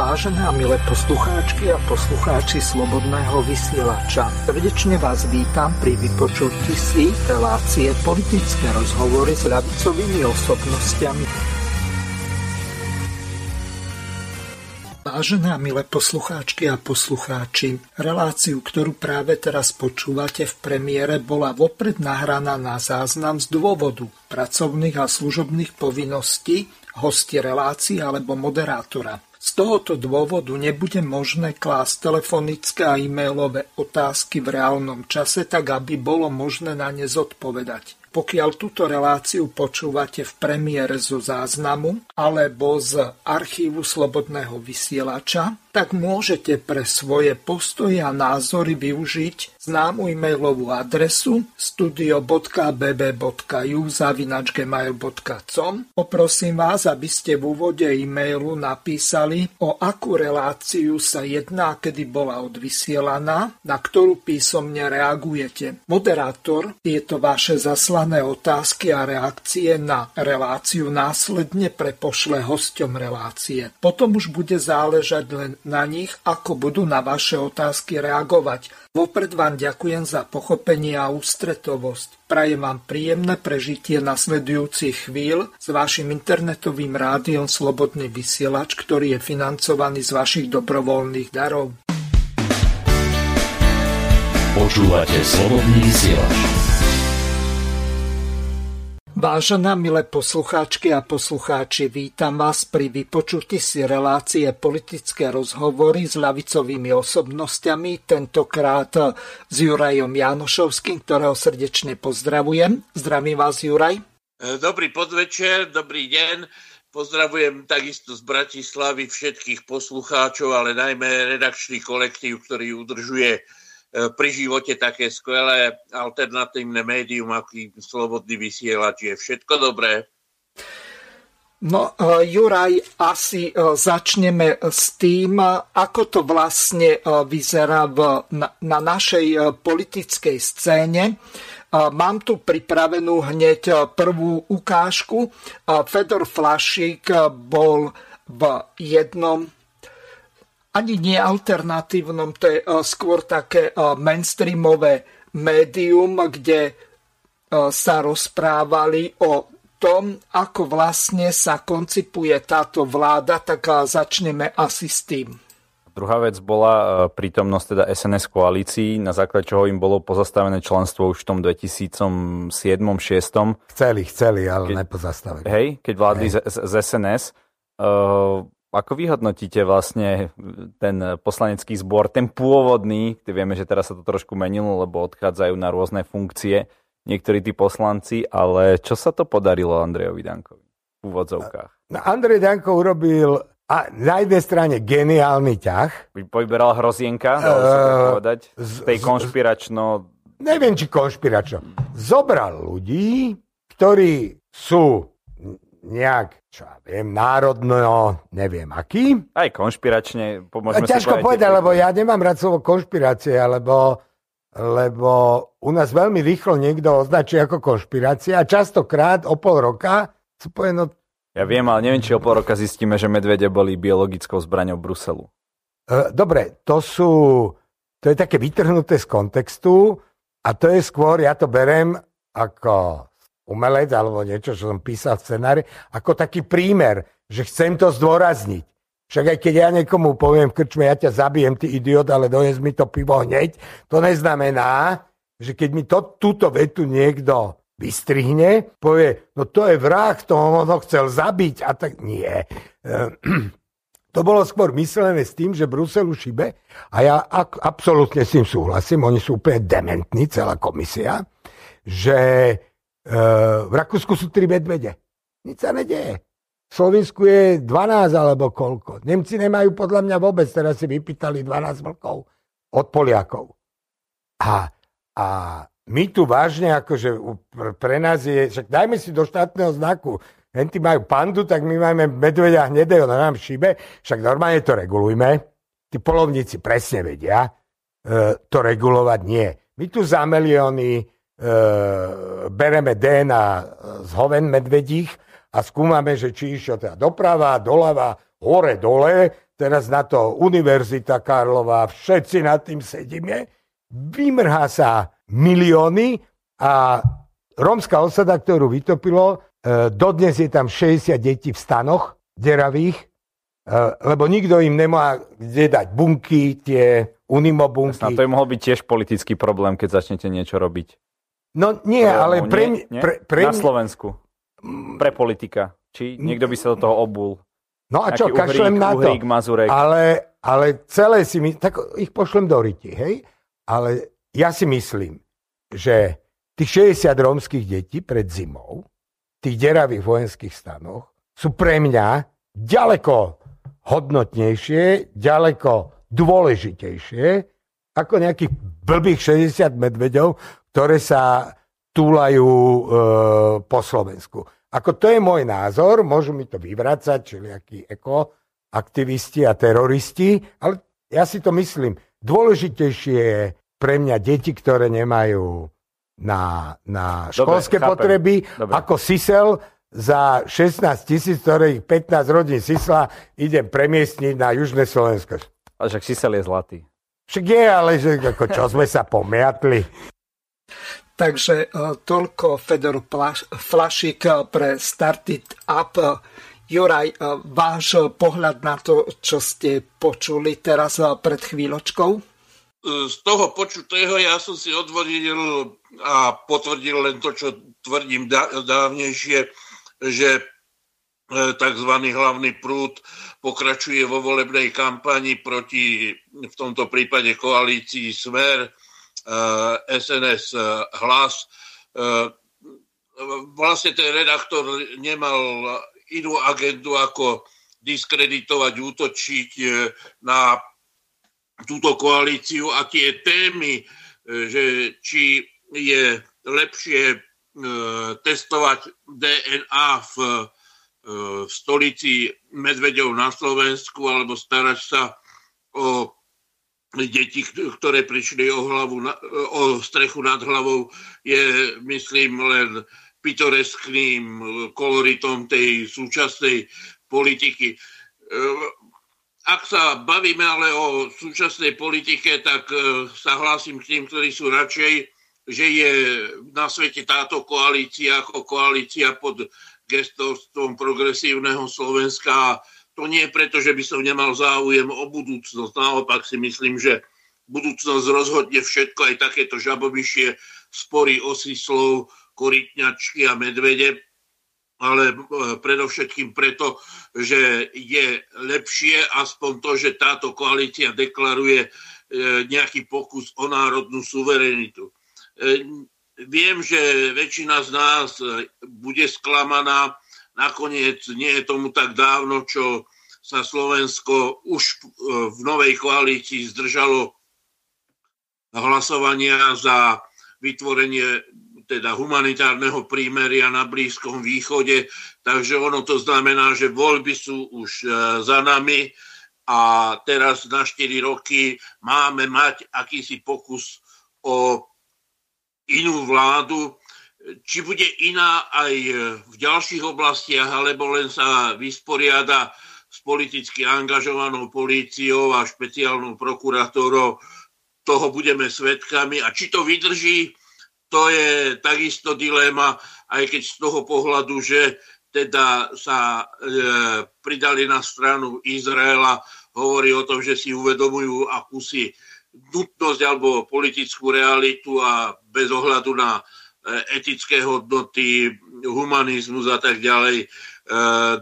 Vážené a milé poslucháčky a poslucháči Slobodného vysielača, srdečne vás vítam pri vypočutí si relácie politické rozhovory s ľavicovými osobnostiami. Vážené a milé poslucháčky a poslucháči, reláciu, ktorú práve teraz počúvate v premiére, bola vopred nahraná na záznam z dôvodu pracovných a služobných povinností hosti relácií alebo moderátora. Z tohoto dôvodu nebude možné klásť telefonické a e-mailové otázky v reálnom čase, tak aby bolo možné na ne zodpovedať. Pokiaľ túto reláciu počúvate v premiére zo záznamu alebo z archívu Slobodného vysielača, tak môžete pre svoje postoje a názory využiť známu e-mailovú adresu studio.bb.ju zavinačgmail.com Poprosím vás, aby ste v úvode e-mailu napísali, o akú reláciu sa jedná, kedy bola odvysielaná, na ktorú písomne reagujete. Moderátor tieto vaše zaslané otázky a reakcie na reláciu následne prepošle hosťom relácie. Potom už bude záležať len na nich, ako budú na vaše otázky reagovať. Vopred vám ďakujem za pochopenie a ústretovosť. Prajem vám príjemné prežitie nasledujúcich chvíľ s vašim internetovým rádiom Slobodný vysielač, ktorý je financovaný z vašich dobrovoľných darov. Počúvate Slobodný vysielač. Vážená milé poslucháčky a poslucháči, vítam vás pri vypočutí si relácie politické rozhovory s ľavicovými osobnostiami, tentokrát s Jurajom Janošovským, ktorého srdečne pozdravujem. Zdravím vás, Juraj. Dobrý podvečer, dobrý deň. Pozdravujem takisto z Bratislavy všetkých poslucháčov, ale najmä redakčný kolektív, ktorý udržuje E, pri živote také skvelé alternatívne médium, aký slobodný vysielač je. Všetko dobré. No, e, Juraj, asi e, začneme s tým, ako to vlastne vyzerá v, na, na našej politickej scéne. Mám tu pripravenú hneď prvú ukážku. Fedor Flašik bol v jednom ani nie alternatívnom, to je e, skôr také e, mainstreamové médium, kde e, sa rozprávali o tom, ako vlastne sa koncipuje táto vláda, tak začneme asi s tým. Druhá vec bola prítomnosť teda SNS koalícií, na základe čoho im bolo pozastavené členstvo už v tom 2007-2006. Chceli, chceli, ale keď, nepozastavili. Hej, keď vládli hej. Z, z SNS. Uh, ako vyhodnotíte vlastne ten poslanecký zbor, ten pôvodný, vieme, že teraz sa to trošku menilo, lebo odchádzajú na rôzne funkcie niektorí tí poslanci, ale čo sa to podarilo Andrejovi Dankovi v úvodzovkách? No, Andrej Danko urobil a na jednej strane geniálny ťah. Povyberal hrozienka, dalo sa tak povedať, z tej konšpiračno... Neviem, či konšpiračno. Zobral ľudí, ktorí sú nejak čo ja viem, národno, neviem aký. Aj konšpiračne, pomôžeme Ťažko povedať, lebo ja nemám rád slovo konšpirácie, lebo, lebo u nás veľmi rýchlo niekto označí ako konšpirácia a častokrát o pol roka sú povie, no... Ja viem, ale neviem, či o pol roka zistíme, že medvede boli biologickou zbraňou Bruselu. E, dobre, to sú... To je také vytrhnuté z kontextu a to je skôr, ja to berem ako umelec alebo niečo, čo som písal v scenári, ako taký prímer, že chcem to zdôrazniť. Však aj keď ja niekomu poviem v krčme, ja ťa zabijem, ty idiot, ale dones mi to pivo hneď, to neznamená, že keď mi to, túto vetu niekto vystrihne, povie, no to je vrah, to ho chcel zabiť a tak nie. To bolo skôr myslené s tým, že Bruselu šibe a ja ak, absolútne s tým súhlasím, oni sú úplne dementní, celá komisia, že v Rakúsku sú tri medvede. Nič sa nedeje. V Slovensku je 12 alebo koľko. Nemci nemajú podľa mňa vôbec, teraz si vypýtali 12 vlkov od Poliakov. A, a my tu vážne, akože pre nás je, však dajme si do štátneho znaku, Henti majú pandu, tak my máme medvedia hnedého na nám šibe, však normálne to regulujme. Tí polovníci presne vedia, e, to regulovať nie. My tu za milióny bereme DNA z hoven medvedích a skúmame, že či išiel teda doprava, doľava, hore, dole, teraz na to Univerzita Karlova, všetci nad tým sedíme, vymrhá sa milióny a rómska osada, ktorú vytopilo, e, dodnes je tam 60 detí v stanoch deravých, e, lebo nikto im nemá kde dať bunky, tie unimobunky. Jasná, to je mohol byť tiež politický problém, keď začnete niečo robiť. No nie, ale pre, nie, nie? pre, pre Na Slovensku. Pre politika. Či niekto by sa do toho obul. No a čo, kašlem na to. Uhrík, Mazurek. Ale, ale celé si my, tak ich pošlem do ryti, hej? Ale ja si myslím, že tých 60 rómskych detí pred zimou, tých deravých vojenských stanoch, sú pre mňa ďaleko hodnotnejšie, ďaleko dôležitejšie ako nejakých blbých 60 medveďov, ktoré sa túlajú e, po Slovensku. Ako to je môj názor, môžu mi to vyvracať, čiliakí ekoaktivisti a teroristi, ale ja si to myslím. Dôležitejšie je pre mňa deti, ktoré nemajú na, na školské Dobre, potreby, Dobre. ako Sisel za 16 tisíc, ktorých 15 rodín Sisla idem premiestniť na Južné Slovensko. Ale však Sisel je zlatý. Však je, ale že ako čo sme sa pomiatli. Takže uh, toľko Fedor Flašik e, pre Started Up. Juraj, uh, váš pohľad na to, čo ste počuli teraz pred chvíľočkou? Z toho počutého ja som si odvodil a potvrdil len to, čo tvrdím dávnejšie, že tzv. hlavný prúd pokračuje vo volebnej kampani proti v tomto prípade koalícii Smer, SNS eh, eh, hlas. Eh, vlastne ten redaktor nemal inú agendu ako diskreditovať, útočiť na túto koalíciu a tie témy, že či je lepšie testovať DNA v, v stolici Medvedov na Slovensku alebo starať sa o deti, ktoré prišli o, hlavu, o strechu nad hlavou, je, myslím, len pitoreskným koloritom tej súčasnej politiky. Ak sa bavíme ale o súčasnej politike, tak e, sa hlásim k tým, ktorí sú radšej, že je na svete táto koalícia ako koalícia pod gestorstvom progresívneho Slovenska to nie preto, že by som nemal záujem o budúcnosť. Naopak si myslím, že budúcnosť rozhodne všetko, aj takéto žabobyšie spory osy slov, korytňačky a medvede, ale e, predovšetkým preto, že je lepšie aspoň to, že táto koalícia deklaruje e, nejaký pokus o národnú suverenitu. E, viem, že väčšina z nás bude sklamaná, Nakoniec nie je tomu tak dávno, čo sa Slovensko už e, v novej koalícii zdržalo hlasovania za vytvorenie teda humanitárneho prímeria na Blízkom východe. Takže ono to znamená, že voľby sú už e, za nami a teraz na 4 roky máme mať akýsi pokus o inú vládu, či bude iná aj v ďalších oblastiach, alebo len sa vysporiada s politicky angažovanou políciou a špeciálnou prokurátorou, toho budeme svetkami. A či to vydrží, to je takisto dilema, aj keď z toho pohľadu, že teda sa e, pridali na stranu Izraela, hovorí o tom, že si uvedomujú akúsi nutnosť alebo politickú realitu a bez ohľadu na E, etické hodnoty, humanizmus a tak ďalej e,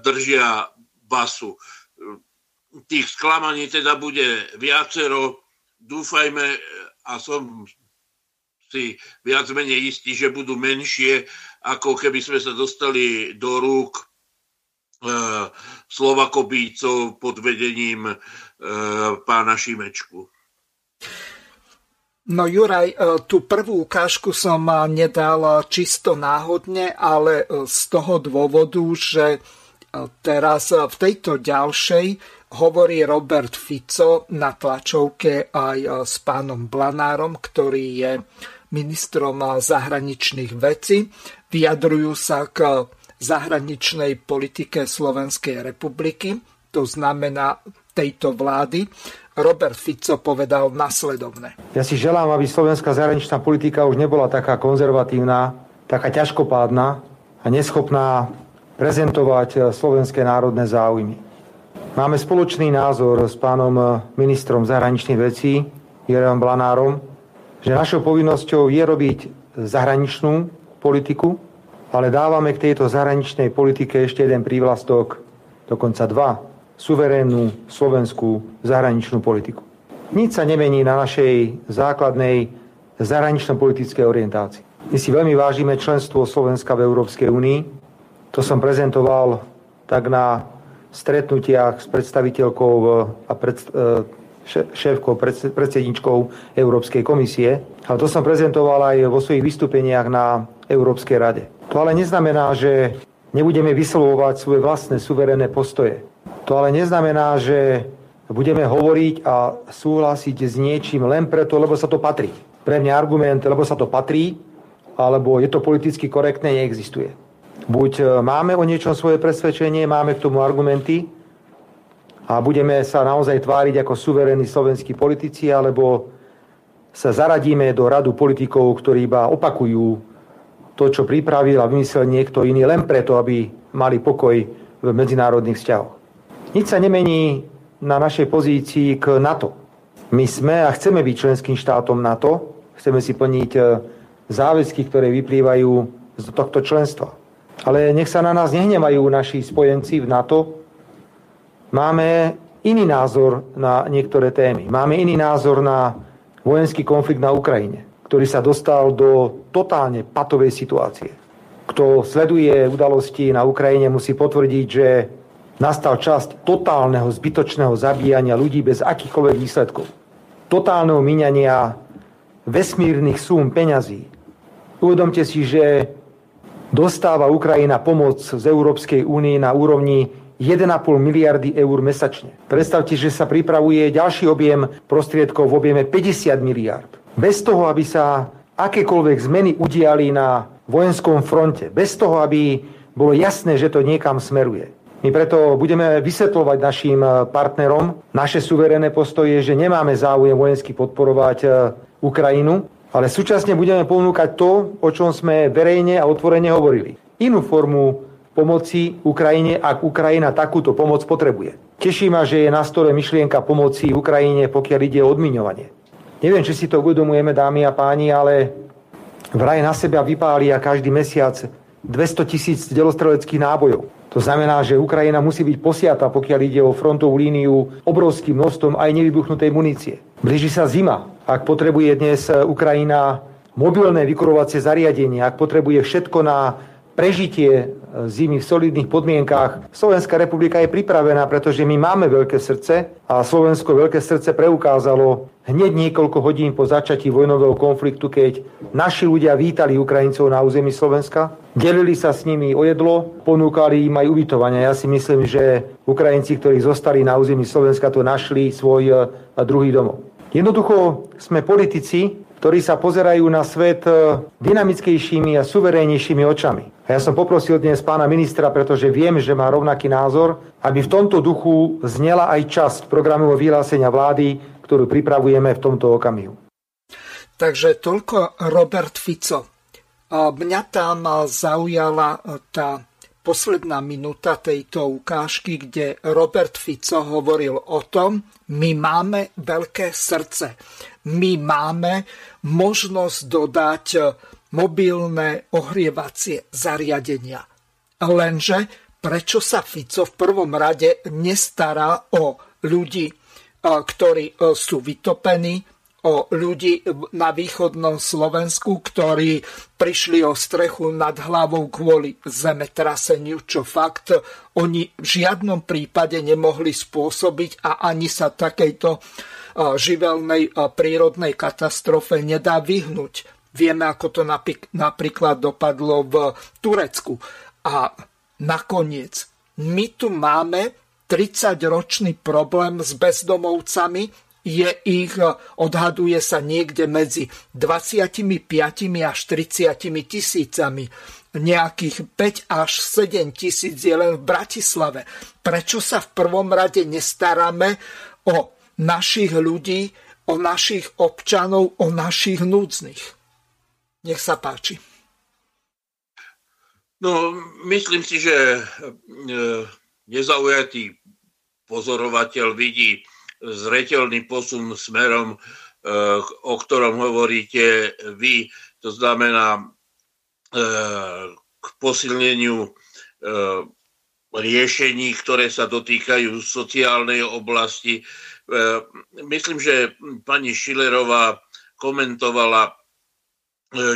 držia basu. Tých sklamaní teda bude viacero. Dúfajme a som si viac menej istý, že budú menšie, ako keby sme sa dostali do rúk e, Slovakobícov pod vedením pána Šimečku. No Juraj, e, tú prvú ukážku som nedal čisto náhodne, ale e, z toho dôvodu, že e, teraz v tejto ďalšej hovorí Robert Fico na tlačovke aj s pánom Blanárom, ktorý je ministrom zahraničných vecí. Vyjadrujú sa k zahraničnej politike Slovenskej republiky. To znamená, tejto vlády, Robert Fico povedal nasledovne. Ja si želám, aby slovenská zahraničná politika už nebola taká konzervatívna, taká ťažkopádna a neschopná prezentovať eh, slovenské národné záujmy. Máme spoločný názor s pánom eh, ministrom zahraničných vecí, Jerem Blanárom, že našou povinnosťou je robiť zahraničnú politiku, ale dávame k tejto zahraničnej politike ešte jeden prívlastok, dokonca dva, suverénnu slovenskú zahraničnú politiku. Nič sa nemení na našej základnej zahranično-politickej orientácii. My si veľmi vážime členstvo Slovenska v Európskej únii. To som prezentoval tak na stretnutiach s predstaviteľkou a pred, e, šéfkou, predsedničkou Európskej komisie. Ale to som prezentoval aj vo svojich vystúpeniach na Európskej rade. To ale neznamená, že nebudeme vyslovovať svoje vlastné suverénne postoje. To ale neznamená, že budeme hovoriť a súhlasiť s niečím len preto, lebo sa to patrí. Pre mňa argument, lebo sa to patrí, alebo je to politicky korektné, neexistuje. Buď e, máme o niečom svoje presvedčenie, máme k tomu argumenty a budeme sa naozaj tváriť ako suverénni slovenskí politici, alebo sa zaradíme do radu politikov, ktorí iba opakujú to, čo pripravil a vymyslel niekto iný, len preto, aby mali pokoj v medzinárodných vzťahoch. Nič sa nemení na našej pozícii k NATO. My sme a chceme byť členským štátom NATO, chceme si plniť e, záväzky, ktoré vyplývajú z tohto členstva. Ale nech sa na nás nehnevajú naši spojenci v NATO. Máme iný názor na niektoré témy. Máme iný názor na vojenský konflikt na Ukrajine, ktorý sa dostal do totálne patovej situácie. Kto sleduje udalosti na Ukrajine, musí potvrdiť, že nastal časť totálneho zbytočného zabíjania ľudí bez akýchkoľvek výsledkov. Totálneho míňania vesmírnych súm peňazí. Uvedomte si, že dostáva Ukrajina pomoc z Európskej únie na úrovni 1,5 miliardy eur mesačne. Predstavte, že sa pripravuje ďalší objem prostriedkov v objeme 50 miliard. Bez toho, aby sa akékoľvek zmeny udiali na vojenskom fronte. Bez toho, aby bolo jasné, že to niekam smeruje. My preto budeme vysvetľovať našim eh, partnerom naše suverénne postoje, že nemáme záujem vojensky podporovať eh, Ukrajinu, ale súčasne budeme ponúkať to, o čom sme verejne a otvorene hovorili. Inú formu pomoci Ukrajine, ak Ukrajina takúto pomoc potrebuje. Teší ma, že je na stole myšlienka pomoci Ukrajine, pokiaľ ide o odmiňovanie. Neviem, či si to uvedomujeme, dámy a páni, ale vraj na seba vypália každý mesiac 200 tisíc delostreleckých nábojov. To znamená, že Ukrajina musí byť posiata, pokiaľ ide o frontovú líniu, obrovským množstvom aj nevybuchnutej munície. Blíži sa zima. Ak potrebuje dnes Ukrajina mobilné vykurovacie zariadenie, ak potrebuje všetko na prežitie zimy v solidných podmienkách. Slovenská republika je pripravená, pretože my máme veľké srdce a Slovensko veľké srdce preukázalo hneď niekoľko hodín po začatí vojnového konfliktu, keď naši ľudia vítali Ukrajincov na území Slovenska, delili sa s nimi o jedlo, ponúkali im aj ubytovanie. Ja si myslím, že Ukrajinci, ktorí zostali na území Slovenska, to našli svoj eh, druhý domov. Jednoducho sme politici, ktorí sa pozerajú na svet e, dynamickejšími a suverénnejšími očami. A ja som poprosil dnes pána ministra, pretože viem, že má rovnaký názor, aby v tomto duchu znela aj časť programového vyhlásenia vlády, ktorú pripravujeme v tomto okamihu. Takže toľko Robert Fico. Mňa tam zaujala tá posledná minúta tejto ukážky, kde Robert Fico hovoril o tom, my máme veľké srdce. My máme možnosť dodať mobilné ohrievacie zariadenia. Lenže prečo sa Fico v prvom rade nestará o ľudí, ktorí sú vytopení, o ľudí na východnom Slovensku, ktorí prišli o strechu nad hlavou kvôli zemetraseniu, čo fakt oni v žiadnom prípade nemohli spôsobiť a ani sa takejto živelnej prírodnej katastrofe nedá vyhnúť. Vieme, ako to napríklad dopadlo v Turecku. A nakoniec, my tu máme 30-ročný problém s bezdomovcami, je ich, e, odhaduje sa niekde medzi 25 až 30 tisícami. nejakých 5 až 7 tisíc je len v Bratislave. Prečo sa v prvom rade nestaráme o našich ľudí, o našich občanov, o našich núdznych? Nech sa páči. No, myslím si, že e, nezaujatý pozorovateľ vidí zretelný posun smerom, e, o ktorom hovoríte vy. To znamená e, k posilneniu riešení, ktoré sa dotýkajú sociálnej oblasti. Myslím, že pani Šilerová komentovala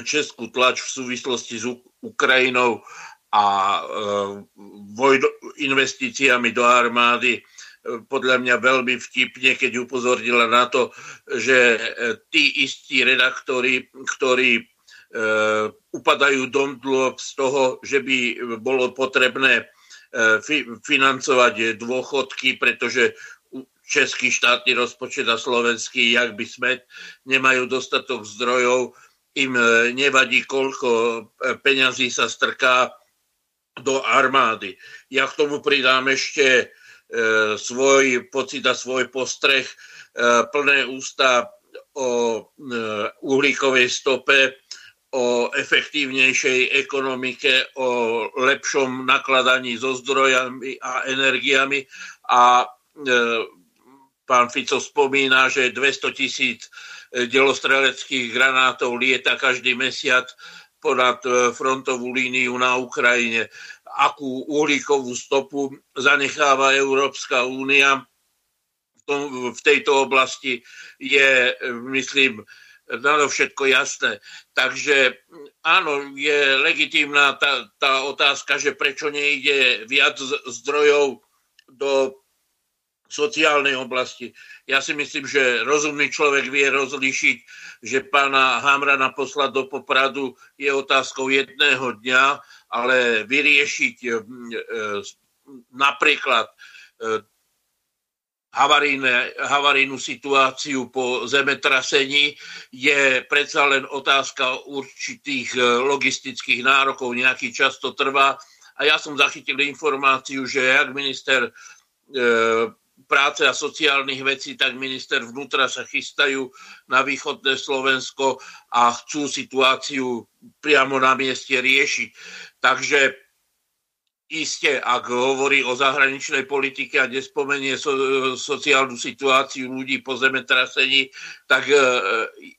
českú tlač v súvislosti s Ukrajinou a e, investíciami do armády. E, podľa mňa veľmi vtipne, keď upozornila na to, že e, tí istí redaktori, ktorí upadajú do z toho, že by bolo potrebné financovať dôchodky, pretože český štátny rozpočet a slovenský, jak by smet, nemajú dostatok zdrojov, im e, nevadí, koľko e, peňazí sa strká do armády. Ja k tomu pridám ešte e, svoj pocit a svoj postreh, plné ústa o uhlíkovej stope, o efektívnejšej ekonomike, o lepšom nakladaní so zdrojami a energiami a pán Fico spomína, že 200 tisíc delostreleckých granátov lieta každý mesiac ponad e, frontovú líniu na Ukrajine. Akú uhlíkovú stopu zanecháva Európska únia v tejto oblasti je, myslím, všetko jasné. Takže áno, je legitímna tá, tá otázka, že prečo nejde viac zdrojov do sociálnej oblasti. Ja si myslím, že rozumný človek vie rozlíšiť, že pána Hamrana poslať do Popradu je otázkou jedného dňa, ale vyriešiť e, napríklad e, havarijnú situáciu po zemetrasení je predsa len otázka určitých e, logistických nárokov, nejaký čas to trvá. A ja som zachytil informáciu, že jak minister práce a sociálnych vecí, tak minister vnútra sa chystajú na východné Slovensko a chcú situáciu priamo na mieste riešiť. Takže iste, ak hovorí o zahraničnej politike a nespomenie so, sociálnu situáciu ľudí po zemetrasení, tak e,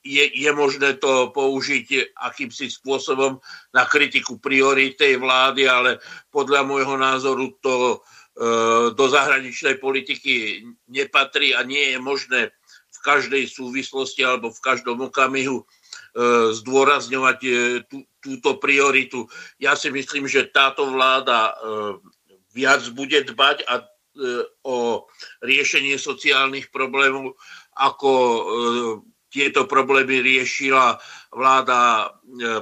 je, je možné to použiť akýmsi spôsobom na kritiku priority vlády, ale podľa môjho názoru to E, do zahraničnej politiky nepatrí a nie je možné v každej súvislosti alebo v každom okamihu e, zdôrazňovať e, tú, túto prioritu. Ja si myslím, že táto vláda viac bude dbať a, o riešenie sociálnych problémov, ako tieto problémy riešila vláda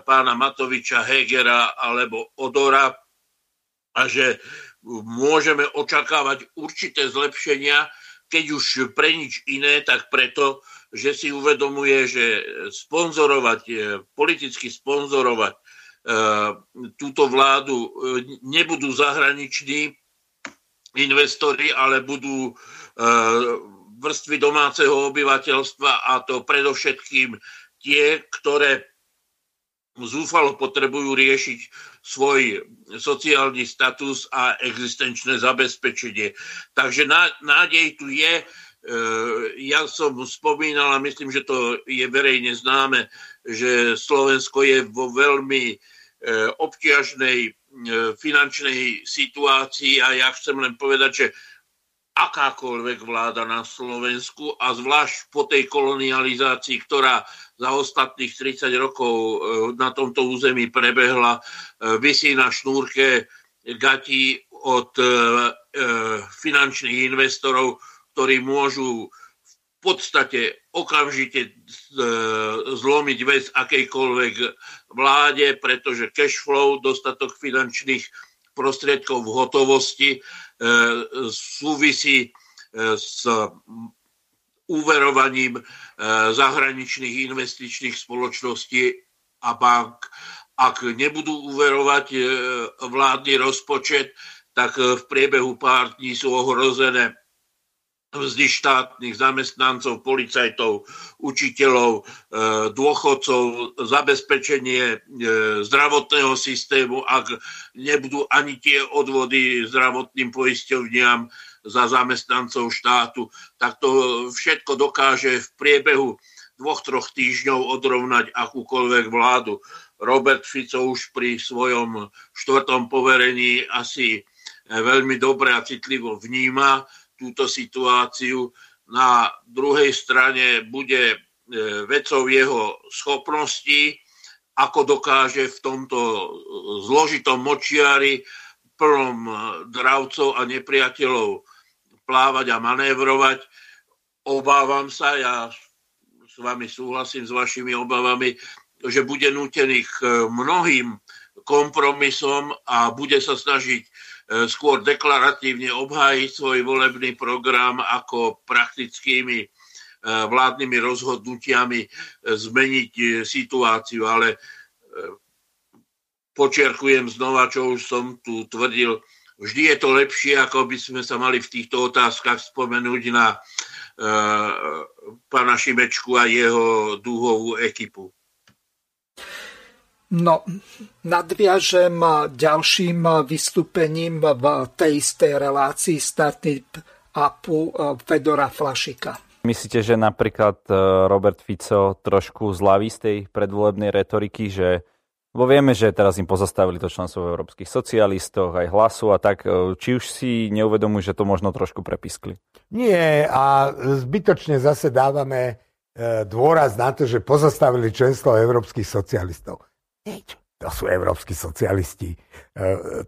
pána Matoviča, Hegera alebo Odora a že môžeme očakávať určité zlepšenia, keď už pre nič iné, tak preto, že si uvedomuje, že sponzorovať, e, politicky sponzorovať e, túto vládu e, nebudú zahraniční investori, ale budú vrstvy domáceho obyvateľstva a to predovšetkým tie, ktoré zúfalo potrebujú riešiť svoj sociálny status a existenčné zabezpečenie. Takže nádej tu je. E, ja som spomínal a myslím, že to je verejne známe, že Slovensko je vo veľmi e, obťažnej e, finančnej situácii a ja chcem len povedať, že akákoľvek vláda na Slovensku a zvlášť po tej kolonializácii, ktorá za ostatných 30 rokov e, na tomto území prebehla, e, vysí na šnúrke gatí od e, finančných investorov, ktorí môžu v podstate okamžite zlomiť vec akejkoľvek vláde, pretože cash flow, dostatok finančných prostriedkov v hotovosti súvisí s úverovaním zahraničných investičných spoločností a bank. Ak nebudú uverovať e, vládny rozpočet, tak e, v priebehu pár dní sú ohrozené vzdy štátnych zamestnancov, policajtov, učiteľov, e, dôchodcov, zabezpečenie zdravotného systému, ak nebudú ani tie odvody zdravotným poisťovniam za zamestnancov štátu, tak to všetko dokáže v priebehu dvoch, troch týždňov odrovnať akúkoľvek vládu. Robert Fico už pri svojom štvrtom poverení asi veľmi dobre a citlivo vníma túto situáciu. Na druhej strane bude e, vecou jeho schopností, ako dokáže v tomto zložitom močiari plnom dravcov a nepriateľov plávať a manévrovať. Obávam sa, ja s vami súhlasím s vašimi obavami, že bude nútený k e, mnohým kompromisom a bude sa snažiť e, skôr deklaratívne obhájiť svoj volebný program ako praktickými e, vládnymi rozhodnutiami zmeniť situáciu. Ale počiarkujem znova, čo už som tu tvrdil, vždy je to lepšie, ako by sme sa mali v týchto otázkach spomenúť na pána Šimečku a jeho dúhovú ekipu. No, nadviažem ďalším vystúpením v tej istej relácii Startip Apu Fedora Flašika. Myslíte, že napríklad e, Robert Fico trošku zlaví z tej predvolebnej retoriky, že Bo vieme, že teraz im pozastavili to členstvo v európskych socialistoch, aj hlasu a tak. E, či už si neuvedomujú, že to možno trošku prepiskli? Nie a zbytočne zase dávame e, dôraz na to, že pozastavili členstvo európskych socialistov. Nič. To sú európsky socialisti. E,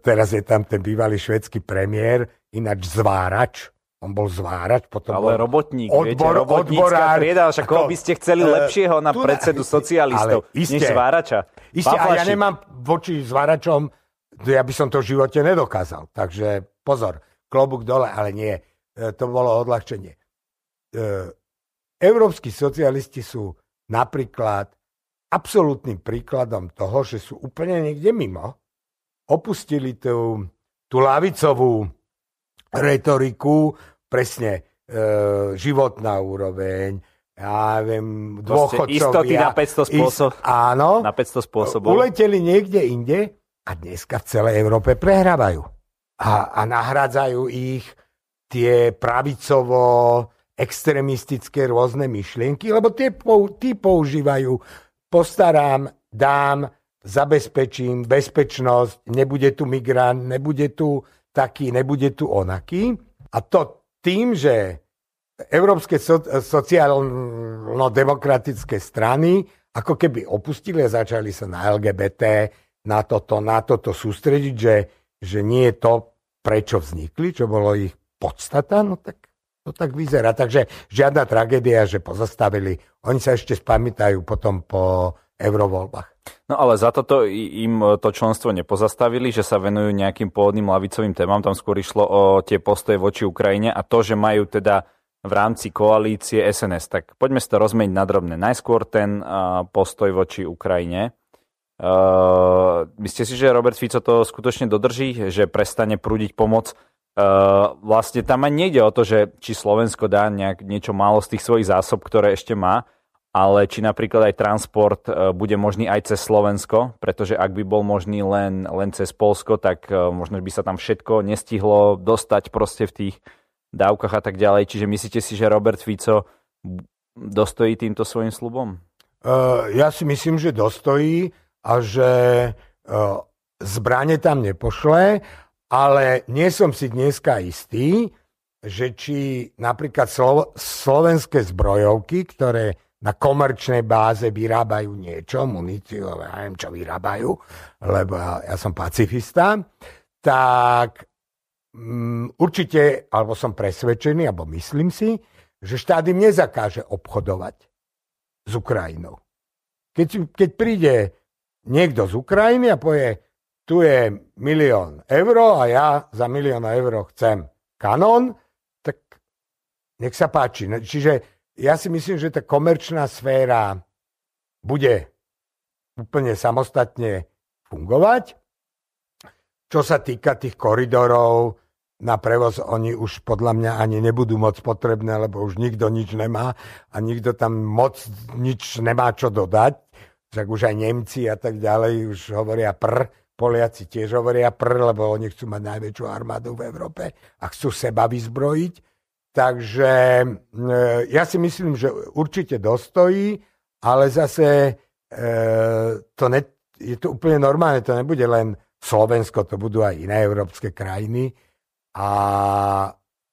teraz je tam ten bývalý švedský premiér, ináč zvárač, on bol zvárač, potom ale bol robotník, odbor, viete, robotnícka odborár, trieda, však koho by ste chceli e, lepšieho na tu, predsedu socialistov, iste, než zvárača? Isté, a ja nemám voči zváračom, ja by som to v živote nedokázal. Takže pozor, klobúk dole, ale nie. E, to bolo odľahčenie. E, európsky socialisti sú napríklad absolútnym príkladom toho, že sú úplne niekde mimo. Opustili tú, tú lavicovú retoriku, presne e, životná úroveň, ja viem, dôchodcovia. Istoty na 500 spôsob. Ist, áno. Na 500 spôsobov. Uleteli niekde inde a dneska v celej Európe prehrávajú. A, a nahrádzajú ich tie pravicovo extremistické rôzne myšlienky, lebo tie, tí používajú postarám, dám, zabezpečím bezpečnosť, nebude tu migrant, nebude tu taký, nebude tu onaký. A to tým, že európske so, sociálno-demokratické strany ako keby opustili a začali sa na LGBT, na toto, na toto sústrediť, že, že nie je to, prečo vznikli, čo bolo ich podstata, no tak to tak vyzerá. Takže žiadna tragédia, že pozastavili. Oni sa ešte spamätajú potom po eurovoľbách. No ale za toto im to členstvo nepozastavili, že sa venujú nejakým pôvodným lavicovým témam. Tam skôr išlo o tie postoje voči Ukrajine a to, že majú teda v rámci koalície SNS. Tak poďme si to rozmeniť na drobné. Najskôr ten postoj voči Ukrajine. Myslíte si, že Robert Fico to skutočne dodrží, že prestane prúdiť pomoc? Uh, vlastne tam ani nejde o to, že či Slovensko dá nejak, niečo málo z tých svojich zásob, ktoré ešte má, ale či napríklad aj transport uh, bude možný aj cez Slovensko, pretože ak by bol možný len, len cez Polsko, tak uh, možno by sa tam všetko nestihlo dostať proste v tých dávkach a tak ďalej. Čiže myslíte si, že Robert Fico dostojí týmto svojim slubom? Uh, ja si myslím, že dostojí a že uh, zbranie tam nepošle, ale nie som si dneska istý, že či napríklad slo- slovenské zbrojovky, ktoré na komerčnej báze vyrábajú niečo, muníciu, ja neviem, čo vyrábajú, lebo ja, ja som pacifista, tak Mm, určite, alebo som presvedčený, alebo myslím si, že štát im nezakáže obchodovať s Ukrajinou. Keď, keď príde niekto z Ukrajiny a povie, tu je milión eur a ja za milión eur chcem kanón, tak nech sa páči. Čiže ja si myslím, že tá komerčná sféra bude úplne samostatne fungovať. Čo sa týka tých koridorov na prevoz, oni už podľa mňa ani nebudú moc potrebné, lebo už nikto nič nemá a nikto tam moc nič nemá čo dodať. Však už aj Nemci a tak ďalej už hovoria pr, Poliaci tiež hovoria pr, lebo oni chcú mať najväčšiu armádu v Európe a chcú seba vyzbrojiť. Takže e, ja si myslím, že určite dostojí, ale zase e, to ne, je to úplne normálne, to nebude len Slovensko, to budú aj iné európske krajiny. A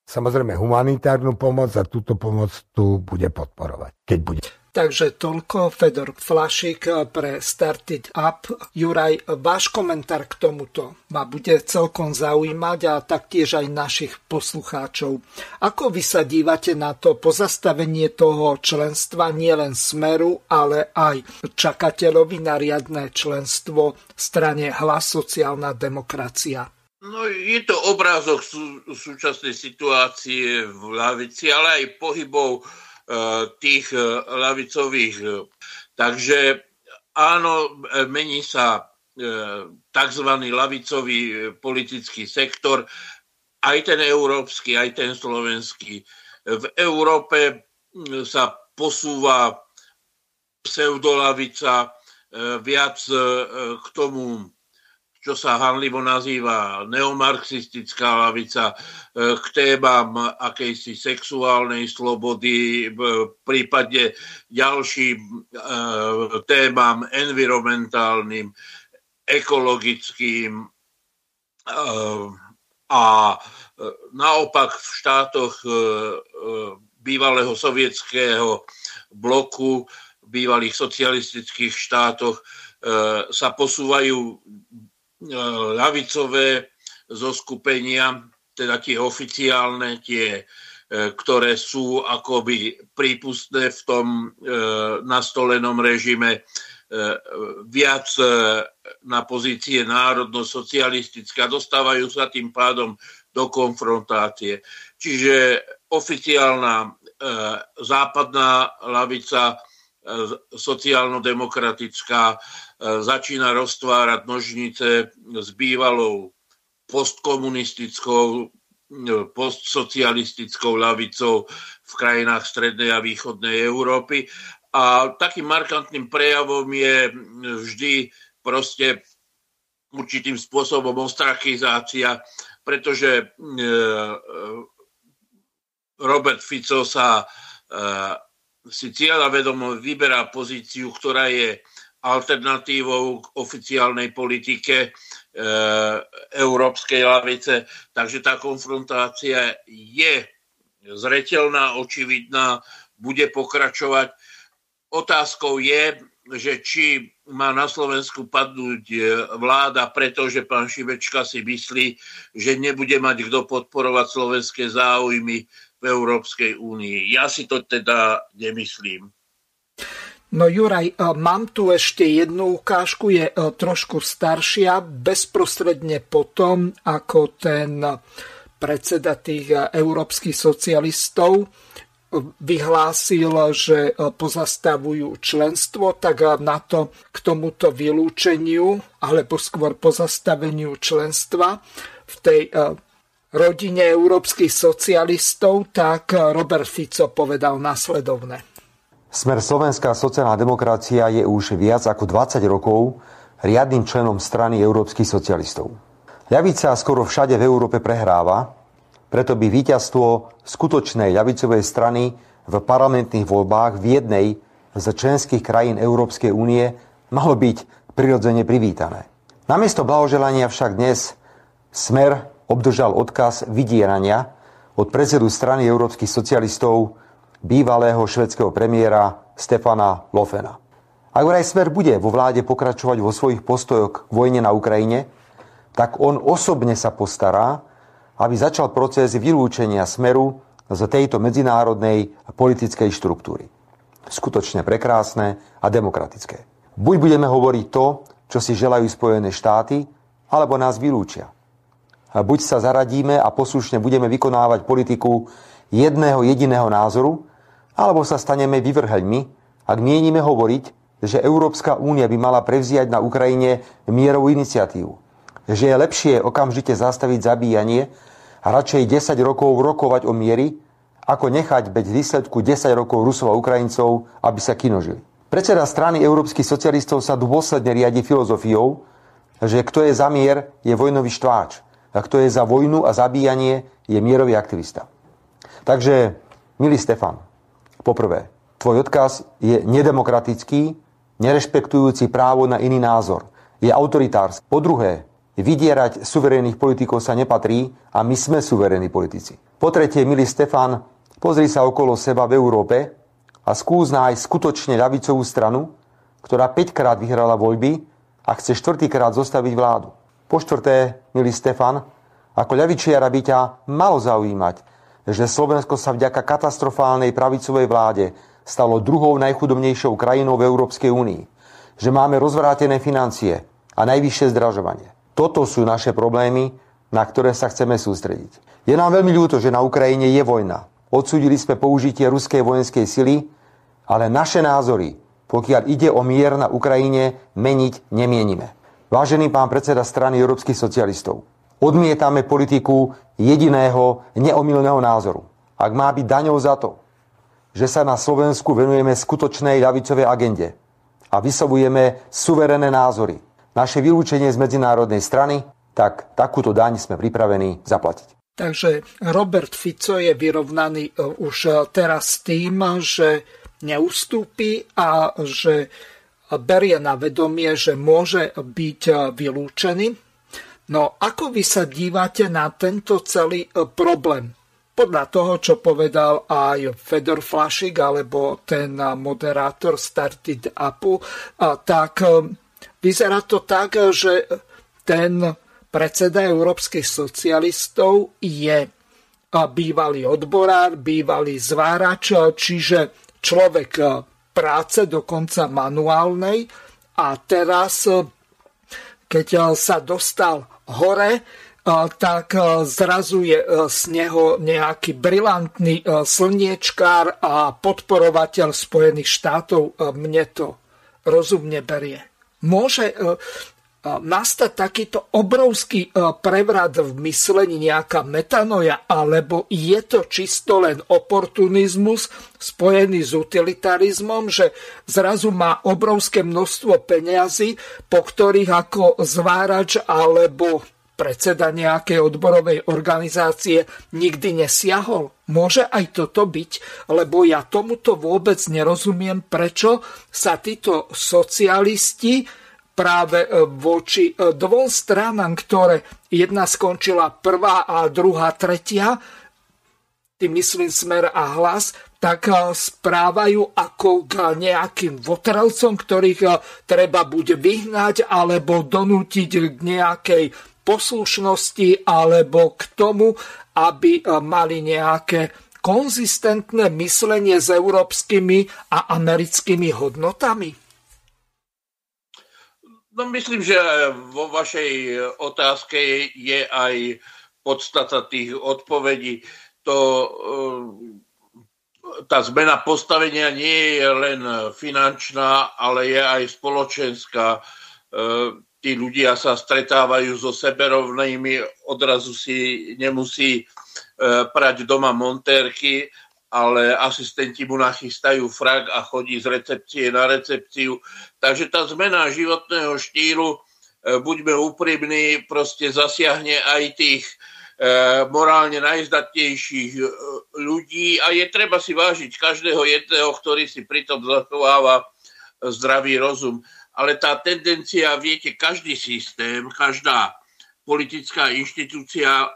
samozrejme humanitárnu pomoc a túto pomoc tu bude podporovať, keď bude. Takže toľko Fedor Flašik pre Started Up. Juraj, váš komentár k tomuto ma bude celkom zaujímať a taktiež aj našich poslucháčov. Ako vy sa dívate na to pozastavenie toho členstva nielen Smeru, ale aj čakateľovi na riadne členstvo strane Hlas sociálna demokracia? No, je to obrázok sú, súčasnej situácie v lavici, ale aj pohybov tých e, lavicových. E, takže áno, mení sa tzv. lavicový politický sektor, aj ten európsky, aj ten slovenský. V Európe sa posúva pseudolavica viac k tomu čo sa hanlivo nazýva neomarxistická lavica, e, k témam akejsi sexuálnej slobody, v prípade ďalším e, témam environmentálnym, ekologickým e, a naopak v štátoch bývalého sovietského bloku, bývalých socialistických štátoch sa posúvajú ľavicové zoskupenia, teda tie oficiálne, tie, e, ktoré sú akoby prípustné v tom e, nastolenom režime, e, viac na pozície národno-socialistické a dostávajú sa tým pádom do konfrontácie. Čiže oficiálna západná lavica sociálno-demokratická e, začína roztvárať nožnice s bývalou postkomunistickou, e, postsocialistickou ľavicou v krajinách strednej a východnej Európy. A takým markantným prejavom je vždy proste určitým spôsobom ostrachizácia, pretože e, Robert Fico sa si cieľa vedomo vyberá pozíciu, ktorá je alternatívou k oficiálnej politike e, európskej lavice. Takže tá konfrontácia je zretelná, očividná, bude pokračovať. Otázkou je, že či má na Slovensku padnúť e, vláda, pretože pán Šibečka si myslí, že nebude mať kto podporovať slovenské záujmy v Európskej únii. Ja si to teda nemyslím. No Juraj, e, mám tu ešte jednu ukážku, je e, trošku staršia, bezprostredne potom, ako ten predseda tých e, európskych socialistov vyhlásil, že pozastavujú členstvo, tak na to k tomuto vylúčeniu, alebo skôr pozastaveniu členstva v tej rodine európskych socialistov, tak Robert Fico povedal následovne. Smer Slovenská sociálna demokracia je už viac ako 20 rokov riadnym členom strany európskych socialistov. Ľavica skoro všade v Európe prehráva, preto by víťazstvo skutočnej ľavicovej strany v parlamentných voľbách v jednej z členských krajín Európskej únie malo byť prirodzene privítané. Namiesto blahoželania však dnes Smer obdržal odkaz vydierania od predsedu strany európskych socialistov, bývalého švedského premiéra Stefana Lofena. Ak vraj Smer bude vo vláde pokračovať vo svojich postojoch k vojne na Ukrajine, tak on osobne sa postará, aby začal proces vylúčenia Smeru z tejto medzinárodnej politickej štruktúry. Skutočne prekrásne a demokratické. Buď budeme hovoriť to, čo si želajú Spojené štáty, alebo nás vylúčia buď sa zaradíme a poslušne budeme vykonávať politiku jedného jediného názoru, alebo sa staneme vyvrheľmi, ak mienime hovoriť že Európska únia by mala prevziať na Ukrajine mierovú iniciatívu. Že je lepšie okamžite zastaviť zabíjanie a radšej 10 rokov rokovať o miery, ako nechať bez výsledku 10 rokov Rusov a Ukrajincov, aby sa kinožili. Predseda strany európskych socialistov sa dôsledne riadi filozofiou, že kto je za mier, je vojnový štváč. A kto je za vojnu a zabíjanie, je mierový aktivista. Takže, milý Stefan, poprvé, tvoj odkaz je nedemokratický, nerešpektujúci právo na iný názor. Je autoritársky. Po druhé, vydierať suverénnych politikov sa nepatrí a my sme suverénni politici. Po tretie, milý Stefan, pozri sa okolo seba v Európe a skús nájsť skutočne ľavicovú stranu, ktorá 5 krát vyhrala voľby a chce štvrtýkrát zostaviť vládu. Po štvrté, milý Stefan, ako ľavičiara by ťa malo zaujímať, že Slovensko sa vďaka katastrofálnej pravicovej vláde stalo druhou najchudobnejšou krajinou v Európskej únii. Že máme rozvrátené financie a najvyššie zdražovanie. Toto sú naše problémy, na ktoré sa chceme sústrediť. Je nám veľmi ľúto, že na Ukrajine je vojna. Odsúdili sme použitie ruskej vojenskej sily, ale naše názory, pokiaľ ide o mier na Ukrajine, meniť nemienime. Vážený pán predseda strany európskych socialistov, odmietame politiku jediného neomilného názoru. Ak má byť daňou za to, že sa na Slovensku venujeme skutočnej ľavicovej agende a vyslovujeme suverené názory, naše vylúčenie z medzinárodnej strany, tak takúto daň sme pripravení zaplatiť. Takže Robert Fico je vyrovnaný e, už e, teraz tým, že neustúpi a že berie na vedomie, že môže byť e, vylúčený. No ako vy sa dívate na tento celý problém? podľa toho, čo povedal aj Fedor Flašik alebo ten moderátor Started Upu, tak e, vyzerá to tak, že ten predseda európskych socialistov je bývalý odborár, bývalý zvárač, čiže človek e, práce, dokonca manuálnej a teraz, e, keď sa dostal hore, tak zrazu je z neho nejaký brilantný slniečkár a podporovateľ Spojených štátov. Mne to rozumne berie. Môže nastať takýto obrovský prevrat v myslení, nejaká metanoja, alebo je to čisto len oportunizmus spojený s utilitarizmom, že zrazu má obrovské množstvo peňazí, po ktorých ako zvárač alebo predseda nejakej odborovej organizácie nikdy nesiahol? Môže aj toto byť? Lebo ja tomuto vôbec nerozumiem, prečo sa títo socialisti práve e, voči e, dvom stranám, ktoré jedna skončila prvá a druhá tretia, tým myslím smer a hlas, tak e, správajú ako k nejakým votrelcom, ktorých treba buď vyhnať, alebo donútiť k nejakej poslušnosti alebo k tomu, aby mali nejaké konzistentné myslenie s európskymi a americkými hodnotami? No myslím, že vo vašej otázke je aj podstata tých odpovedí. To, e, tá zmena postavenia nie je len finančná, ale je aj spoločenská e, tí ľudia sa stretávajú so seberovnými, odrazu si nemusí e, prať doma montérky, ale asistenti mu nachystajú frak a chodí z recepcie na recepciu. Takže tá zmena životného štýlu, e, buďme úprimní, proste zasiahne aj tých e, morálne najzdatnejších ľudí a je treba si vážiť každého jedného, ktorý si pritom zachováva zdravý rozum ale tá tendencia, viete, každý systém, každá politická inštitúcia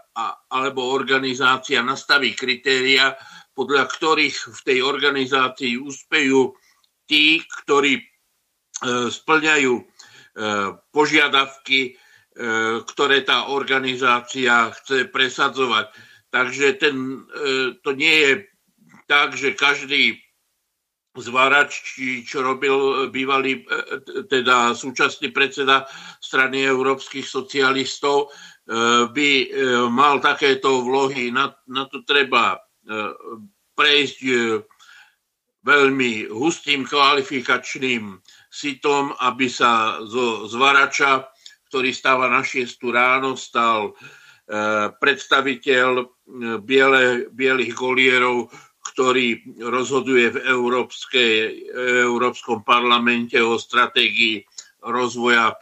alebo organizácia nastaví kritéria, podľa ktorých v tej organizácii úspejú tí, ktorí e, splňajú e, požiadavky, e, ktoré tá organizácia chce presadzovať. Takže ten, to nie je tak, že každý zvárač, čo robil bývalý, teda súčasný predseda strany európskych socialistov, by mal takéto vlohy. Na, na to treba prejsť veľmi hustým kvalifikačným sitom, aby sa zo zvarača, ktorý stáva na 6 ráno, stal predstaviteľ biele, bielých golierov, ktorý rozhoduje v Európskej, Európskom parlamente o stratégii rozvoja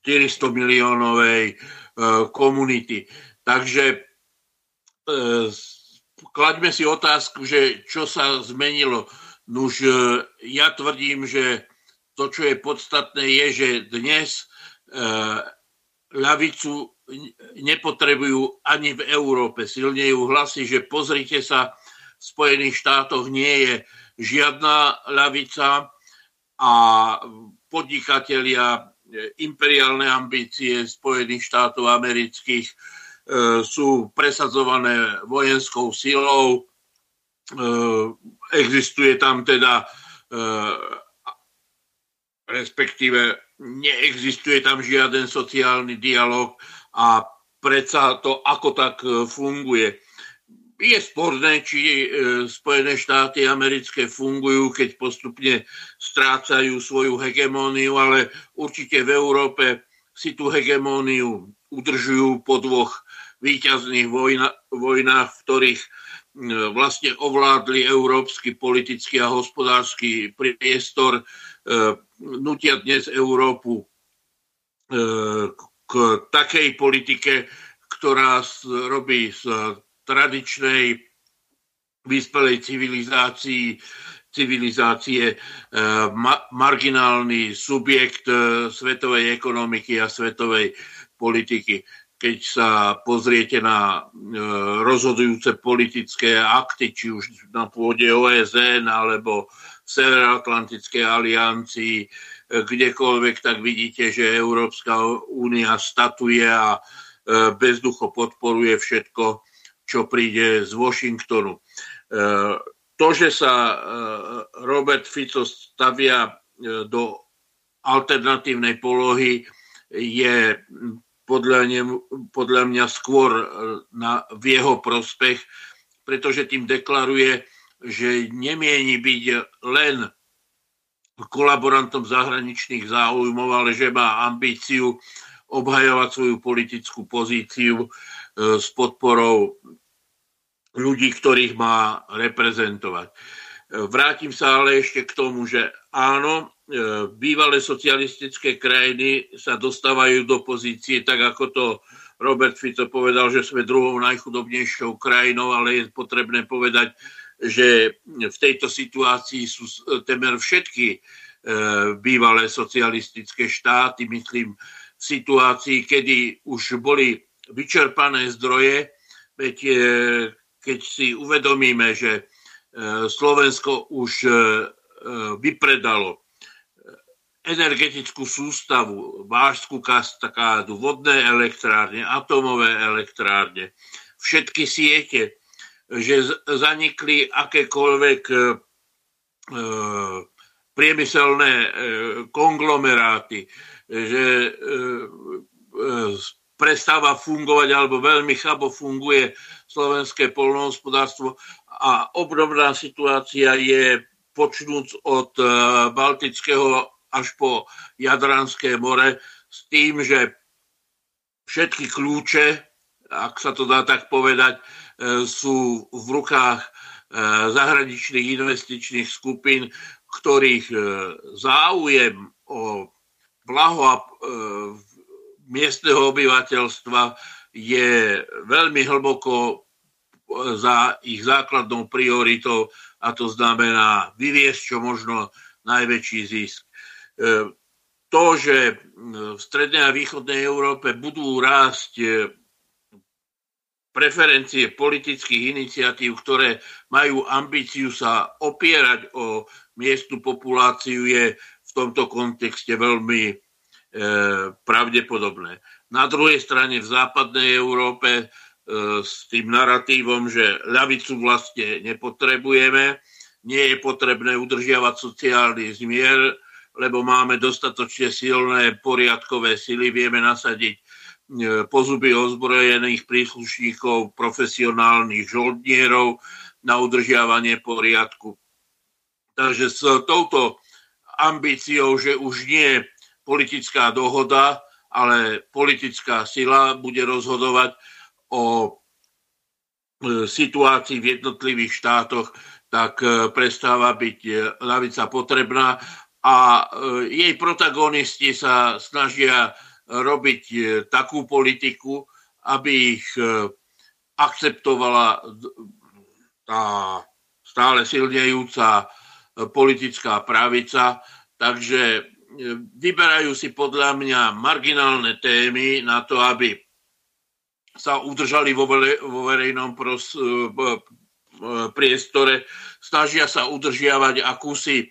400 miliónovej komunity. Takže klaďme si otázku, že čo sa zmenilo. Nuž, ja tvrdím, že to, čo je podstatné, je, že dnes ľavicu nepotrebujú ani v Európe. Silne ju hlasí, že pozrite sa, v Spojených štátoch nie je žiadna ľavica a podnikatelia imperiálne ambície Spojených štátov amerických e, sú presadzované vojenskou silou. E, existuje tam teda e, respektíve neexistuje tam žiaden sociálny dialog a predsa to ako tak e, funguje. Je sporné, či e, Spojené štáty americké fungujú, keď postupne strácajú svoju hegemóniu, ale určite v Európe si tú hegemóniu udržujú po dvoch výťazných vojna, vojnách, v ktorých e, vlastne ovládli európsky politický a hospodársky priestor, nutia dnes Európu k takej politike, ktorá robí z tradičnej vyspelej civilizácii, civilizácie eh, marginálny subjekt svetovej ekonomiky a svetovej politiky. Keď sa pozriete na eh, rozhodujúce politické akty, či už na pôde OSN alebo Severoatlantickej aliancii, kdekoľvek, tak vidíte, že Európska únia statuje a e, bezducho podporuje všetko, čo príde z Washingtonu. E, to, že sa e, Robert Fico stavia do alternatívnej polohy, je podľa, ne, podľa mňa skôr na, v jeho prospech, pretože tým deklaruje, že nemieni byť len kolaborantom zahraničných záujmov, ale že má ambíciu obhajovať svoju politickú pozíciu e, s podporou ľudí, ktorých má reprezentovať. E, vrátim sa ale ešte k tomu, že áno, e, bývalé socialistické krajiny sa dostávajú do pozície, tak ako to Robert Fico povedal, že sme druhou najchudobnejšou krajinou, ale je potrebné povedať, že v tejto situácii sú temer všetky e, bývalé socialistické štáty, myslím, v situácii, kedy už boli vyčerpané zdroje, veď e, keď si uvedomíme, že Slovensko už vypredalo energetickú sústavu, vážskú kastakádu, vodné elektrárne, atomové elektrárne, všetky siete, že zanikli akékoľvek e, e, priemyselné e, konglomeráty, že prestáva fungovať alebo veľmi chabo funguje slovenské polnohospodárstvo a obdobná situácia je počnúc od Baltického až po Jadranské more s tým, že všetky kľúče, ak sa to dá tak povedať, E, sú v rukách e, zahraničných investičných skupín, ktorých e, záujem o blaho miestneho obyvateľstva je veľmi hlboko za ich základnou prioritou a to znamená vyviesť čo možno najväčší zisk. To, že v strednej a východnej Európe budú rásť preferencie politických iniciatív, ktoré majú ambíciu sa opierať o miestnu populáciu, je v tomto kontexte veľmi e, pravdepodobné. Na druhej strane v západnej Európe e, s tým narratívom, že ľavicu vlastne nepotrebujeme, nie je potrebné udržiavať sociálny zmier, lebo máme dostatočne silné poriadkové sily, vieme nasadiť E, pozuby ozbrojených príslušníkov, profesionálnych žoldnierov na udržiavanie poriadku. Takže s touto ambíciou, že už nie politická dohoda, ale politická sila bude rozhodovať o situácii v jednotlivých štátoch, tak prestáva byť lavica potrebná a jej protagonisti sa snažia robiť takú politiku, aby ich akceptovala tá stále silnejúca politická pravica, takže e, vyberajú si podľa mňa marginálne témy na to, aby sa udržali vo, verejnom pros, e, e, priestore, snažia sa udržiavať akúsi,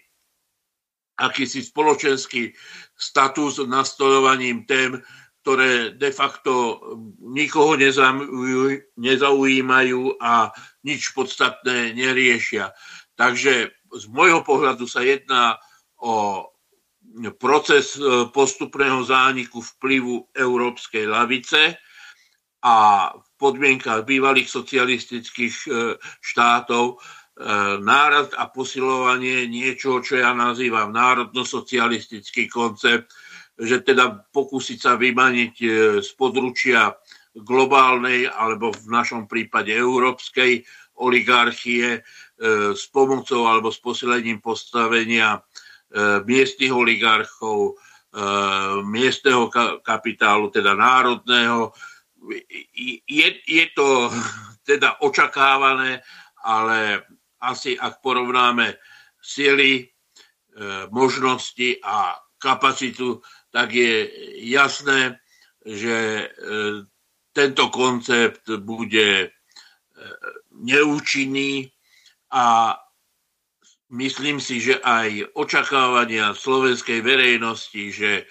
akýsi spoločenský status nastolovaním tém, ktoré de facto nikoho nezaujímajú a nič podstatné neriešia. Takže z môjho pohľadu sa jedná o proces e, postupného zániku vplyvu európskej lavice a v podmienkach bývalých socialistických e, štátov e, nárad a posilovanie niečoho, čo ja nazývam národno-socialistický koncept, že teda pokúsiť sa vymaniť e, z područia globálnej alebo v našom prípade európskej oligarchie s pomocou alebo s posilením postavenia miestnych oligarchov, miestneho kapitálu, teda národného. Je, je to teda očakávané, ale asi ak porovnáme sily, možnosti a kapacitu tak je jasné, že e, tento koncept bude e, neúčinný a myslím si, že aj očakávania slovenskej verejnosti, že e,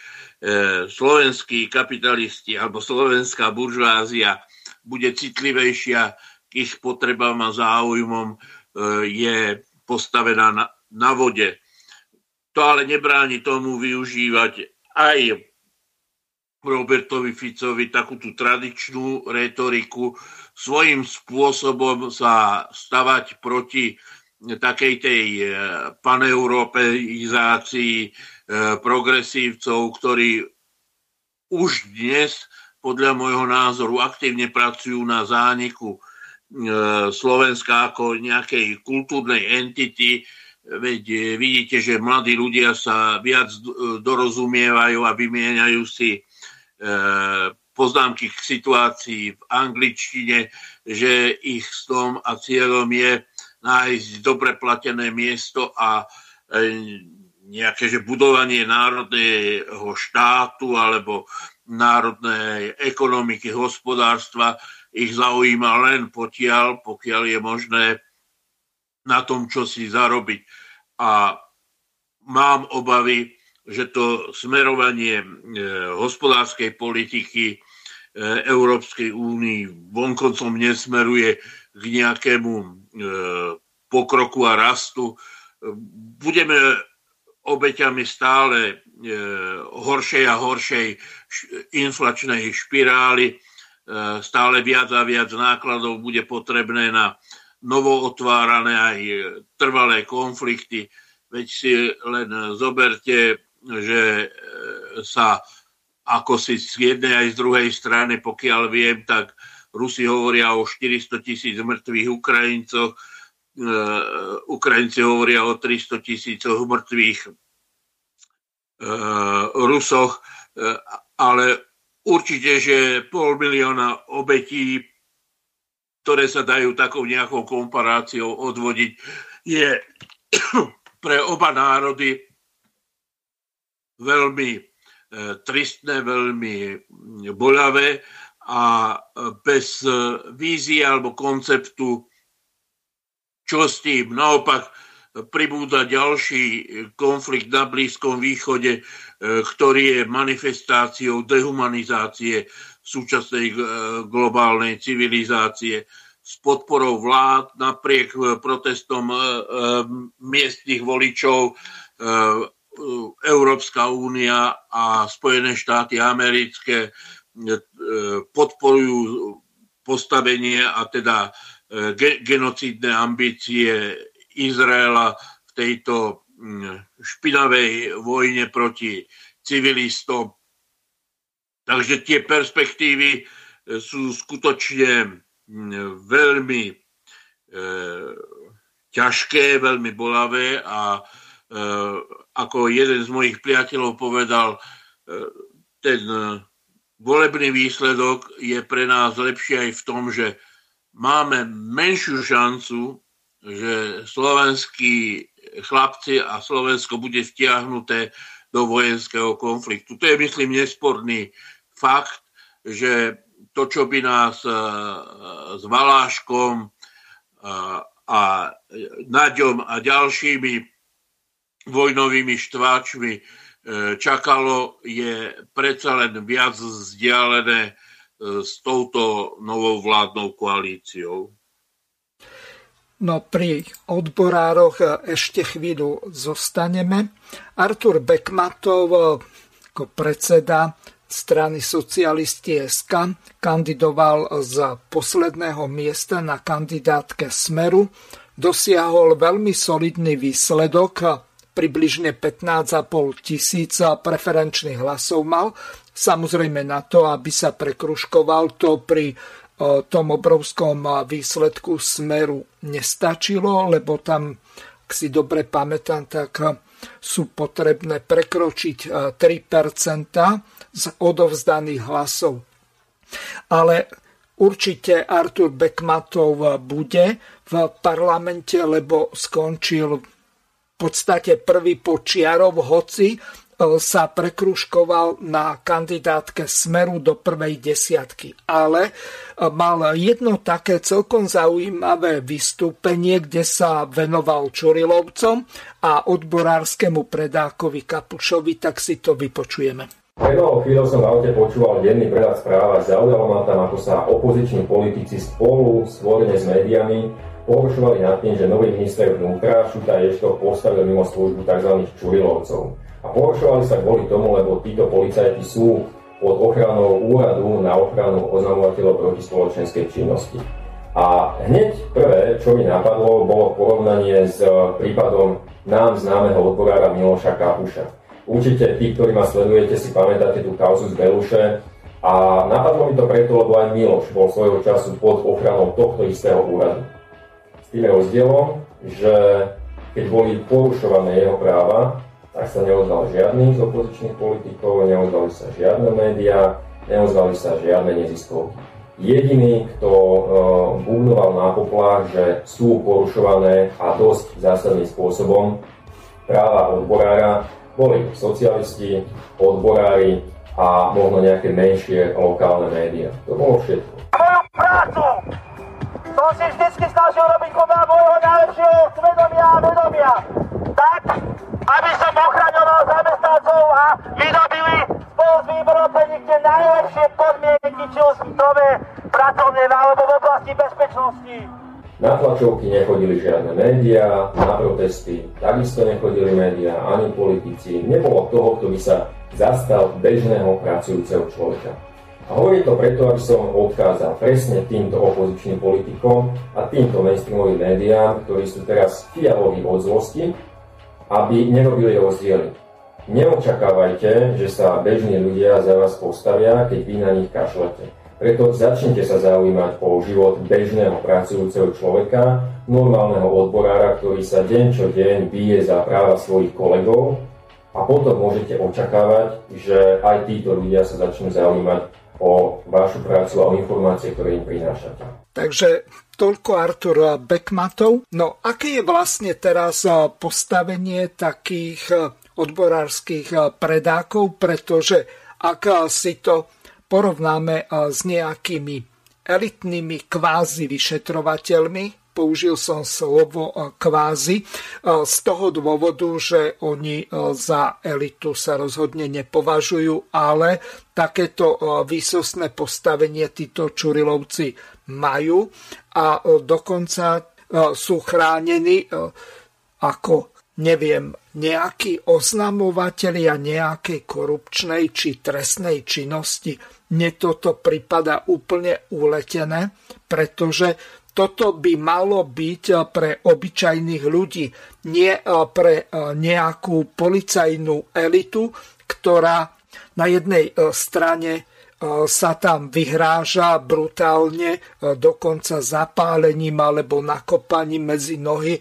slovenskí kapitalisti alebo slovenská buržvázia bude citlivejšia k ich potrebám a záujmom, je postavená na, vode. To ale nebráni tomu využívať aj Robertovi Ficovi takú tú tradičnú retoriku, svojím spôsobom sa stavať proti takej tej e, paneuropeizácii e, progresívcov, ktorí už dnes podľa môjho názoru aktívne pracujú na zániku e, Slovenska ako nejakej kultúrnej entity, Veď e, vidíte, že mladí ľudia sa viac dorozumievajú a vymieňajú si e, poznámky k situácii v angličtine, že ich stom a cieľom je nájsť dobre platené miesto a e, nejaké že budovanie národného štátu alebo národnej ekonomiky, hospodárstva ich zaujíma len potiaľ, pokiaľ je možné na tom, čo si zarobiť. A mám obavy, že to smerovanie e, hospodárskej politiky e, Európskej únii vonkoncom nesmeruje k nejakému e, pokroku a rastu. Budeme obeťami stále horšej a horšej inflačnej špirály. Stále viac a viac nákladov bude potrebné na novo otvárané aj trvalé konflikty. Veď si len zoberte, že e, sa ako si z jednej aj z druhej strany, pokiaľ viem, tak Rusi hovoria o 400 tisíc mŕtvych Ukrajincoch, e, Ukrajinci hovoria o 300 tisícoch mŕtvych e, Rusoch, ale určite, že pol milióna obetí ktoré sa dajú takou nejakou komparáciou odvodiť, je pre oba národy veľmi e, tristné, veľmi boľavé a bez vízie alebo konceptu, čo s tým. Naopak pribúda ďalší konflikt na Blízkom východe, e, ktorý je manifestáciou dehumanizácie súčasnej e, globálnej civilizácie s podporou vlád napriek protestom miestnych voličov Európska únia a Spojené štáty americké podporujú postavenie a teda genocídne ambície Izraela v tejto špinavej vojne proti civilistom. Takže tie perspektívy sú skutočne veľmi ťažké, veľmi bolavé a ako jeden z mojich priateľov povedal, ten volebný výsledok je pre nás lepší aj v tom, že máme menšiu šancu, že slovenskí chlapci a Slovensko bude vtiahnuté do vojenského konfliktu. To je, myslím, nesporný fakt, že to, čo by nás e, s Valáškom e, a Naďom a ďalšími vojnovými štváčmi e, čakalo, je predsa len viac vzdialené s touto novou vládnou koalíciou. No pri odborároch ešte chvíľu zostaneme. Artur Bekmatov ako predseda strany socialisti SK kandidoval z posledného miesta na kandidátke Smeru. Dosiahol veľmi solidný výsledok, približne 15,5 tisíc preferenčných hlasov mal. Samozrejme na to, aby sa prekruškoval to pri tom obrovskom výsledku smeru nestačilo, lebo tam, ak si dobre pamätám, tak sú potrebné prekročiť 3% z odovzdaných hlasov. Ale určite Artur Bekmatov bude v parlamente, lebo skončil v podstate prvý počiarov, hoci sa prekruškoval na kandidátke Smeru do prvej desiatky. Ale e, mal jedno také celkom zaujímavé vystúpenie, kde sa venoval Čurilovcom a odborárskému predákovi Kapušovi, tak si to vypočujeme. Pred malou chvíľou som v aute počúval denný prehľad správ a zaujalo ma tam, ako sa opoziční politici spolu stvorene s médiami porušovali nad tým, že nový minister vnútra Šuta Ješko postavil mimo službu tzv. Čurilovcov. A porušovali sa kvôli tomu, lebo títo policajti sú pod ochranou úradu na ochranu oznamovateľov proti spoločenskej činnosti. A hneď prvé, čo mi napadlo, bolo porovnanie s prípadom nám známeho odborára Miloša Kapuša. Určite tí, ktorí ma sledujete, si pamätáte tú kauzu z Beluše a napadlo mi to preto, lebo aj Miloš bol svojho času pod ochranou tohto istého úradu. S tým rozdielom, že keď boli porušované jeho práva, tak sa neozval žiadny z opozičných politikov, neozvali sa žiadne médiá, neozvali sa žiadne neziskovky. Jediný, kto uh, bubnoval na poplách, že sú porušované a dosť zásadným spôsobom práva odborára, boli socialisti, odborári a možno nejaké menšie lokálne médiá. To bolo všetko. Moju prácu som si vždy snažil robiť podľa môjho najlepšieho svedomia a vedomia. Tak, aby som ochraňoval zamestnancov a vydobili spolu s výborom pre najlepšie podmienky, či už v pracovné alebo v oblasti bezpečnosti. Na tlačovky nechodili žiadne médiá, na protesty takisto nechodili médiá, ani politici. Nebolo toho, kto by sa zastal bežného pracujúceho človeka. A hovorí to preto, aby som odkázal presne týmto opozičným politikom a týmto mainstreamovým médiám, ktorí sú teraz fialoví od zlosti, aby nerobili rozdiely. Neočakávajte, že sa bežní ľudia za vás postavia, keď vy na nich kašlete. Preto začnite sa zaujímať o život bežného pracujúceho človeka, normálneho odborára, ktorý sa deň čo deň bije za práva svojich kolegov a potom môžete očakávať, že aj títo ľudia sa začnú zaujímať o vašu prácu a o informácie, ktoré im prinášate. Takže toľko Artur Beckmatov. No aké je vlastne teraz postavenie takých odborárskych predákov, pretože ak si to porovnáme s nejakými elitnými kvázi vyšetrovateľmi, použil som slovo e, kvázi, e, z toho dôvodu, že oni e, za elitu sa rozhodne nepovažujú, ale takéto výsostné postavenie títo Čurilovci majú a dokonca sú chránení ako neviem, nejakí oznamovatelia nejakej korupčnej či trestnej činnosti. Mne toto prípada úplne uletené, pretože toto by malo byť pre obyčajných ľudí, nie pre nejakú policajnú elitu, ktorá na jednej strane sa tam vyhráža brutálne, dokonca zapálením alebo nakopaním medzi nohy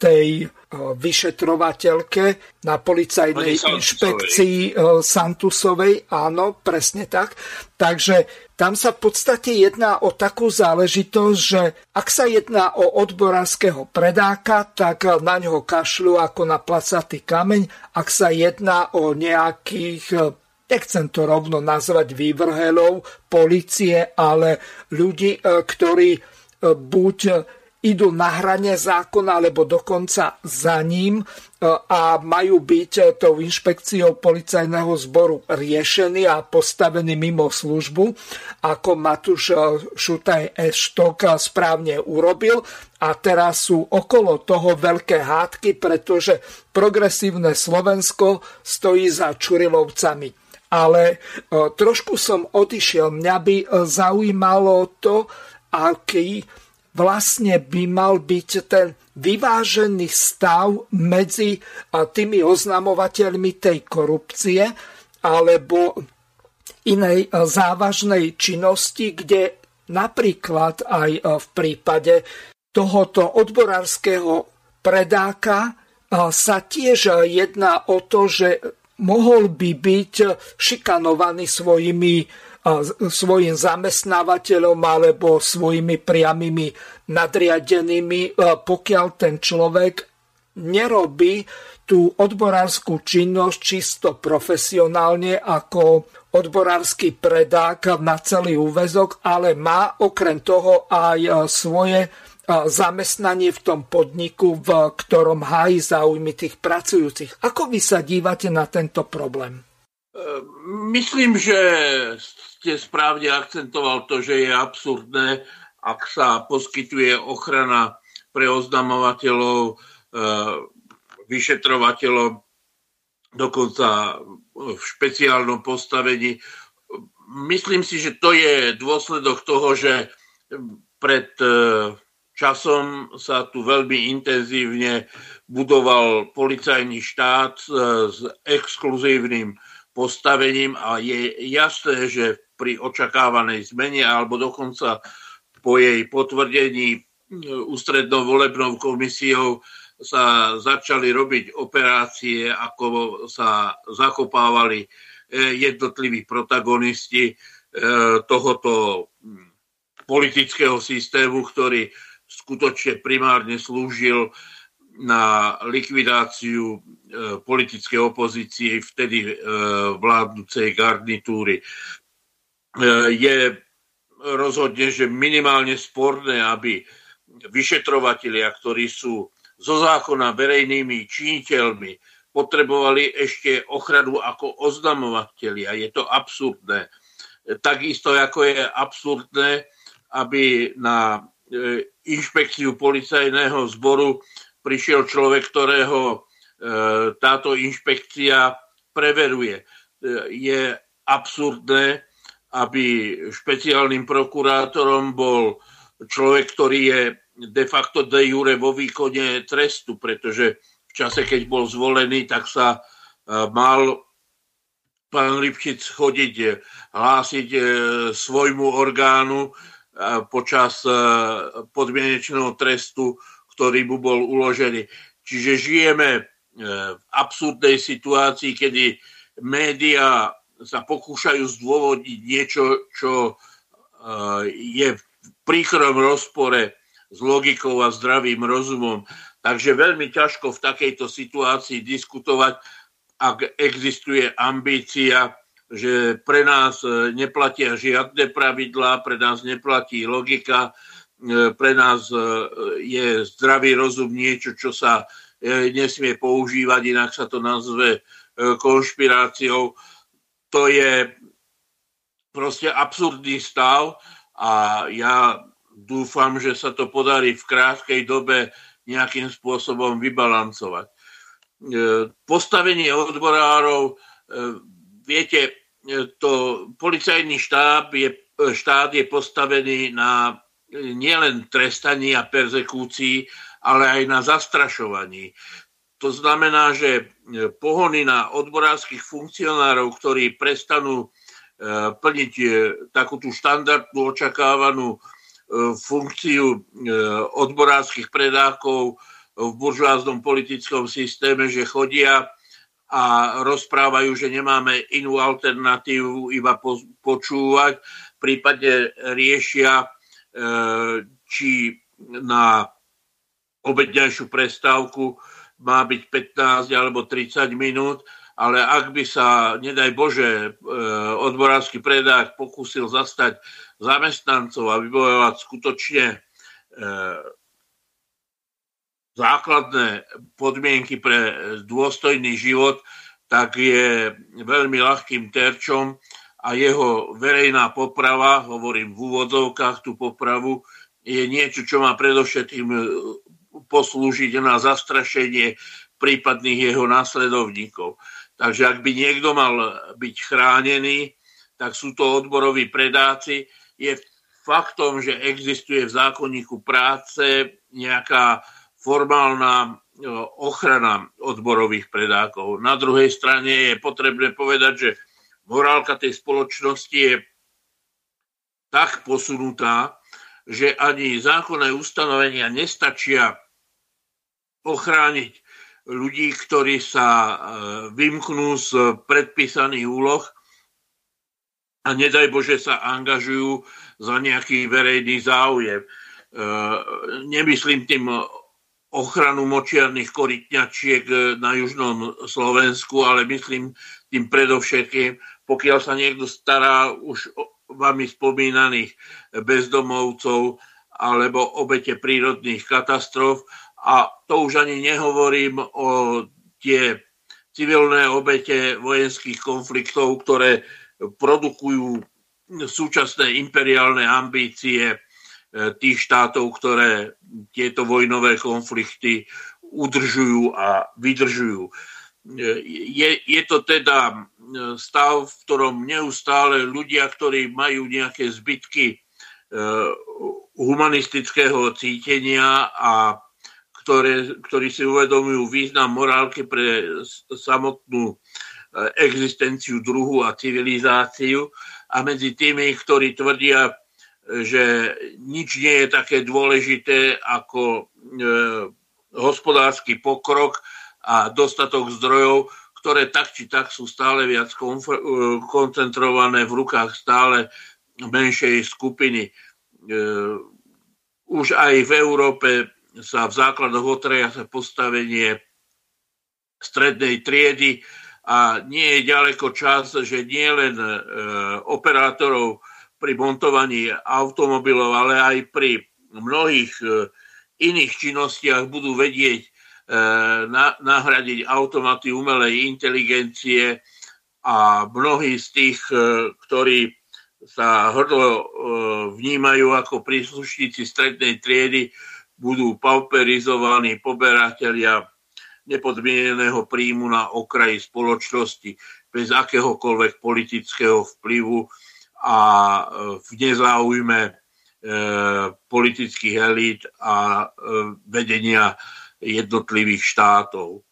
tej vyšetrovateľke na policajnej inšpekcii Santusovej. Áno, presne tak. Takže tam sa v podstate jedná o takú záležitosť, že ak sa jedná o odborárskeho predáka, tak na ňo kašľú ako na placatý kameň. Ak sa jedná o nejakých nechcem to rovno nazvať vývrhelov policie, ale ľudí, e, ktorí e, buď idú na hrane zákona, alebo dokonca za ním e, a majú byť tou inšpekciou policajného zboru riešení a postavení mimo službu, ako Matúš Šutaj Eštok správne urobil. A teraz sú okolo toho veľké hádky, pretože progresívne Slovensko stojí za Čurilovcami ale e, trošku som odišiel. Mňa by e, zaujímalo to, aký vlastne by mal byť ten vyvážený stav medzi tými oznamovateľmi tej korupcie alebo inej závažnej činnosti, kde napríklad aj v prípade tohoto odborárskeho predáka sa tiež jedná o to, že mohol by byť šikanovaný svojimi, svojim zamestnávateľom alebo svojimi priamými nadriadenými, pokiaľ ten človek nerobí tú odborárskú činnosť čisto profesionálne ako odborársky predák na celý úvezok, ale má okrem toho aj svoje zamestnanie v tom podniku, v ktorom hájí záujmy tých pracujúcich. Ako vy sa dívate na tento problém? E, myslím, že ste správne akcentoval to, že je absurdné, ak sa poskytuje ochrana pre oznamovateľov, e, vyšetrovateľov, dokonca v špeciálnom postavení. Myslím si, že to je dôsledok toho, že pred e, Časom sa tu veľmi intenzívne budoval policajný štát e, s exkluzívnym postavením a je jasné, že pri očakávanej zmene alebo dokonca po jej potvrdení e, ústrednou volebnou komisiou sa začali robiť operácie, ako sa zakopávali e, jednotliví protagonisti tohoto politického systému, ktorý skutočne primárne slúžil na likvidáciu e, politickej opozície vtedy e, vládnucej garnitúry. E, je rozhodne, že minimálne sporné, aby vyšetrovatelia, ktorí sú zo zákona verejnými činiteľmi, potrebovali ešte ochranu ako oznamovateľia. Je to absurdné. Takisto ako je absurdné, aby na E, inšpekciu policajného zboru prišiel človek, ktorého e, táto inšpekcia preveruje. E, je absurdné, aby špeciálnym prokurátorom bol človek, ktorý je de facto de jure vo výkone trestu, pretože v čase, keď bol zvolený, tak sa mal pán Lipšic chodiť, hlásiť svojmu orgánu, počas e, podmienečného trestu, ktorý mu bol uložený. Čiže žijeme e, v absurdnej situácii, kedy médiá sa pokúšajú zdôvodniť niečo, čo e, je v príkrom rozpore s logikou a zdravým rozumom. Takže veľmi ťažko v takejto situácii diskutovať, ak existuje ambícia že pre nás e, neplatia žiadne pravidlá, pre nás neplatí logika, pre nás e, je zdravý rozum niečo, čo sa nesmie používať, inak sa to nazve konšpiráciou. To je proste absurdný stav a ja dúfam, že sa to podarí v krátkej dobe nejakým spôsobom vybalancovať. Postavenie odborárov, viete, to policajný štáb je, štát je postavený na nielen trestaní a persekúcii, ale aj na zastrašovaní. To znamená, že pohony na odborárskych funkcionárov, ktorí prestanú plniť takú tú štandardnú očakávanú funkciu odborárskych predákov v buržoáznom politickom systéme, že chodia a rozprávajú, že nemáme inú alternatívu, iba počúvať, prípadne riešia, e, či na obedňajšiu prestávku má byť 15 alebo 30 minút, ale ak by sa, nedaj Bože, e, odborársky predák pokúsil zastať zamestnancov a vybojovať skutočne e, základné podmienky pre dôstojný život, tak je veľmi ľahkým terčom a jeho verejná poprava, hovorím v úvodzovkách tú popravu, je niečo, čo má predovšetkým poslúžiť na zastrašenie prípadných jeho následovníkov. Takže ak by niekto mal byť chránený, tak sú to odboroví predáci. Je faktom, že existuje v zákonníku práce nejaká formálna e, ochrana odborových predákov. Na druhej strane je potrebné povedať, že morálka tej spoločnosti je tak posunutá, že ani zákonné ustanovenia nestačia ochrániť ľudí, ktorí sa e, vymknú z predpísaných úloh a nedaj Bože sa angažujú za nejaký verejný záujem. E, nemyslím tým ochranu močiarných korytňačiek e, na južnom Slovensku, ale myslím tým predovšetkým, pokiaľ sa niekto stará už vami spomínaných bezdomovcov alebo obete prírodných katastrof. A to už ani nehovorím o tie civilné obete vojenských konfliktov, ktoré produkujú súčasné imperiálne ambície E, tých štátov, ktoré tieto vojnové konflikty udržujú a vydržujú. E, je, je to teda stav, v ktorom neustále ľudia, ktorí majú nejaké zbytky humanistického cítenia a ktoré, ktorí si uvedomujú význam morálky pre samotnú existenciu druhu a civilizáciu a medzi tými, ktorí tvrdia, že nič nie je také dôležité ako e, hospodársky pokrok a dostatok zdrojov, ktoré tak či tak sú stále viac e, koncentrované v rukách stále menšej skupiny. E, už aj v Európe sa v základoch otreja sa postavenie strednej triedy a nie je ďaleko čas, že nie len operátorov pri montovaní automobilov, ale aj pri mnohých e, iných činnostiach budú vedieť e, nahradiť automaty umelej inteligencie a mnohí z tých, e, ktorí sa hrdlo vnímajú ako príslušníci strednej triedy, budú pauperizovaní poberatelia nepodmieneného príjmu na okraji spoločnosti bez akéhokoľvek politického vplyvu a v nezáujme politických elít a vedenia jednotlivých štátov.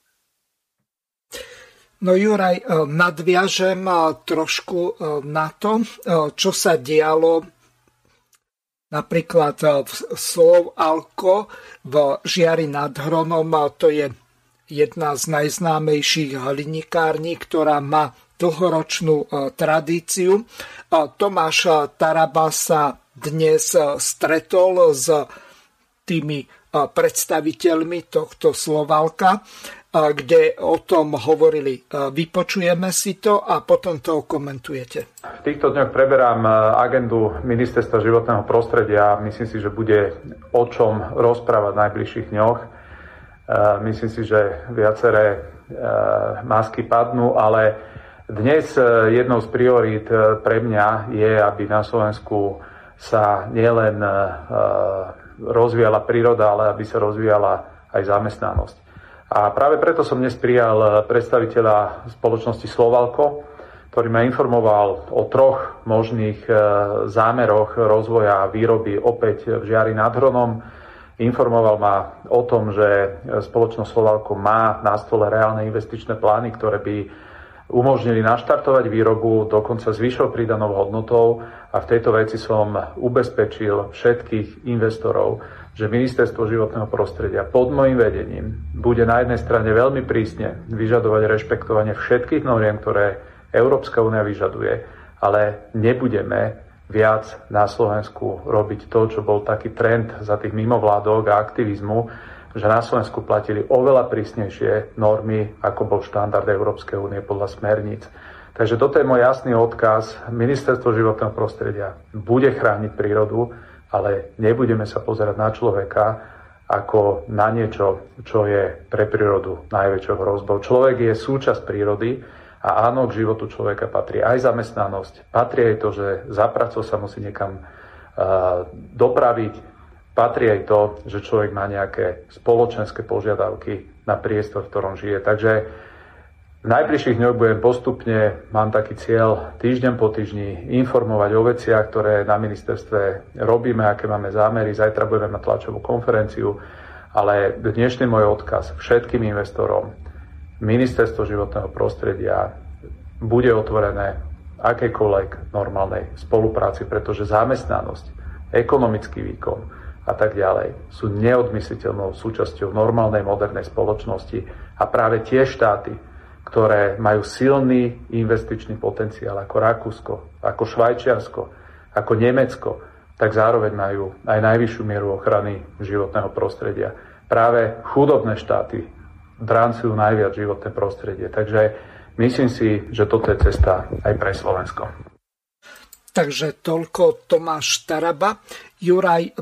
No Juraj, nadviažem trošku na to, čo sa dialo napríklad v Slov Alko v Žiari nad Hronom. To je jedna z najznámejších hlinikární, ktorá má dlhoročnú tradíciu. Tomáš Taraba sa dnes stretol s tými predstaviteľmi tohto Slovalka, kde o tom hovorili. Vypočujeme si to a potom to komentujete. V týchto dňoch preberám agendu Ministerstva životného prostredia. Myslím si, že bude o čom rozprávať v najbližších dňoch. Myslím si, že viaceré masky padnú, ale dnes jednou z priorít pre mňa je, aby na Slovensku sa nielen rozvíjala príroda, ale aby sa rozvíjala aj zamestnanosť. A práve preto som dnes prijal predstaviteľa spoločnosti Slovalko, to ktorý ma informoval o troch možných e, zámeroch rozvoja výroby opäť v Žiari nad Hronom. Informoval ma o tom, že spoločnosť Slovalko má na stole reálne investičné plány, ktoré by umožnili naštartovať výrobu dokonca s vyššou pridanou hodnotou a v tejto veci som ubezpečil všetkých investorov, že Ministerstvo životného prostredia pod môjim vedením bude na jednej strane veľmi prísne vyžadovať rešpektovanie všetkých noriem, ktoré Európska únia vyžaduje, ale nebudeme viac na Slovensku robiť to, čo bol taký trend za tých mimovládok a aktivizmu, že na Slovensku platili oveľa prísnejšie normy, ako bol štandard Európskej únie podľa smerníc. Takže toto je môj jasný odkaz. Ministerstvo životného prostredia bude chrániť prírodu, ale nebudeme sa pozerať na človeka ako na niečo, čo je pre prírodu najväčšou hrozbou. Človek je súčasť prírody a áno, k životu človeka patrí aj zamestnanosť, patrí aj to, že za pracou sa musí niekam uh, dopraviť, patrí aj to, že človek má nejaké spoločenské požiadavky na priestor, v ktorom žije. Takže v najbližších dňoch budem postupne, mám taký cieľ, týždeň po týždni informovať o veciach, ktoré na ministerstve robíme, aké máme zámery. Zajtra budeme mať tlačovú konferenciu, ale dnešný môj odkaz všetkým investorom, ministerstvo životného prostredia bude otvorené akékoľvek normálnej spolupráci, pretože zamestnanosť, ekonomický výkon a tak ďalej sú neodmysliteľnou súčasťou normálnej modernej spoločnosti a práve tie štáty, ktoré majú silný investičný potenciál ako Rakúsko, ako Švajčiarsko, ako Nemecko, tak zároveň majú aj najvyššiu mieru ochrany životného prostredia. Práve chudobné štáty drancujú najviac životné prostredie. Takže myslím si, že toto je cesta aj pre Slovensko. Takže toľko Tomáš Taraba. Juraj,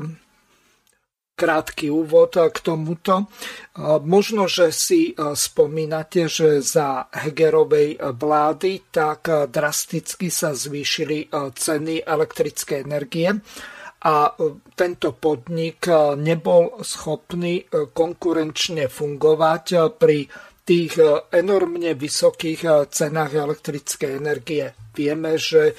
krátky úvod k tomuto. Možno, že si spomínate, že za Hegerovej vlády tak drasticky sa zvýšili ceny elektrické energie a tento podnik nebol schopný konkurenčne fungovať pri tých enormne vysokých cenách elektrickej energie. Vieme, že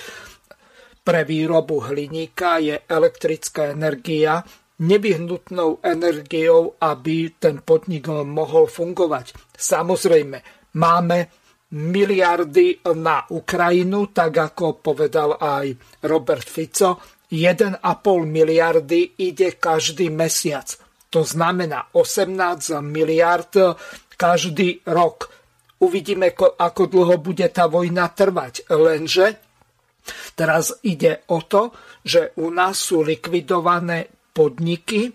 pre výrobu hliníka je elektrická energia nevyhnutnou energiou, aby ten podnik mohol fungovať. Samozrejme, máme miliardy na Ukrajinu, tak ako povedal aj Robert Fico, 1,5 miliardy ide každý mesiac. To znamená 18 miliard každý rok. Uvidíme, ako dlho bude tá vojna trvať. Lenže teraz ide o to, že u nás sú likvidované podniky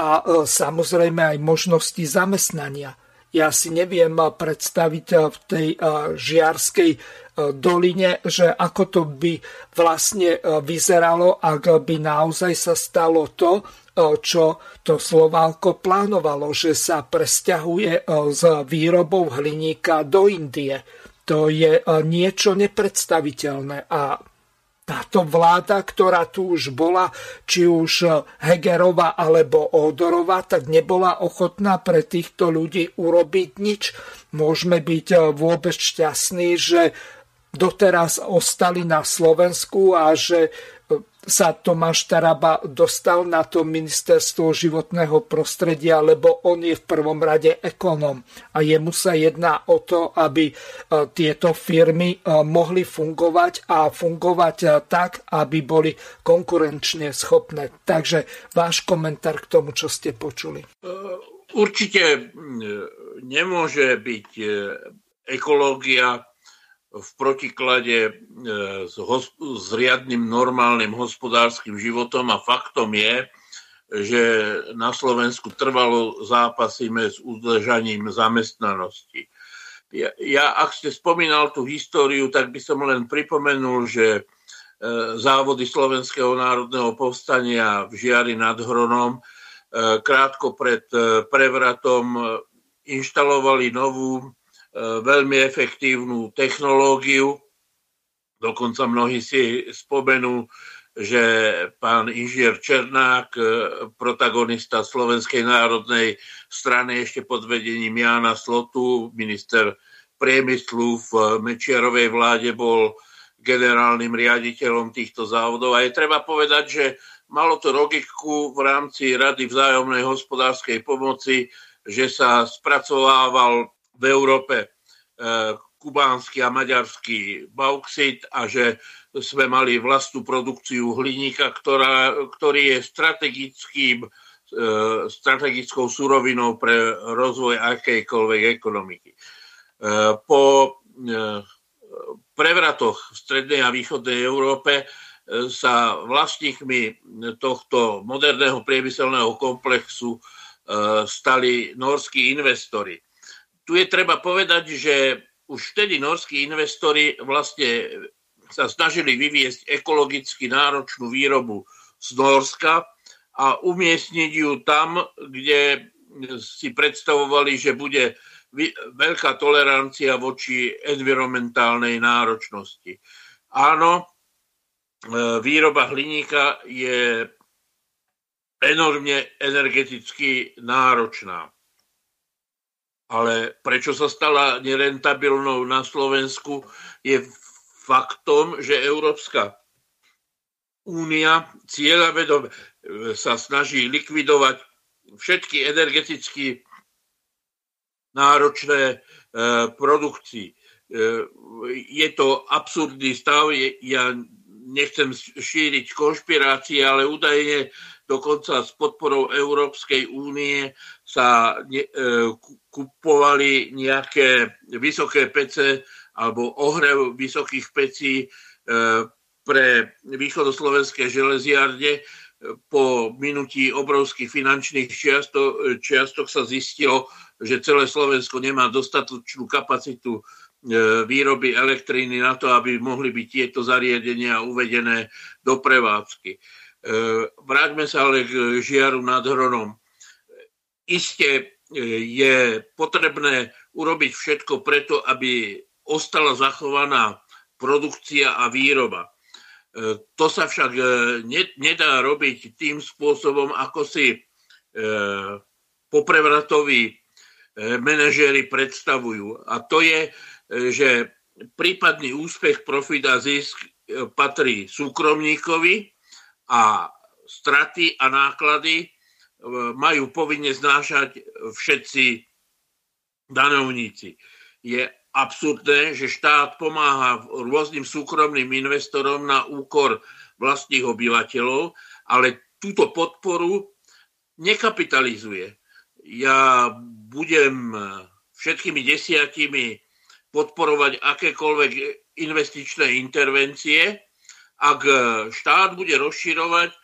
a e, samozrejme aj možnosti zamestnania. Ja si neviem predstaviť v tej e, žiarskej doline, že ako to by vlastne e, vyzeralo, ak by naozaj sa stalo to, e, čo to Sloválko plánovalo, že sa presťahuje e, výrobou hliníka do Indie. To je niečo nepredstaviteľné a táto vláda, ktorá tu už bola, či už Hegerová alebo Odorová, tak nebola ochotná pre týchto ľudí urobiť nič. Môžeme byť vôbec šťastní, že doteraz ostali na Slovensku a že sa Tomáš Taraba dostal na to ministerstvo životného prostredia, lebo on je v prvom rade ekonom a jemu sa jedná o to, aby e, tieto firmy e, mohli fungovať a fungovať tak, aby boli konkurenčne schopné. Takže váš komentár k tomu, čo ste počuli. Určite nemôže byť ekológia v protiklade e, s, s riadnym normálnym hospodárskym životom a faktom je, že na Slovensku trvalo zápasíme s udržaním zamestnanosti. Ja, ja, ak ste spomínal tú históriu, tak by som len pripomenul, že e, závody Slovenského národného povstania v Žiari nad Hronom e, krátko pred prevratom inštalovali novú veľmi efektívnu technológiu. Dokonca mnohí si spomenú, že pán inžier Černák, e, protagonista Slovenskej národnej strany ešte pod vedením Jána Slotu, minister priemyslu v Mečiarovej vláde bol generálnym riaditeľom týchto závodov. A je treba povedať, že malo to logiku v rámci Rady vzájomnej hospodárskej pomoci, že sa spracovával v Európe e, kubánsky a maďarský bauxit a že sme mali vlastnú produkciu hliníka, ktorá, ktorý je strategickým, e, strategickou surovinou pre rozvoj akejkoľvek ekonomiky. E, po prevratoch v strednej a východnej Európe sa vlastníkmi tohto moderného priemyselného komplexu stali norskí investori. Tu je treba povedať, že už vtedy norskí investori vlastne sa snažili vyviesť ekologicky náročnú výrobu z Norska a umiestniť ju tam, kde si predstavovali, že bude veľká tolerancia voči environmentálnej náročnosti. Áno, e, výroba hliníka je enormne energeticky náročná. Ale prečo sa stala nerentabilnou na Slovensku, je faktom, že Európska únia cieľavedome sa snaží likvidovať všetky energeticky náročné e, produkcii. E, je to absurdný stav, ja nechcem šíriť konšpirácie, ale údajne dokonca s podporou Európskej únie sa ne, e, kupovali nejaké vysoké pece alebo ohrev vysokých pecí e, pre východoslovenské železiarne. Po minutí obrovských finančných čiastok, čiastok sa zistilo, že celé Slovensko nemá dostatočnú kapacitu e, výroby elektriny na to, aby mohli byť tieto zariadenia uvedené do prevádzky. E, vráťme sa ale k žiaru nad Hronom. Isté e, je potrebné urobiť všetko preto, aby ostala zachovaná produkcia a výroba. E, to sa však nedá robiť tým spôsobom, ako si poprevratoví manažéri predstavujú. A to je, že prípadný úspech, profit a zisk patrí súkromníkovi a straty a náklady e, majú povinne znášať všetci danovníci. Je absurdné, že štát pomáha rôznym súkromným investorom na úkor vlastných obyvateľov, ale túto podporu nekapitalizuje. Ja budem všetkými desiatimi podporovať akékoľvek investičné intervencie, ak štát bude rozširovať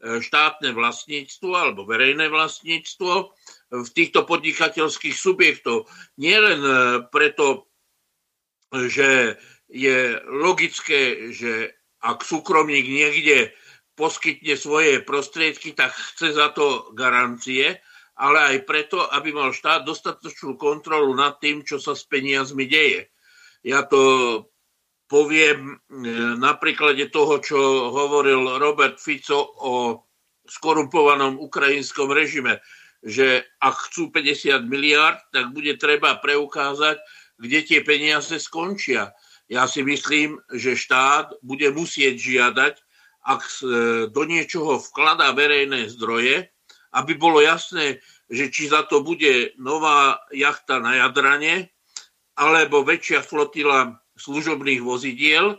štátne vlastníctvo alebo verejné vlastníctvo v týchto podnikateľských subjektov. Nielen e, preto, že je logické, že ak súkromník niekde poskytne svoje prostriedky, tak chce za to garancie, ale aj preto, aby mal štát dostatočnú kontrolu nad tým, čo sa s peniazmi deje. Ja to poviem e, na príklade toho, čo hovoril Robert Fico o skorumpovanom ukrajinskom režime, že ak chcú 50 miliard, tak bude treba preukázať, kde tie peniaze skončia. Ja si myslím, že štát bude musieť žiadať, ak e, do niečoho vkladá verejné zdroje, aby bolo jasné, že či za to bude nová jachta na Jadrane, alebo väčšia flotila služobných vozidiel,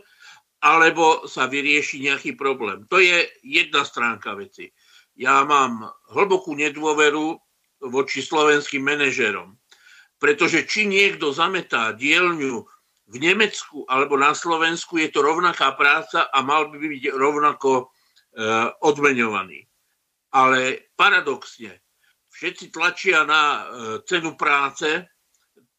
alebo sa vyrieši nejaký problém. To je jedna stránka veci. Ja mám hlbokú nedôveru voči slovenským manažerom, pretože či niekto zametá dielňu v Nemecku alebo na Slovensku, je to rovnaká práca a mal by byť rovnako e, odmeňovaný. Ale paradoxne, všetci tlačia na e, cenu práce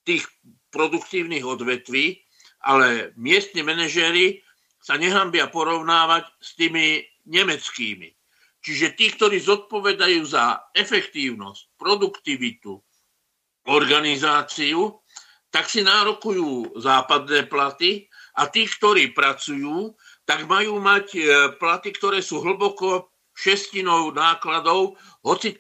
tých produktívnych odvetví, ale miestni manažéri sa nehambia porovnávať s tými nemeckými. Čiže tí, ktorí zodpovedajú za efektívnosť, produktivitu, organizáciu, tak si nárokujú západné platy a tí, ktorí pracujú, tak majú mať e, platy, ktoré sú hlboko šestinou nákladov, hoci e,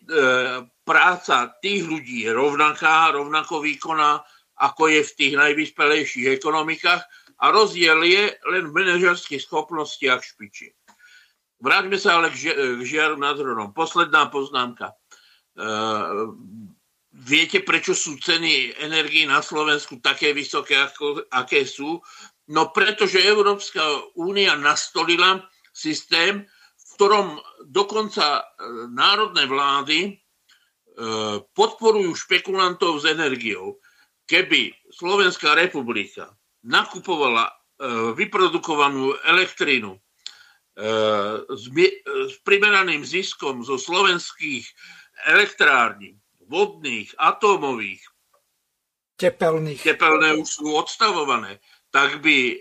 práca tých ľudí je rovnaká, rovnako výkonná, ako je v tých najvyspelejších ekonomikách a rozdiel je len v manažerských schopnostiach špičiek. Vráťme sa ale k, žiaru nad Hronom. Posledná poznámka. E, viete, prečo sú ceny energii na Slovensku také vysoké, ako, aké sú? No pretože Európska únia nastolila systém, v ktorom dokonca e, národné vlády e, podporujú špekulantov s energiou. Keby Slovenská republika nakupovala e, vyprodukovanú elektrínu E, s, s primeraným ziskom zo slovenských elektrární, vodných, atómových, tepelných. tepelné už sú odstavované, tak by e,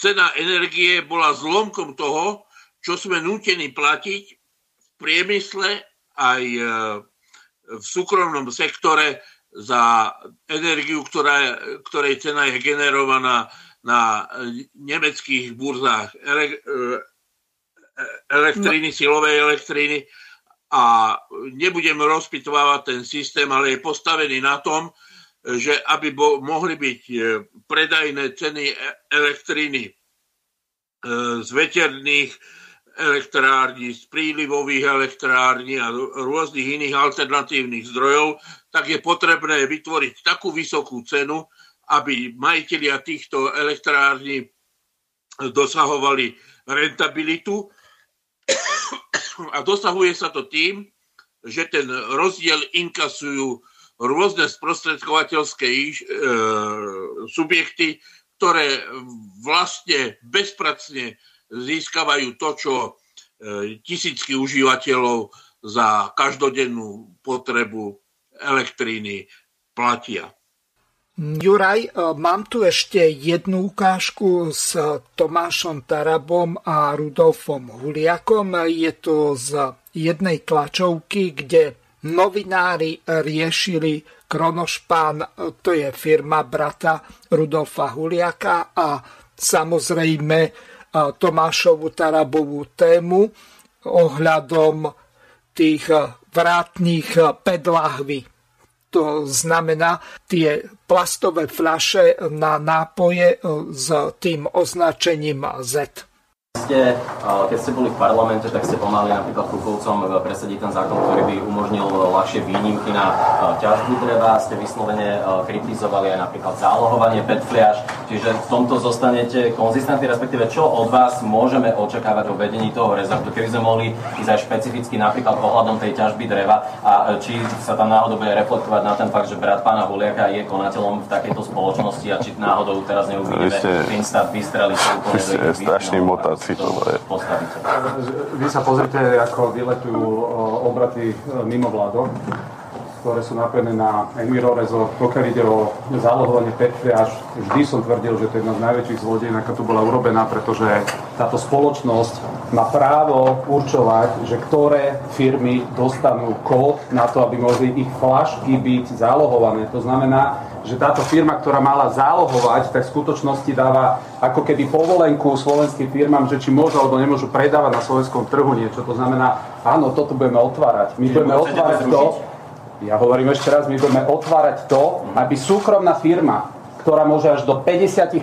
cena energie bola zlomkom toho, čo sme nútení platiť v priemysle aj e, v súkromnom sektore za energiu, ktorá, ktorej cena je generovaná na nemeckých burzách e, elektriny, no. silovej elektriny a nebudem rozpitovávať ten systém, ale je postavený na tom, že aby bo, mohli byť e, predajné ceny e, elektriny z veterných elektrární, z prílivových elektrární a rôznych iných alternatívnych zdrojov, tak je potrebné vytvoriť takú vysokú cenu, aby majiteľia týchto elektrární dosahovali rentabilitu. A dosahuje sa to tým, že ten rozdiel inkasujú rôzne sprostredkovateľské e, subjekty, ktoré vlastne bezpracne získavajú to, čo e, tisícky užívateľov za každodennú potrebu elektríny platia. Juraj, e, mám tu ešte jednu ukážku s Tomášom Tarabom a Rudolfom Huliakom. Je to z jednej tlačovky, kde novinári riešili Kronošpán, to je firma brata Rudolfa Huliaka a samozrejme Tomášovu Tarabovú tému ohľadom tých vrátnych pedlahví to znamená tie plastové fľaše na nápoje s tým označením Z ste, keď ste boli v parlamente, tak ste pomáhali napríklad Kukovcom presadiť ten zákon, ktorý by umožnil ľahšie výnimky na ťažbu dreva. Ste vyslovene kritizovali aj napríklad zálohovanie petfliaž. Čiže v tomto zostanete konzistentní, respektíve čo od vás môžeme očakávať o vedení toho rezortu, keby sme mohli ísť aj špecificky napríklad ohľadom tej ťažby dreva a či sa tam náhodou bude reflektovať na ten fakt, že brat pána Huliaka je konateľom v takejto spoločnosti a či náhodou teraz neuvidíme Finstat vystreli sa úplne do strašný motac si to je. Vy sa pozrite, ako vyletujú obraty e, mimo vládok, ktoré sú napojené na Enviro Resort. Pokiaľ ide o zálohovanie až vždy som tvrdil, že to je jedna z najväčších zlodejín, aká tu bola urobená, pretože táto spoločnosť má právo určovať, že ktoré firmy dostanú kód na to, aby mohli ich flašky byť zálohované. To znamená, že táto firma, ktorá mala zálohovať, tak v skutočnosti dáva ako keby povolenku slovenským firmám, že či môžu alebo nemôžu predávať na slovenskom trhu niečo. To znamená, áno, toto budeme otvárať. My budeme otvárať to, ja hovorím ešte raz, my budeme otvárať to, aby súkromná firma, ktorá môže až do 50%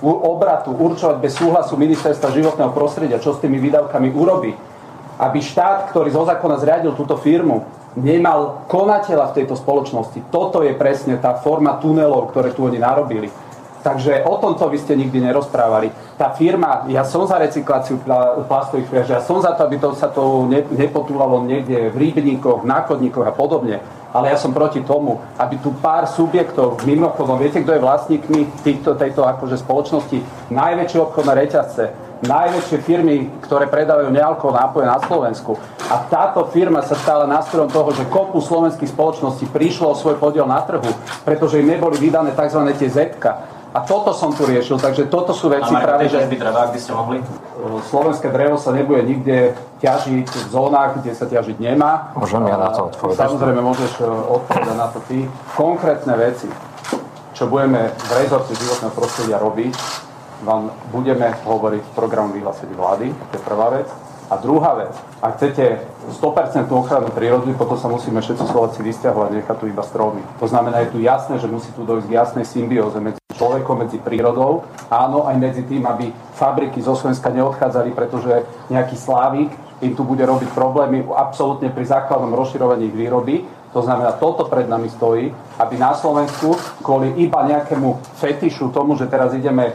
obratu určovať bez súhlasu ministerstva životného prostredia, čo s tými výdavkami urobí, aby štát, ktorý zo zákona zriadil túto firmu, nemal konateľa v tejto spoločnosti. Toto je presne tá forma tunelov, ktoré tu oni narobili. Takže o tomto vy ste nikdy nerozprávali. Tá firma, ja som za recykláciu plastových fľaš, ja som za to, aby to sa to nepotúlalo niekde v rýbníkoch, v náchodníkoch a podobne. Ale ja som proti tomu, aby tu pár subjektov, mimochodom, viete, kto je vlastníkmi týchto, tejto akože spoločnosti? Najväčšie obchodné reťazce, najväčšie firmy, ktoré predávajú nealkohol nápoje na Slovensku. A táto firma sa stala nástrojom toho, že kopu slovenských spoločností prišlo o svoj podiel na trhu, pretože im neboli vydané tzv. tie zetka. A toto som tu riešil, takže toto sú veci práve, že... Dreva, ak by ste mohli? Slovenské drevo sa nebude nikde ťažiť v zónach, kde sa ťažiť nemá. Môžem ja na to odpovedať. Samozrejme, môžeš e, odpovedať na to ty. Konkrétne veci, čo budeme v rezorte životného prostredia robiť, vám budeme hovoriť v programu vyhlásení vlády, to je prvá vec. A druhá vec, ak chcete 100% ochranu prírody, potom sa musíme všetci Slováci vysťahovať, nechať tu iba stromy. To znamená, je tu jasné, že musí tu dojsť k jasnej symbióze medzi človekom, medzi prírodou, áno, aj medzi tým, aby fabriky zo Slovenska neodchádzali, pretože nejaký slávik im tu bude robiť problémy absolútne pri základnom rozširovaní ich výroby, to znamená, toto pred nami stojí, aby na Slovensku kvôli iba nejakému fetišu tomu, že teraz ideme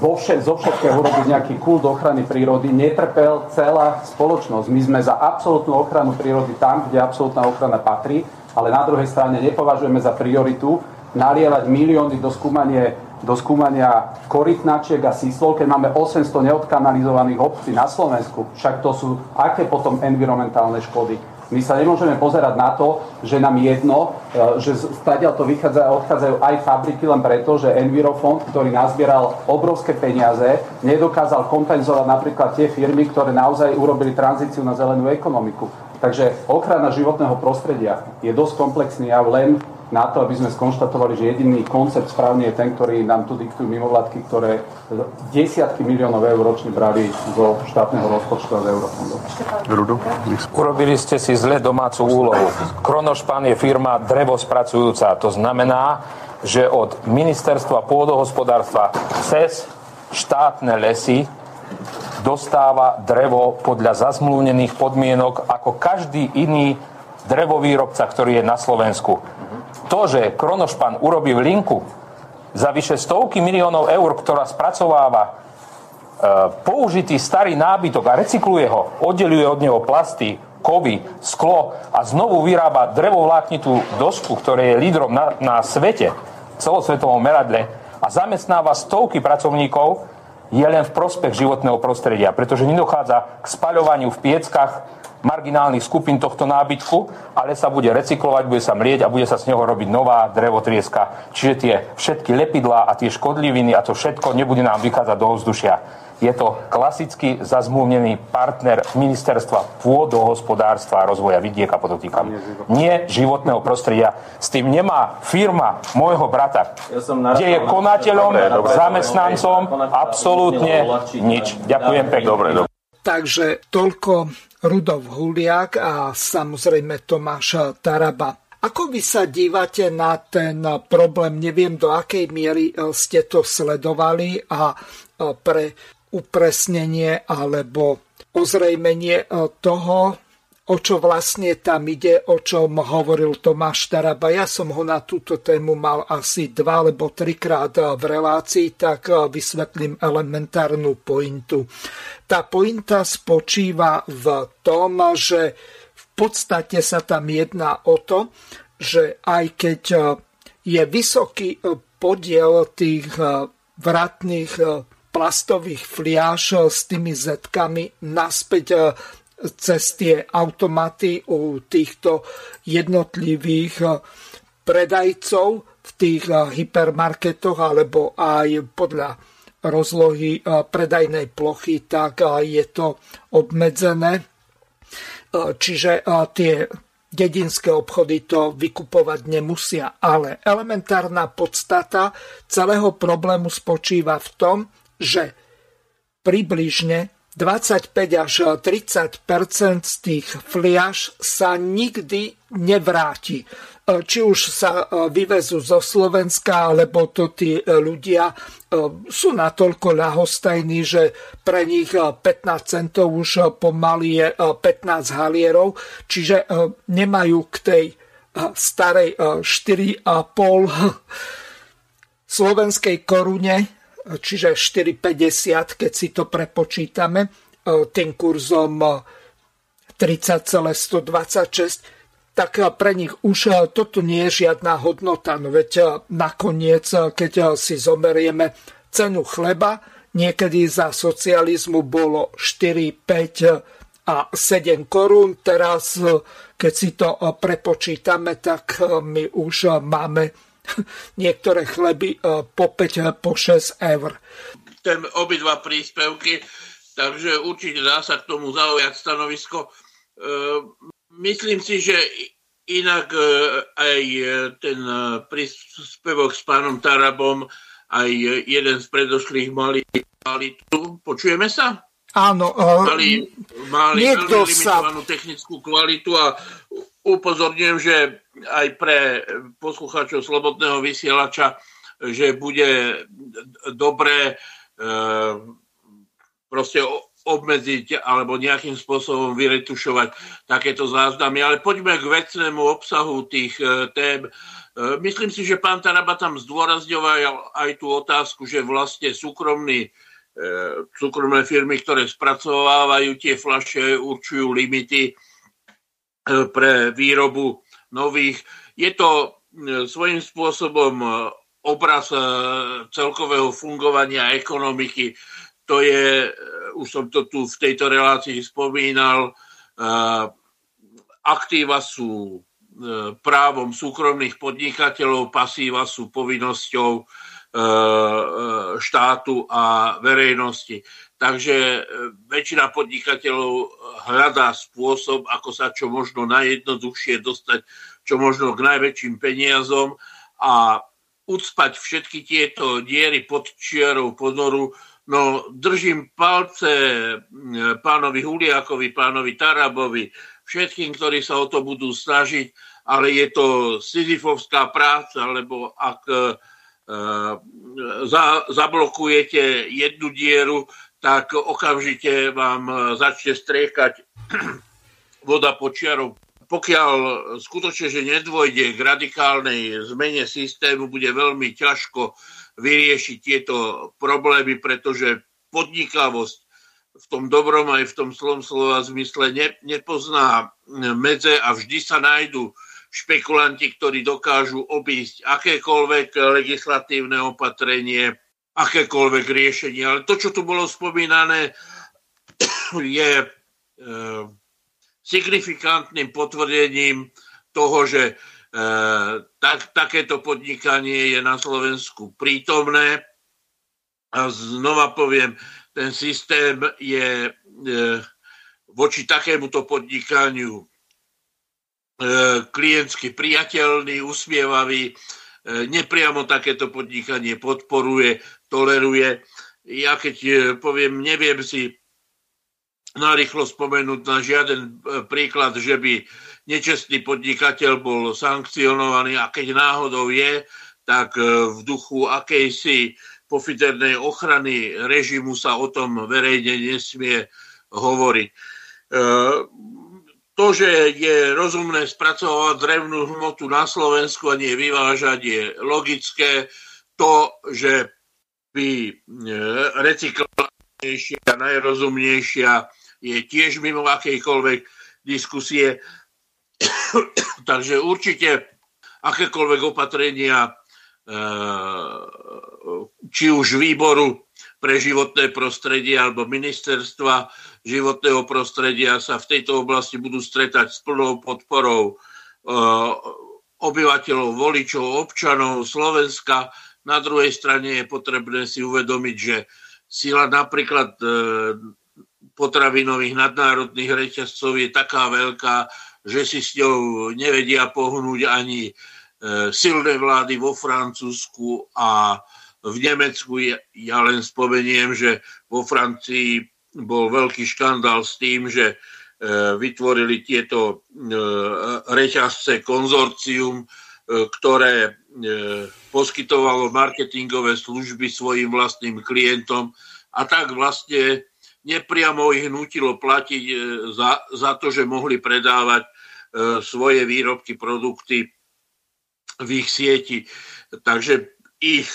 vo vše, zo všetkého urobiť nejaký kult ochrany prírody, netrpel celá spoločnosť. My sme za absolútnu ochranu prírody tam, kde absolútna ochrana patrí, ale na druhej strane nepovažujeme za prioritu nalievať milióny do skúmania, do skúmania korytnačiek a síslov, keď máme 800 neodkanalizovaných obcí na Slovensku. Však to sú aké potom environmentálne škody my sa nemôžeme pozerať na to, že nám jedno, e, že stadiaľ to vychádza, odchádzajú aj fabriky len preto, že Envirofond, ktorý nazbieral obrovské peniaze, nedokázal kompenzovať napríklad tie firmy, ktoré naozaj urobili tranzíciu na zelenú ekonomiku. Takže ochrana životného prostredia je dosť komplexný jav len na to, aby sme skonštatovali, že jediný koncept správny je ten, ktorý nám tu diktujú mimovládky, ktoré desiatky miliónov eur ročne brali zo štátneho rozpočtu a z eurofondov. Urobili ste si zle domácu úlohu. Kronošpan je firma drevospracujúca. To znamená, že od ministerstva pôdohospodárstva cez štátne lesy dostáva drevo podľa zazmluvnených podmienok ako každý iný drevovýrobca, ktorý je na Slovensku to, že Kronošpan urobí linku za vyše stovky miliónov eur, ktorá spracováva e, použitý starý nábytok a recykluje ho, oddeluje od neho plasty, kovy, sklo a znovu vyrába drevovláknitú dosku, ktoré je lídrom na, na svete, celosvetovom meradle a zamestnáva stovky pracovníkov, je len v prospech životného prostredia, pretože nedochádza k spaľovaniu v pieckach, marginálnych skupín tohto nábytku, ale sa bude recyklovať, bude sa mlieť a bude sa z neho robiť nová drevotrieska. Čiže tie všetky lepidlá a tie škodliviny a to všetko nebude nám vychádzať do ovzdušia. Je to klasicky zazmluvnený partner ministerstva pôdohospodárstva a rozvoja vidieka, podotýkam. Nie životného prostredia. S tým nemá firma môjho brata, ja kde je konateľom, zamestnancom, absolútne nič. Ďakujem pekne. Dobre, dobre. Takže toľko Rudov Huliak a samozrejme Tomáš Taraba. Ako vy sa dívate na ten problém? Neviem, do akej miery e, ste to sledovali a e, pre upresnenie alebo ozrejmenie e, toho, o čo vlastne tam ide, o čom hovoril Tomáš Taraba. Ja som ho na túto tému mal asi dva alebo trikrát v relácii, tak vysvetlím elementárnu pointu. Tá pointa spočíva v tom, že v podstate sa tam jedná o to, že aj keď je vysoký podiel tých vratných plastových fliaž s tými zetkami naspäť cez tie automaty u týchto jednotlivých eh, predajcov v tých eh, hypermarketoch alebo aj podľa rozlohy eh, predajnej plochy, tak je to obmedzené. Čiže tie dedinské obchody to vykupovať nemusia. Ale elementárna podstata celého problému spočíva v tom, že približne 25 až 30 z tých fliaž sa nikdy nevráti. E, či už sa e, vyvezú zo Slovenska, alebo to tí e, ľudia sú natoľko ľahostajní, že pre nich 15 centov už pomaly je 15 halierov, čiže nemajú k tej starej 4,5 slovenskej korune čiže 4,50, keď si to prepočítame, e, tým kurzom 30,126, e, tak e, pre nich už toto nie je žiadna hodnota. No veď nakoniec, keď si zomerieme cenu chleba, niekedy za socializmu bolo 4, 5 a 7 korún. Teraz, keď si to prepočítame, tak my už máme niektoré chleby e, po 5, e, po 6 eur. Ten obidva príspevky, takže určite dá sa k tomu zaujať stanovisko. E, myslím si, že inak aj ten príspevok s pánom Tarabom, aj jeden z predošlých mali, mali tu. Počujeme sa? Áno, mali, mali niekto veľmi limitovanú sa... technickú kvalitu a upozorňujem, že aj pre poslucháčov Slobodného vysielača, že bude dobré e, proste obmedziť alebo nejakým spôsobom vyretušovať takéto záznamy. Ale poďme k vecnému obsahu tých e, tém. E, myslím si, že pán Taraba tam zdôrazňoval aj tú otázku, že vlastne súkromný súkromné firmy, ktoré spracovávajú tie flaše, určujú limity pre výrobu nových. Je to e, svojím spôsobom obraz celkového fungovania ekonomiky. To je, už som to tu v tejto relácii spomínal, aktíva sú právom súkromných podnikateľov, pasíva sú povinnosťou E, e, štátu a verejnosti. Takže e, väčšina podnikateľov hľadá spôsob, ako sa čo možno najjednoduchšie dostať čo možno k najväčším peniazom a ucpať všetky tieto diery pod čiarou ponoru. No držím palce pánovi Huliakovi, pánovi Tarabovi, všetkým, ktorí sa o to budú snažiť, ale je to sizifovská práca, lebo ak Eh, za, zablokujete jednu dieru, tak okamžite vám eh, začne striekať voda počiarov. Pokiaľ skutočne, že nedôjde k radikálnej zmene systému, bude veľmi ťažko vyriešiť tieto problémy, pretože podnikavosť v tom dobrom aj v tom slom slova zmysle ne, nepozná medze a vždy sa nájdú špekulanti, ktorí dokážu obísť akékoľvek legislatívne opatrenie, akékoľvek riešenie. Ale to, čo tu bolo spomínané, je e, signifikantným potvrdením toho, že e, tak, takéto podnikanie je na Slovensku prítomné. A znova poviem, ten systém je e, voči takémuto podnikaniu klientsky priateľný, usmievavý, nepriamo takéto podnikanie podporuje, toleruje. Ja keď e, poviem, neviem si narýchlo spomenúť na žiaden príklad, že by nečestný podnikateľ bol sankcionovaný a keď náhodou je, tak v duchu akejsi pofidernej ochrany režimu sa o tom verejne nesmie hovoriť to, že je rozumné spracovať drevnú hmotu na Slovensku a nie vyvážať, je logické. To, že by e, recyklovanejšia a najrozumnejšia je tiež mimo akejkoľvek diskusie. Takže určite akékoľvek opatrenia e, či už výboru pre životné prostredie alebo ministerstva životného prostredia sa v tejto oblasti budú stretať s plnou podporou eh, obyvateľov, voličov, občanov Slovenska. Na druhej strane je potrebné si uvedomiť, že sila napríklad eh, potravinových nadnárodných reťazcov je taká veľká, že si s ňou nevedia pohnúť ani eh, silné vlády vo Francúzsku a v Nemecku. Ja len spomeniem, že vo Francii bol veľký škandál s tým, že e, vytvorili tieto e, reťazce konzorcium, e, ktoré poskytovalo marketingové služby svojim vlastným klientom a tak vlastne nepriamo ich nutilo platiť za, za to, že mohli predávať svoje výrobky, produkty v ich sieti. Takže ich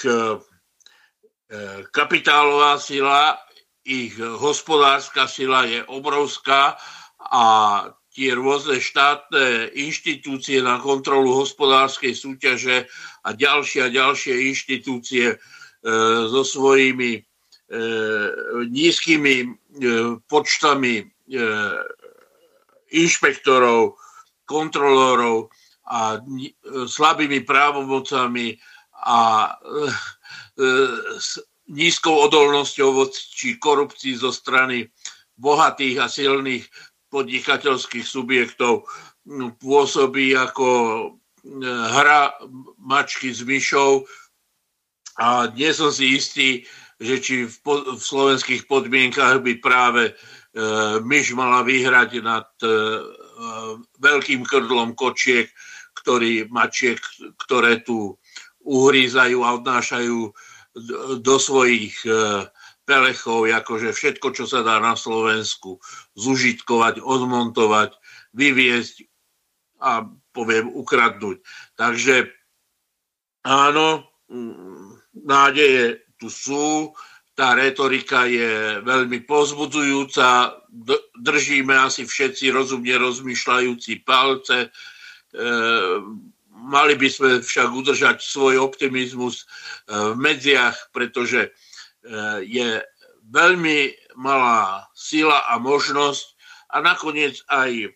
E, kapitálová sila, ich hospodárska sila je obrovská a tie rôzne štátne inštitúcie na kontrolu hospodárskej súťaže a ďalšie a ďalšie inštitúcie e, so svojimi e, nízkymi e, počtami e, inšpektorov, kontrolórov a e, slabými právomocami a s nízkou odolnosťou voči korupcii zo strany bohatých a silných podnikateľských subjektov pôsobí ako hra mačky s myšou. A nie som si istý, že či v, po, v slovenských podmienkach by práve e, myš mala vyhrať nad e, veľkým krdlom kočiek, ktorý, mačiek, ktoré tu uhrízajú a odnášajú do svojich e, pelechov, akože všetko, čo sa dá na Slovensku zužitkovať, odmontovať, vyviesť a poviem ukradnúť. Takže áno, nádeje tu sú, tá retorika je veľmi pozbudzujúca, držíme asi všetci rozumne rozmýšľajúci palce. E, mali by sme však udržať svoj optimizmus e, v medziach, pretože je veľmi malá sila a možnosť a nakoniec aj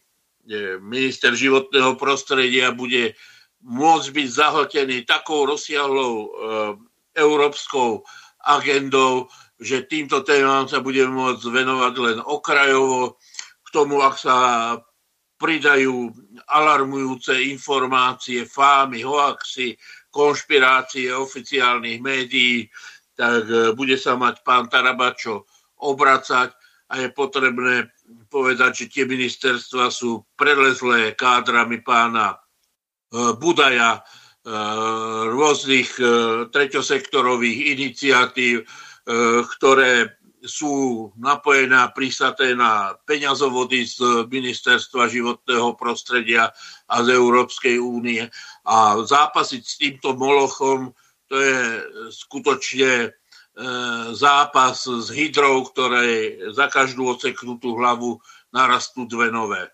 minister životného prostredia bude môcť byť zahltený takou rozsiahlou európskou agendou, že týmto témam sa budeme môcť venovať len okrajovo. K tomu, ak sa pridajú alarmujúce informácie, fámy, hoaxy, konšpirácie oficiálnych médií, tak e, bude sa mať pán Tarabačo obracať a je potrebné povedať, že tie ministerstva sú prelezlé kádrami pána e, Budaja, Eh, rôznych treťosektorových iniciatív, ktoré sú napojené a prísaté na peňazovody z Ministerstva životného prostredia a z Európskej únie. A zápasiť s týmto molochom, to je skutočne zápas s hydrou, ktoré za každú oceknutú hlavu narastú dve nové.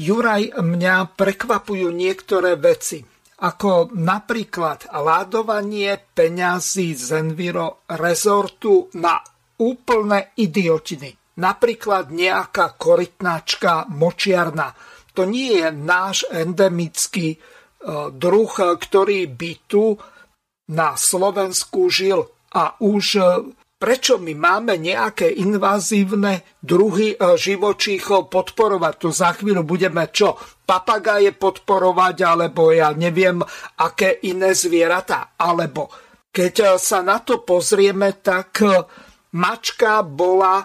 Juraj, mňa prekvapujú niektoré veci ako napríklad ládovanie peňazí z Enviro rezortu na úplné idiotiny. Napríklad nejaká korytnáčka močiarna. To nie je náš endemický e, druh, ktorý by tu na Slovensku žil a už e, prečo my máme nejaké invazívne druhy e, živočíchov podporovať. Tu za chvíľu budeme čo? Papagáje podporovať, alebo ja neviem, aké iné zvieratá. Alebo keď e, sa na to pozrieme, tak mačka bola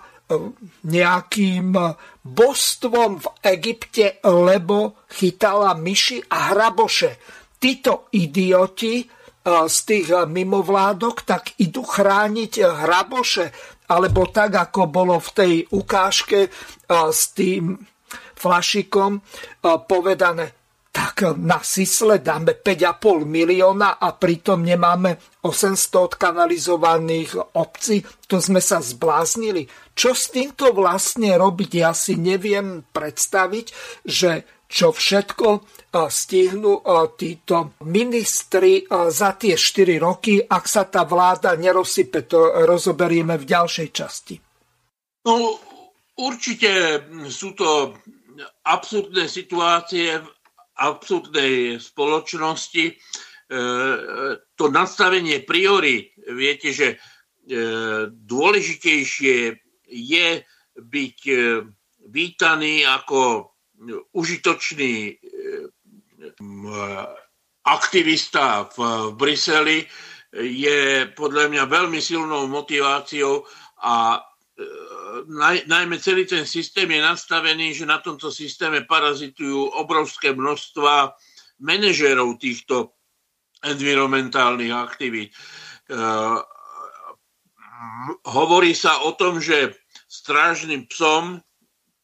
nejakým božstvom v Egypte, lebo chytala myši a hraboše. Títo idioti z tých mimovládok, tak idú chrániť hraboše, alebo tak, ako bolo v tej ukážke s tým flašikom povedané, tak na Sisle dáme 5,5 milióna a pritom nemáme 800 odkanalizovaných obcí. To sme sa zbláznili. Čo s týmto vlastne robiť, ja si neviem predstaviť, že čo všetko stihnú títo ministri za tie 4 roky, ak sa tá vláda nerozsype. To rozoberieme v ďalšej časti. No, určite sú to absurdné situácie v absurdnej spoločnosti. E, to nastavenie priorít, viete, že e, dôležitejšie je byť e, vítaný ako užitočný aktivista v Bruseli je podľa mňa veľmi silnou motiváciou a naj, najmä celý ten systém je nastavený, že na tomto systéme parazitujú obrovské množstva manažérov týchto environmentálnych aktivít. Uh, hovorí sa o tom, že strážnym psom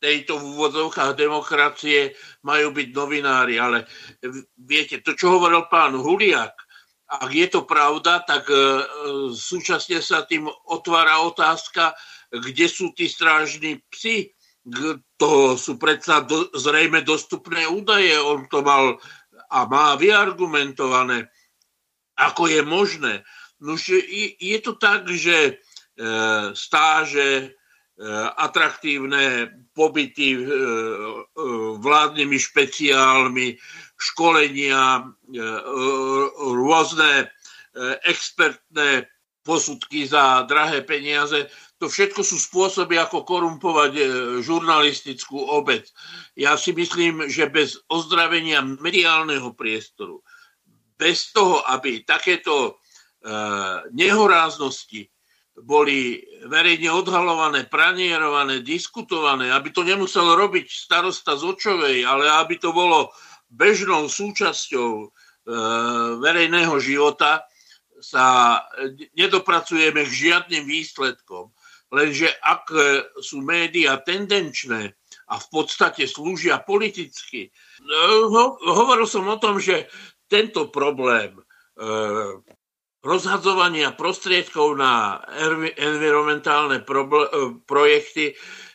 tejto v úvodzovkách demokracie majú byť novinári. Ale viete, to, čo hovoril pán Huliak, ak je to pravda, tak e, súčasne sa tým otvára otázka, kde sú tí strážni psi. To sú predsa do, zrejme dostupné údaje. On to mal a má vyargumentované, ako je možné. No, je, je to tak, že e, stáže, E, atraktívne pobyty e, e, vládnymi špeciálmi, školenia, rôzne expertné posudky za drahé peniaze. To všetko sú spôsoby, ako korumpovať žurnalistickú obec. Ja si myslím, že bez ozdravenia mediálneho priestoru, bez toho, aby takéto nehoráznosti boli verejne odhalované, pranierované, diskutované, aby to nemusel robiť starosta z Očovej, ale aby to bolo bežnou súčasťou e, verejného života, sa nedopracujeme k žiadnym výsledkom. Lenže ak sú médiá tendenčné a v podstate slúžia politicky, ho, hovoril som o tom, že tento problém e, rozhadzovania prostriedkov na environmentálne e, projekty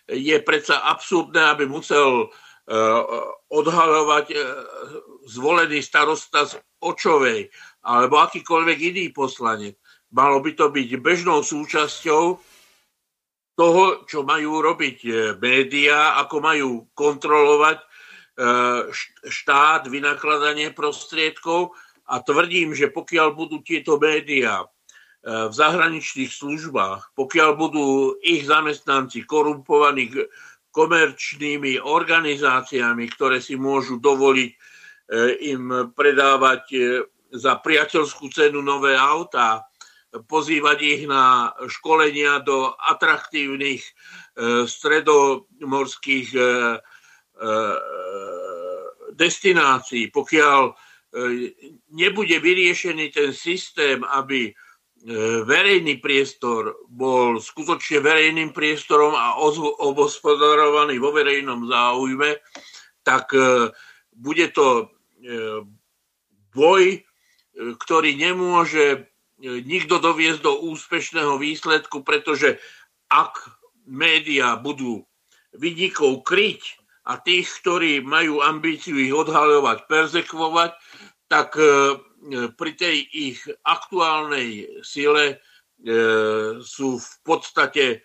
je predsa absurdné, aby musel e, odhalovať e, zvolený starosta z Očovej alebo akýkoľvek iný poslanec. Malo by to byť bežnou súčasťou toho, čo majú robiť médiá, ako majú kontrolovať štát, vynakladanie prostriedkov a tvrdím, že pokiaľ budú tieto médiá e, v zahraničných službách, pokiaľ budú ich zamestnanci korumpovaní komerčnými organizáciami, ktoré si môžu dovoliť e, im predávať e, za priateľskú cenu nové autá, pozývať ich na školenia do atraktívnych stredomorských destinácií, pokiaľ nebude vyriešený ten systém, aby e, verejný priestor bol skutočne verejným priestorom a obospodarovaný vo verejnom záujme, tak e, bude to boj, ktorý nemôže nikto doviesť do úspešného výsledku, pretože ak médiá budú vynikov kryť a tých, ktorí majú ambíciu ich odhalovať, perzekvovať, tak e, pri tej ich aktuálnej sile e, sú v podstate e,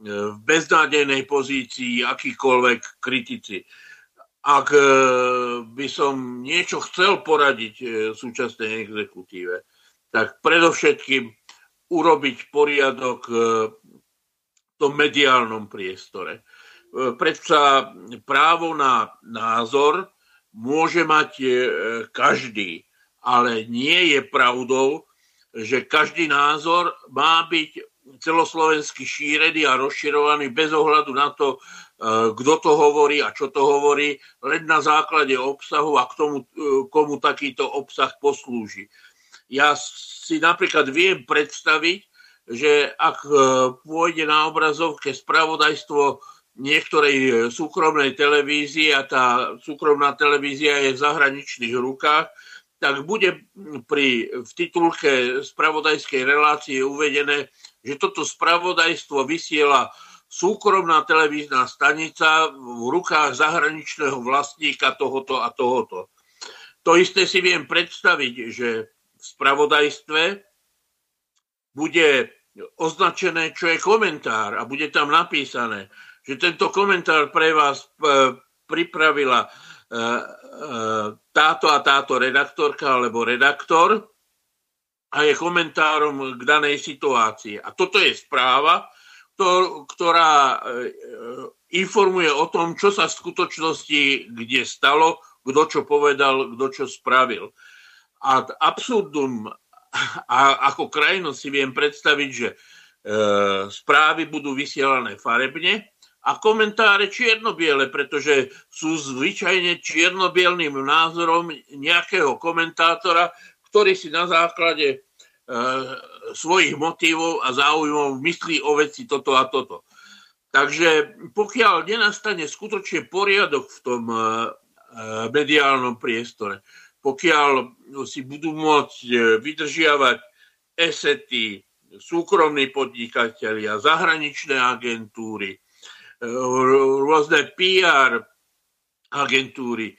v beznádejnej pozícii akýkoľvek kritici. Ak by som niečo chcel poradiť súčasnej exekutíve, tak predovšetkým urobiť poriadok v tom mediálnom priestore predsa právo na názor môže mať e, každý, ale nie je pravdou, že každý názor má byť celoslovensky šírený a rozširovaný bez ohľadu na to, e, kto to hovorí a čo to hovorí, len na základe obsahu a k tomu, e, komu takýto obsah poslúži. Ja si napríklad viem predstaviť, že ak pôjde na obrazovke spravodajstvo niektorej e, súkromnej televízii a tá súkromná televízia je v zahraničných rukách, tak bude pri, v titulke spravodajskej relácie uvedené, že toto spravodajstvo vysiela súkromná televízna stanica v rukách zahraničného vlastníka tohoto a tohoto. To isté si viem predstaviť, že v spravodajstve bude označené, čo je komentár a bude tam napísané, že tento komentár pre vás e, pripravila e, e, táto a táto redaktorka alebo redaktor a je komentárom k danej situácii. A toto je správa, ktorá informuje o tom, čo sa v skutočnosti kde stalo, kto čo povedal, kto čo spravil. A absurdum, a ako krajnosť si viem predstaviť, že správy budú vysielané farebne, a komentáre čiernobiele, pretože sú zvyčajne čiernobielným názorom nejakého komentátora, ktorý si na základe e, svojich motívov a záujmov myslí o veci toto a toto. Takže pokiaľ nenastane skutočne poriadok v tom e, e mediálnom priestore, pokiaľ si budú môcť e, vydržiavať esety, súkromní podnikatelia, zahraničné agentúry, rôzne PR agentúry, e,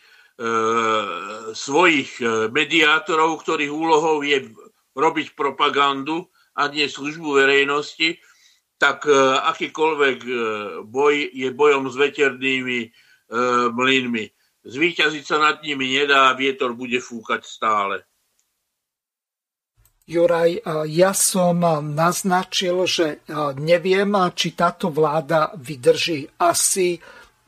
svojich e, mediátorov, ktorých úlohou je robiť propagandu a nie službu verejnosti, tak e, akýkoľvek boj je bojom s veternými mlynmi. Zvíťaziť sa nad nimi nedá, vietor bude fúkať stále. Juraj, ja som naznačil, že neviem, či táto vláda vydrží. Asi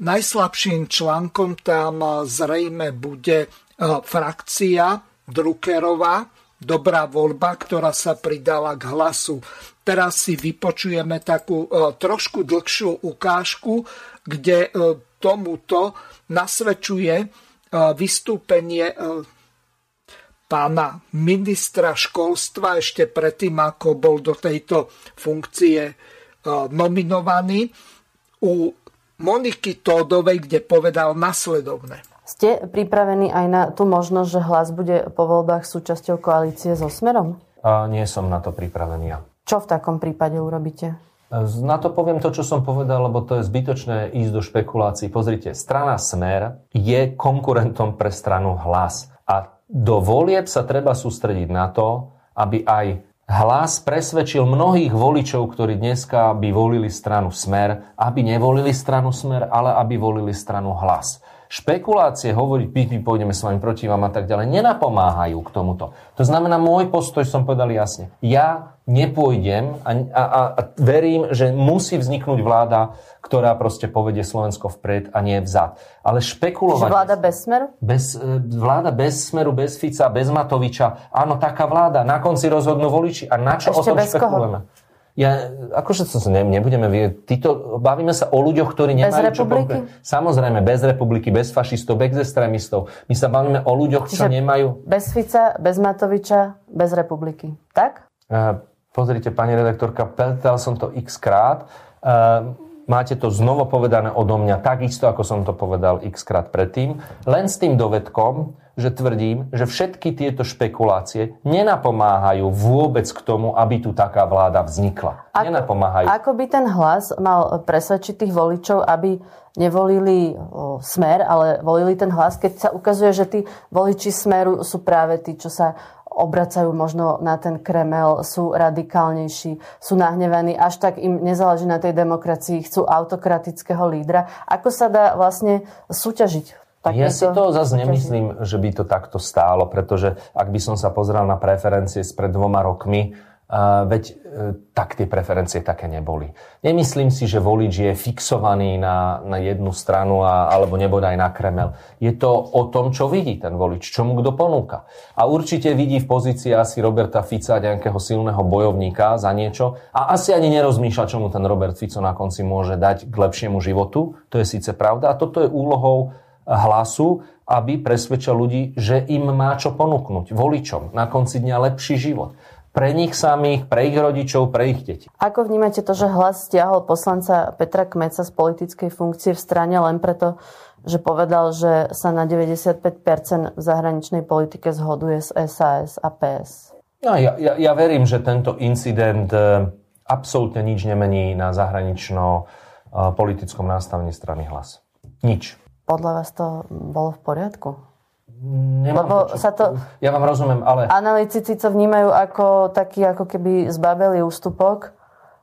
najslabším článkom tam zrejme bude frakcia Druckerová, dobrá voľba, ktorá sa pridala k hlasu. teraz si vypočujeme takú e, trošku dlhšiu ukážku, kde e, tomuto nasvedčuje vystúpenie pána ministra školstva ešte predtým, ako bol do tejto funkcie nominovaný u Moniky Tódovej, kde povedal nasledovne. Ste pripravení aj na tú možnosť, že hlas bude po voľbách súčasťou koalície so Smerom? A nie som na to pripravený ja. Čo v takom prípade urobíte? Na to poviem to, čo som povedal, lebo to je zbytočné ísť do špekulácií. Pozrite, strana Smer je konkurentom pre stranu Hlas. A do volieb sa treba sústrediť na to, aby aj hlas presvedčil mnohých voličov, ktorí dneska by volili stranu Smer, aby nevolili stranu Smer, ale aby volili stranu Hlas špekulácie hovoriť, my, my pôjdeme s vami proti vám a tak ďalej, nenapomáhajú k tomuto. To znamená, môj postoj som povedal jasne. Ja nepôjdem a, a, a verím, že musí vzniknúť vláda, ktorá proste povedie Slovensko vpred a nie vzad. Ale špekulovať... Že vláda bez smeru? Bez, e, vláda bez smeru, bez Fica, bez Matoviča. Áno, taká vláda. Na konci rozhodnú voliči. A na čo Ešte o tom špekulujeme? Koho? Ja, akože to ne, nebudeme. Títo, bavíme sa o ľuďoch, ktorí nemajú bez republiky? čo Samozrejme, bez republiky, bez fašistov, bez extrémistov. My sa bavíme o ľuďoch, Čiže čo nemajú... Bez Fica, bez Matoviča, bez republiky. Tak? Uh, pozrite, pani redaktorka, pýtal som to x krát. Uh, máte to znovu povedané odo mňa, takisto, ako som to povedal x krát predtým. Len s tým dovedkom, že tvrdím, že všetky tieto špekulácie nenapomáhajú vôbec k tomu, aby tu taká vláda vznikla. Ako, nenapomáhajú. Ako by ten hlas mal presvedčiť tých voličov, aby nevolili o, smer, ale volili ten hlas, keď sa ukazuje, že tí voliči smeru sú práve tí, čo sa obracajú možno na ten Kremel, sú radikálnejší, sú nahnevaní, až tak im nezáleží na tej demokracii, chcú autokratického lídra. Ako sa dá vlastne súťažiť tak ja si to zase nemyslím, že by to takto stálo, pretože ak by som sa pozrel na preferencie spred dvoma rokmi, uh, veď uh, tak tie preferencie také neboli. Nemyslím si, že volič je fixovaný na, na jednu stranu a, alebo nebodaj na Kremel. Je to o tom, čo vidí ten volič, čo mu kto ponúka. A určite vidí v pozícii asi Roberta Fica nejakého silného bojovníka za niečo a asi ani nerozmýšľa, čo mu ten Robert Fico na konci môže dať k lepšiemu životu. To je síce pravda a toto je úlohou hlasu, aby presvedčil ľudí, že im má čo ponúknuť voličom na konci dňa lepší život. Pre nich samých, pre ich rodičov, pre ich detí. Ako vnímate to, že hlas stiahol poslanca Petra Kmeca z politickej funkcie v strane len preto, že povedal, že sa na 95% v zahraničnej politike zhoduje s SAS a PS? No, ja, ja, ja verím, že tento incident e, absolútne nič nemení na zahranično-politickom nastavení strany hlas. Nič. Podľa vás to bolo v poriadku? Nemám Lebo to, čo... sa to... Ja vám rozumiem, ale... Analytici to vnímajú ako taký ako keby zbabelý ústupok,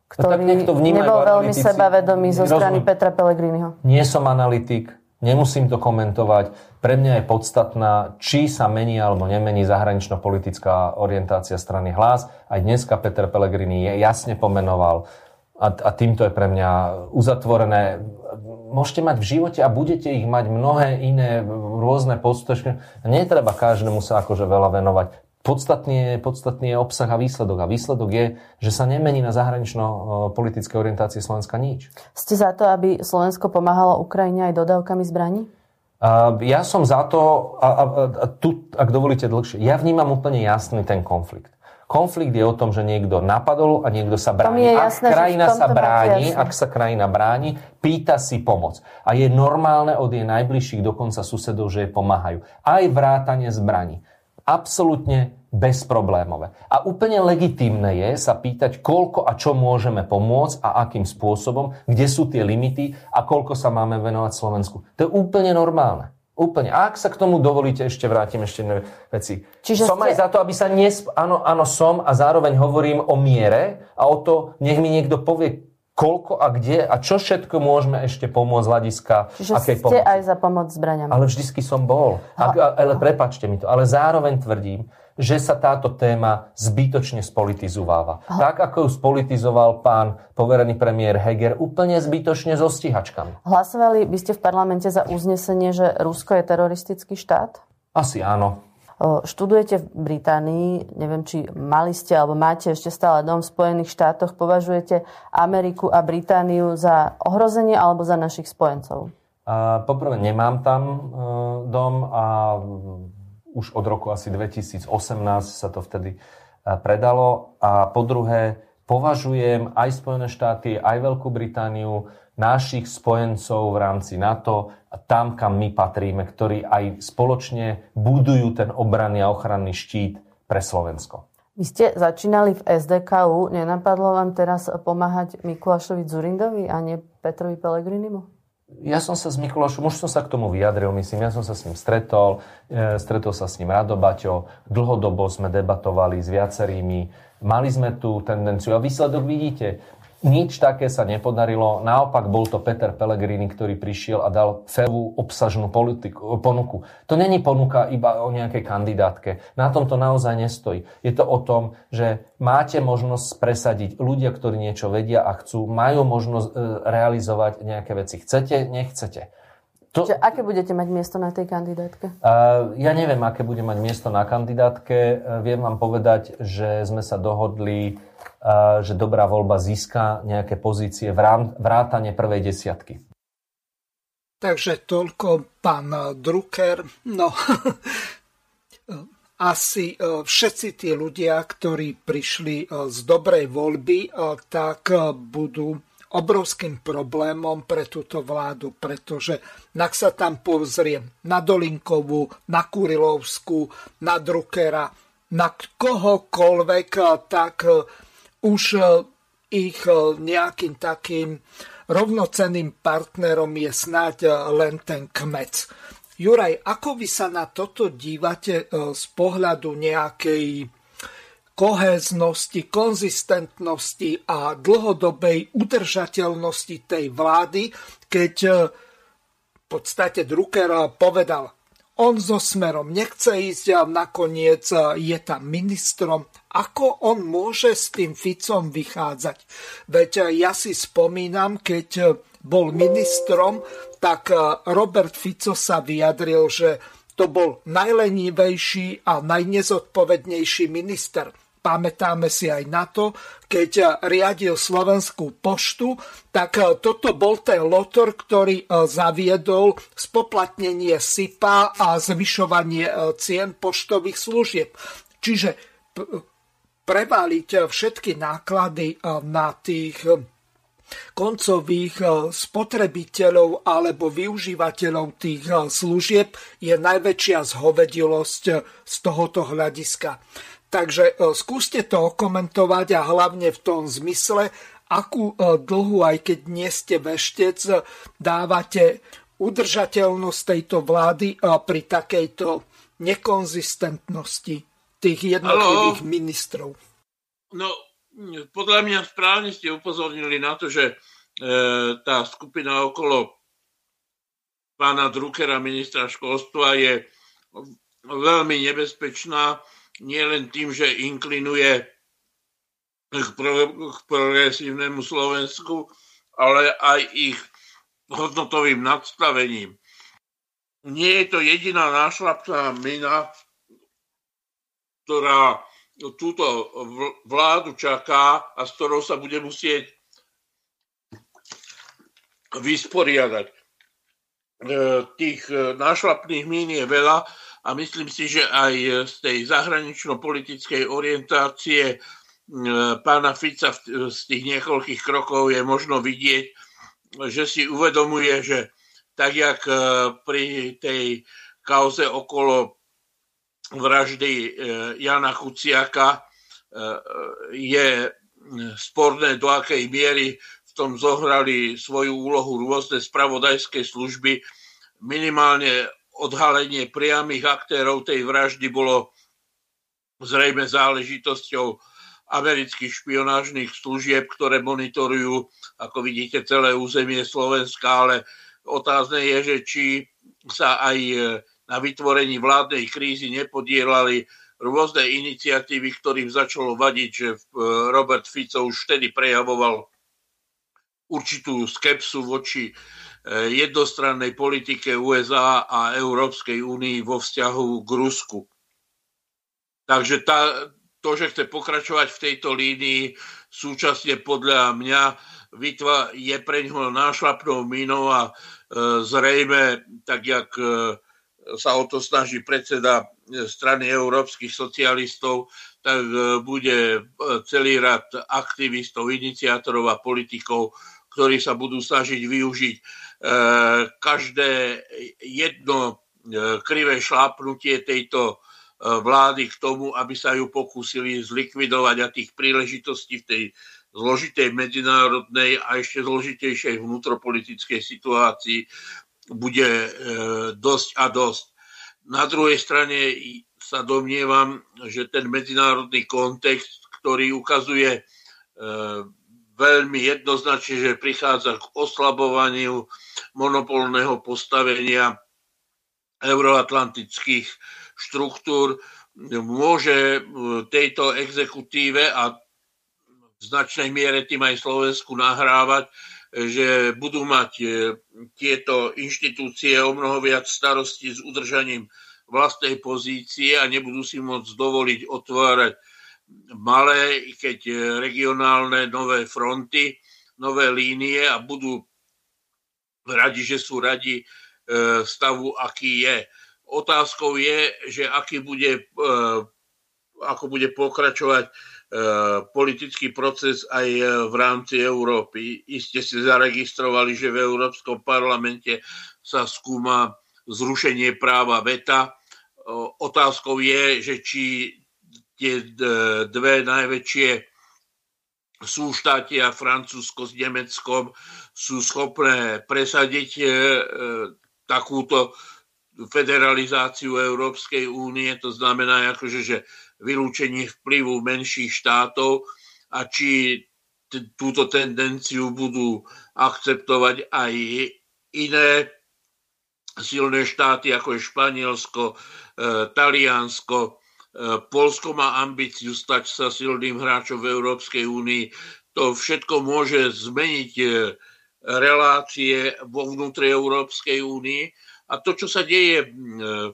ktorý no, nebol veľmi analytici. sebavedomý zo strany rozumiem. Petra Pellegriniho. Nie som analytik, nemusím to komentovať. Pre mňa je podstatná, či sa mení alebo nemení zahranično-politická orientácia strany hlas. Aj dneska Peter Pellegrini je jasne pomenoval a, a týmto je pre mňa uzatvorené. Môžete mať v živote a budete ich mať mnohé iné rôzne postočky. Netreba každému sa akože veľa venovať. Podstatný je, podstatný je obsah a výsledok. A výsledok je, že sa nemení na zahranično-politické orientácie Slovenska nič. Ste za to, aby Slovensko pomáhalo Ukrajine aj dodávkami zbraní? Ja som za to, a, a, a tu, ak dovolíte dlhšie, ja vnímam úplne jasný ten konflikt. Konflikt je o tom, že niekto napadol a niekto sa bráni. Jasné, ak krajina sa bráni, ak sa krajina bráni, pýta si pomoc. A je normálne od jej najbližších dokonca susedov, že jej pomáhajú. Aj vrátanie zbraní. Absolútne bezproblémové. A úplne legitímne je sa pýtať, koľko a čo môžeme pomôcť a akým spôsobom, kde sú tie limity a koľko sa máme venovať Slovensku. To je úplne normálne. Úplne. A ak sa k tomu dovolíte, ešte vrátim ešte jedné veci. Čiže som ste... aj za to, aby sa nesp... Áno, áno, som a zároveň hovorím o miere a o to, nech mi niekto povie, koľko a kde a čo všetko môžeme ešte pomôcť z hľadiska Čiže akej ste pomoci. aj za pomoc zbraniami. Ale vždycky som bol. Ak, ale prepačte mi to. Ale zároveň tvrdím, že sa táto téma zbytočne spolitizováva. Aha. Tak, ako ju spolitizoval pán poverený premiér Heger, úplne zbytočne so stíhačkami. Hlasovali by ste v parlamente za uznesenie, že Rusko je teroristický štát? Asi áno. Študujete v Británii, neviem, či mali ste alebo máte ešte stále dom v Spojených štátoch. Považujete Ameriku a Britániu za ohrozenie alebo za našich spojencov? Poprvé, nemám tam e, dom a už od roku asi 2018 sa to vtedy e, predalo. A po druhé, považujem aj Spojené štáty, aj Veľkú Britániu našich spojencov v rámci NATO a tam, kam my patríme, ktorí aj spoločne budujú ten obranný a ochranný štít pre Slovensko. Vy ste začínali v SDKU. Nenapadlo vám teraz pomáhať Mikulášovi Zurindovi a nie Petrovi Pelegrinimu? Ja som sa s Mikulášom, už som sa k tomu vyjadril, myslím, ja som sa s ním stretol, e, stretol sa s ním Rado Baťo, dlhodobo sme debatovali s viacerými, mali sme tú tendenciu a výsledok vidíte, nič také sa nepodarilo. Naopak bol to Peter Pellegrini, ktorý prišiel a dal férovú obsažnú politiku, ponuku. To není ponuka iba o nejakej kandidátke. Na tom to naozaj nestojí. Je to o tom, že máte možnosť presadiť ľudia, ktorí niečo vedia a chcú, majú možnosť e, realizovať nejaké veci. Chcete, nechcete. To... Čiže aké budete mať miesto na tej kandidátke? Uh, ja neviem, aké bude mať miesto na kandidátke. Uh, viem vám povedať, že sme sa dohodli že dobrá voľba získa nejaké pozície vrátane prvej desiatky. Takže toľko pán Drucker. No, asi e, všetci tí ľudia, ktorí prišli e, z dobrej voľby, e, tak budú obrovským problémom pre túto vládu, pretože ak sa tam pozriem na Dolinkovú, na Kurilovskú, na Druckera, na kohokoľvek, tak už e, ich e, nejakým takým rovnocenným partnerom je snáď e, len ten kmec. Juraj, ako vy sa na toto dívate z pohľadu nejakej koheznosti, konzistentnosti a dlhodobej udržateľnosti tej vlády, keď v podstate Drucker povedal, on so smerom nechce ísť a nakoniec je tam ministrom. Ako on môže s tým Ficom vychádzať? Veď ja si spomínam, keď bol ministrom, tak Robert Fico sa vyjadril, že to bol najlenivejší a najnezodpovednejší minister. Pamätáme si aj na to, keď riadil Slovenskú poštu, tak e, toto bol ten lotor, ktorý e, zaviedol spoplatnenie SIPA a zvyšovanie cien poštových služieb. Čiže preváliť všetky náklady na tých koncových spotrebiteľov alebo využívateľov tých služieb je najväčšia zhovedilosť z tohoto hľadiska. Takže e, skúste to okomentovať a hlavne v tom zmysle, akú e, dlhu, aj keď nie ste veštec, dávate udržateľnosť tejto vlády e, pri takejto nekonzistentnosti tých jednotlivých Halo. ministrov. No, podľa mňa správne ste upozornili na to, že e, tá skupina okolo pána Druckera, ministra školstva, je veľmi nebezpečná nie len tým, že inklinuje k, pro, k progresívnemu Slovensku, ale aj ich hodnotovým nadstavením. Nie je to jediná nášlapná mina, ktorá túto vládu čaká a s ktorou sa bude musieť vysporiadať. E, tých nášlapných mín je veľa a myslím si, že aj z tej zahranično-politickej orientácie pána Fica z tých niekoľkých krokov je možno vidieť, že si uvedomuje, že tak jak e, pri tej kauze okolo vraždy e, Jana Kuciaka e, je sporné, do akej miery v tom zohrali svoju úlohu rôzne spravodajské služby. Minimálne odhalenie priamých aktérov tej vraždy bolo zrejme záležitosťou amerických špionážnych služieb, ktoré monitorujú, ako vidíte, celé územie Slovenska, ale otázne je, že či sa aj na vytvorení vládnej krízy nepodielali rôzne iniciatívy, ktorým začalo vadiť, že Robert Fico už vtedy prejavoval určitú skepsu voči jednostrannej politike USA a Európskej únii vo vzťahu k Rusku. Takže tá, to, že chce pokračovať v tejto línii, súčasne podľa mňa Vitva je pre ňoho nášlapnou minou a e, zrejme, tak jak e, sa o to snaží predseda strany európskych socialistov, tak e, bude celý rad aktivistov, iniciátorov a politikov, ktorí sa budú snažiť využiť každé jedno krivé šlápnutie tejto vlády k tomu, aby sa ju pokúsili zlikvidovať a tých príležitostí v tej zložitej medzinárodnej a ešte zložitejšej vnútropolitickej situácii bude dosť a dosť. Na druhej strane sa domnievam, že ten medzinárodný kontext, ktorý ukazuje e, veľmi jednoznačne, že prichádza k oslabovaniu monopolného postavenia euroatlantických štruktúr, môže tejto exekutíve a v značnej miere tým aj Slovensku nahrávať, že budú mať e, tieto inštitúcie o mnoho viac starostí s udržaním vlastnej pozície a nebudú si môcť dovoliť otvárať malé, keď regionálne nové fronty, nové línie a budú radi, že sú radi e, stavu, aký je. Otázkou je, že aký bude, e, ako bude pokračovať e, politický proces aj v rámci Európy. Iste si zaregistrovali, že v Európskom parlamente sa skúma zrušenie práva veta. Otázkou je, že či tie dve najväčšie súštáty a Francúzsko s Nemeckom sú schopné presadiť e, takúto federalizáciu Európskej únie, to znamená akože, že vylúčenie vplyvu menších štátov a či túto tendenciu budú akceptovať aj iné silné štáty, ako je Španielsko, e, Taliansko. E, Polsko má ambíciu stať sa silným hráčom v Európskej únii. To všetko môže zmeniť e, relácie vo vnútri Európskej únii. A to, čo sa deje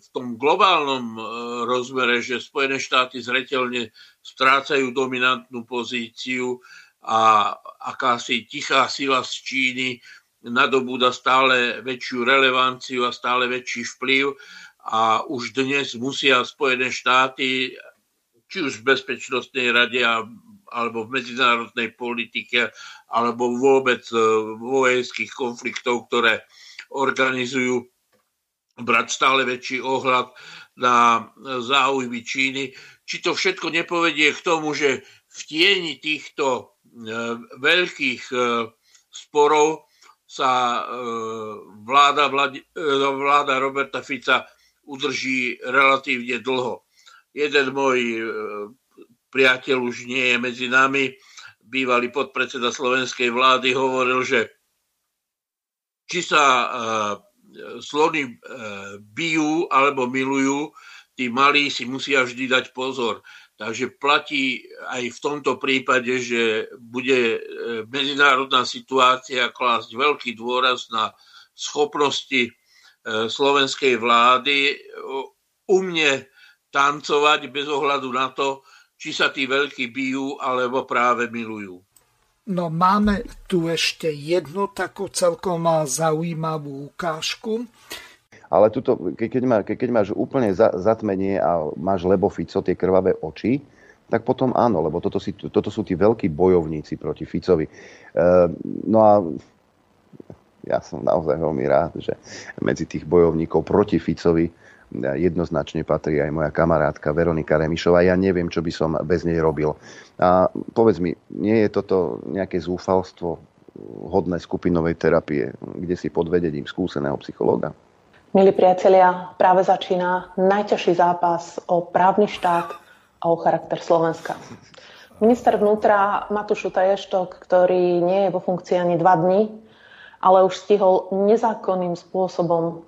v tom globálnom rozmere, že Spojené štáty zretelne strácajú dominantnú pozíciu a akási tichá sila z Číny nadobúda stále väčšiu relevanciu a stále väčší vplyv a už dnes musia Spojené štáty, či už v Bezpečnostnej rade alebo v medzinárodnej politike, alebo vôbec e, vojenských konfliktov, ktoré organizujú, brať stále väčší ohľad na záujmy Číny. Či to všetko nepovedie k tomu, že v tieni týchto e, veľkých e, sporov sa vláda, vláda Roberta Fica udrží relatívne dlho. Jeden môj e, priateľ už nie je medzi nami, bývalý podpredseda slovenskej vlády, hovoril, že či sa slony bijú alebo milujú, tí malí si musia vždy dať pozor. Takže platí aj v tomto prípade, že bude e, medzinárodná situácia klásť veľký dôraz na schopnosti e, slovenskej vlády u mne tancovať bez ohľadu na to, či sa tí veľkí bijú alebo práve milujú. No máme tu ešte jednu takú celkom zaujímavú ukážku. Ale tuto, keď, má, keď máš úplne zatmenie a máš lebo Fico tie krvavé oči, tak potom áno, lebo toto, si, toto sú tí veľkí bojovníci proti Ficovi. E, no a ja som naozaj veľmi rád, že medzi tých bojovníkov proti Ficovi jednoznačne patrí aj moja kamarátka Veronika Remišová. Ja neviem, čo by som bez nej robil. A povedz mi, nie je toto nejaké zúfalstvo hodné skupinovej terapie, kde si pod vedením skúseného psychológa? Milí priatelia, práve začína najťažší zápas o právny štát a o charakter Slovenska. Minister vnútra Matúš Utaještok, ktorý nie je vo funkcii ani dva dní, ale už stihol nezákonným spôsobom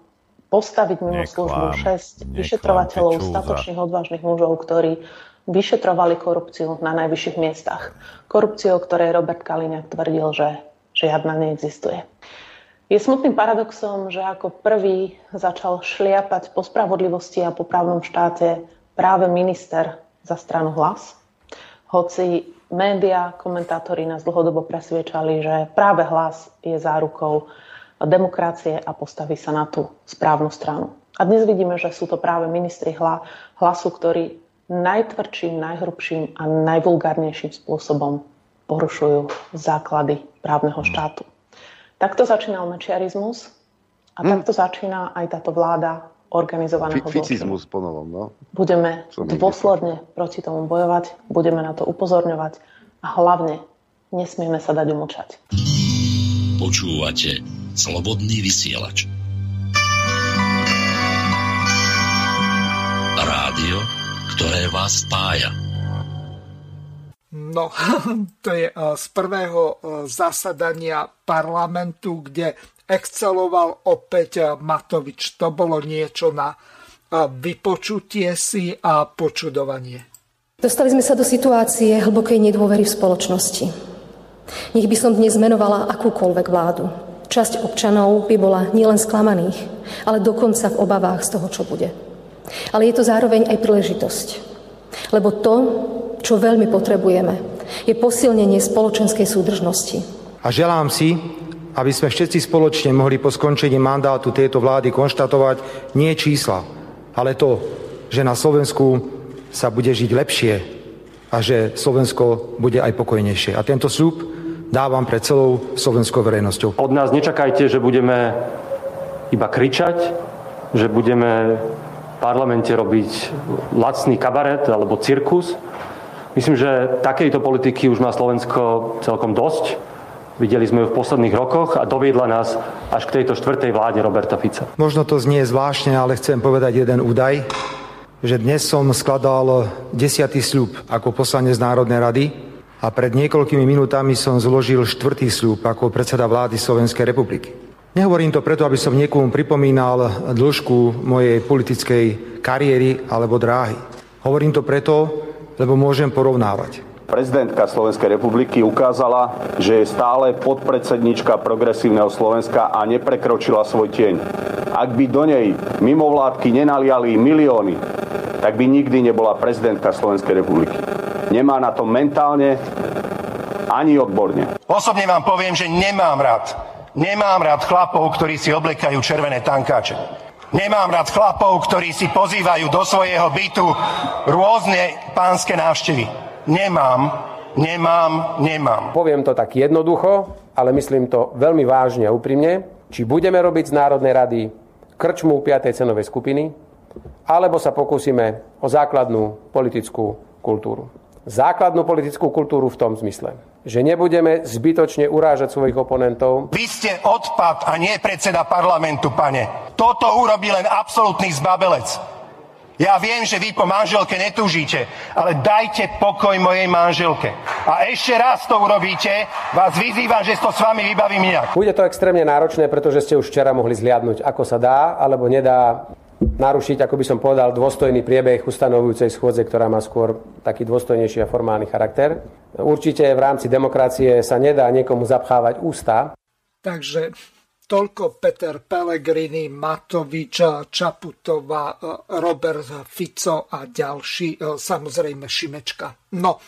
postaviť mimo neklám, službu 6 vyšetrovateľov, statočných odvážnych mužov, ktorí vyšetrovali korupciu na najvyšších miestach. Korupciu, o ktorej Robert Kaliňák tvrdil, že žiadna neexistuje. Je smutným paradoxom, že ako prvý začal šliapať po spravodlivosti a po právnom štáte práve minister za stranu hlas. Hoci médiá, komentátori nás dlhodobo presviečali, že práve hlas je zárukou demokracie a postaví sa na tú správnu stranu. A dnes vidíme, že sú to práve ministri hla, hlasu, ktorí najtvrdším, najhrubším a najvulgárnejším spôsobom porušujú základy právneho štátu. Takto začínal mečiarizmus a hmm. takto začína aj táto vláda organizovaného Ficizmus po novom, no. Budeme dôsledne proti tomu bojovať, budeme na to upozorňovať a hlavne nesmieme sa dať umlčať. Počúvate Slobodný vysielač. Rádio, ktoré vás spája. No, to je eh, z prvého eh, zasadania parlamentu, kde exceloval opäť eh, Matovič. To bolo niečo na vypočutie si a počudovanie. Dostali sme sa do situácie hlbokej nedôvery v spoločnosti. Nech by som dnes menovala akúkoľvek vládu. Časť občanov by bola nielen sklamaných, ale dokonca v obavách z toho, čo bude. Ale je to zároveň aj príležitosť. Lebo to, čo veľmi potrebujeme, je posilnenie spoločenskej súdržnosti. A želám si, aby sme všetci spoločne mohli po skončení mandátu tejto vlády konštatovať nie čísla, ale to, že na Slovensku sa bude žiť lepšie a že Slovensko bude aj pokojnejšie. A tento sľub dávam pred celou slovenskou verejnosťou. Od nás nečakajte, že budeme iba kričať, že budeme v parlamente robiť lacný kabaret alebo cirkus. Myslím, že takejto politiky už má Slovensko celkom dosť. Videli sme ju v posledných rokoch a doviedla nás až k tejto štvrtej vláde Roberta Fica. Možno to znie zvláštne, ale chcem povedať jeden údaj, že dnes som skladal desiatý sľub ako poslanec Národnej rady a pred niekoľkými minútami som zložil štvrtý sľub ako predseda vlády Slovenskej republiky. Nehovorím to preto, aby som niekomu pripomínal dĺžku mojej politickej kariéry alebo dráhy. Hovorím to preto, lebo môžem porovnávať. Prezidentka Slovenskej republiky ukázala, že je stále podpredsednička progresívneho Slovenska a neprekročila svoj tieň. Ak by do nej mimovládky nenaliali milióny, tak by nikdy nebola prezidentka Slovenskej republiky. Nemá na to mentálne ani odborne. Osobne vám poviem, že nemám rád. Nemám rád chlapov, ktorí si oblekajú červené tankáče. Nemám rád chlapov, ktorí si pozývajú do svojho bytu rôzne pánske návštevy. Nemám, nemám, nemám. Poviem to tak jednoducho, ale myslím to veľmi vážne a úprimne. Či budeme robiť z Národnej rady krčmu 5. cenovej skupiny, alebo sa pokúsime o základnú politickú kultúru. Základnú politickú kultúru v tom zmysle, že nebudeme zbytočne urážať svojich oponentov. Vy ste odpad a nie predseda parlamentu, pane. Toto urobí len absolútny zbabelec. Ja viem, že vy po manželke netúžite, ale dajte pokoj mojej manželke. A ešte raz to urobíte, vás vyzývam, že to s vami vybavím inak. Bude to extrémne náročné, pretože ste už včera mohli zliadnúť, ako sa dá alebo nedá narušiť, ako by som povedal, dôstojný priebeh ustanovujúcej schôdze, ktorá má skôr taký dôstojnejší a formálny charakter. Určite v rámci demokracie sa nedá niekomu zapchávať ústa. Takže toľko Peter Pellegrini, Matovič, Čaputová, Robert Fico a ďalší, samozrejme Šimečka. No,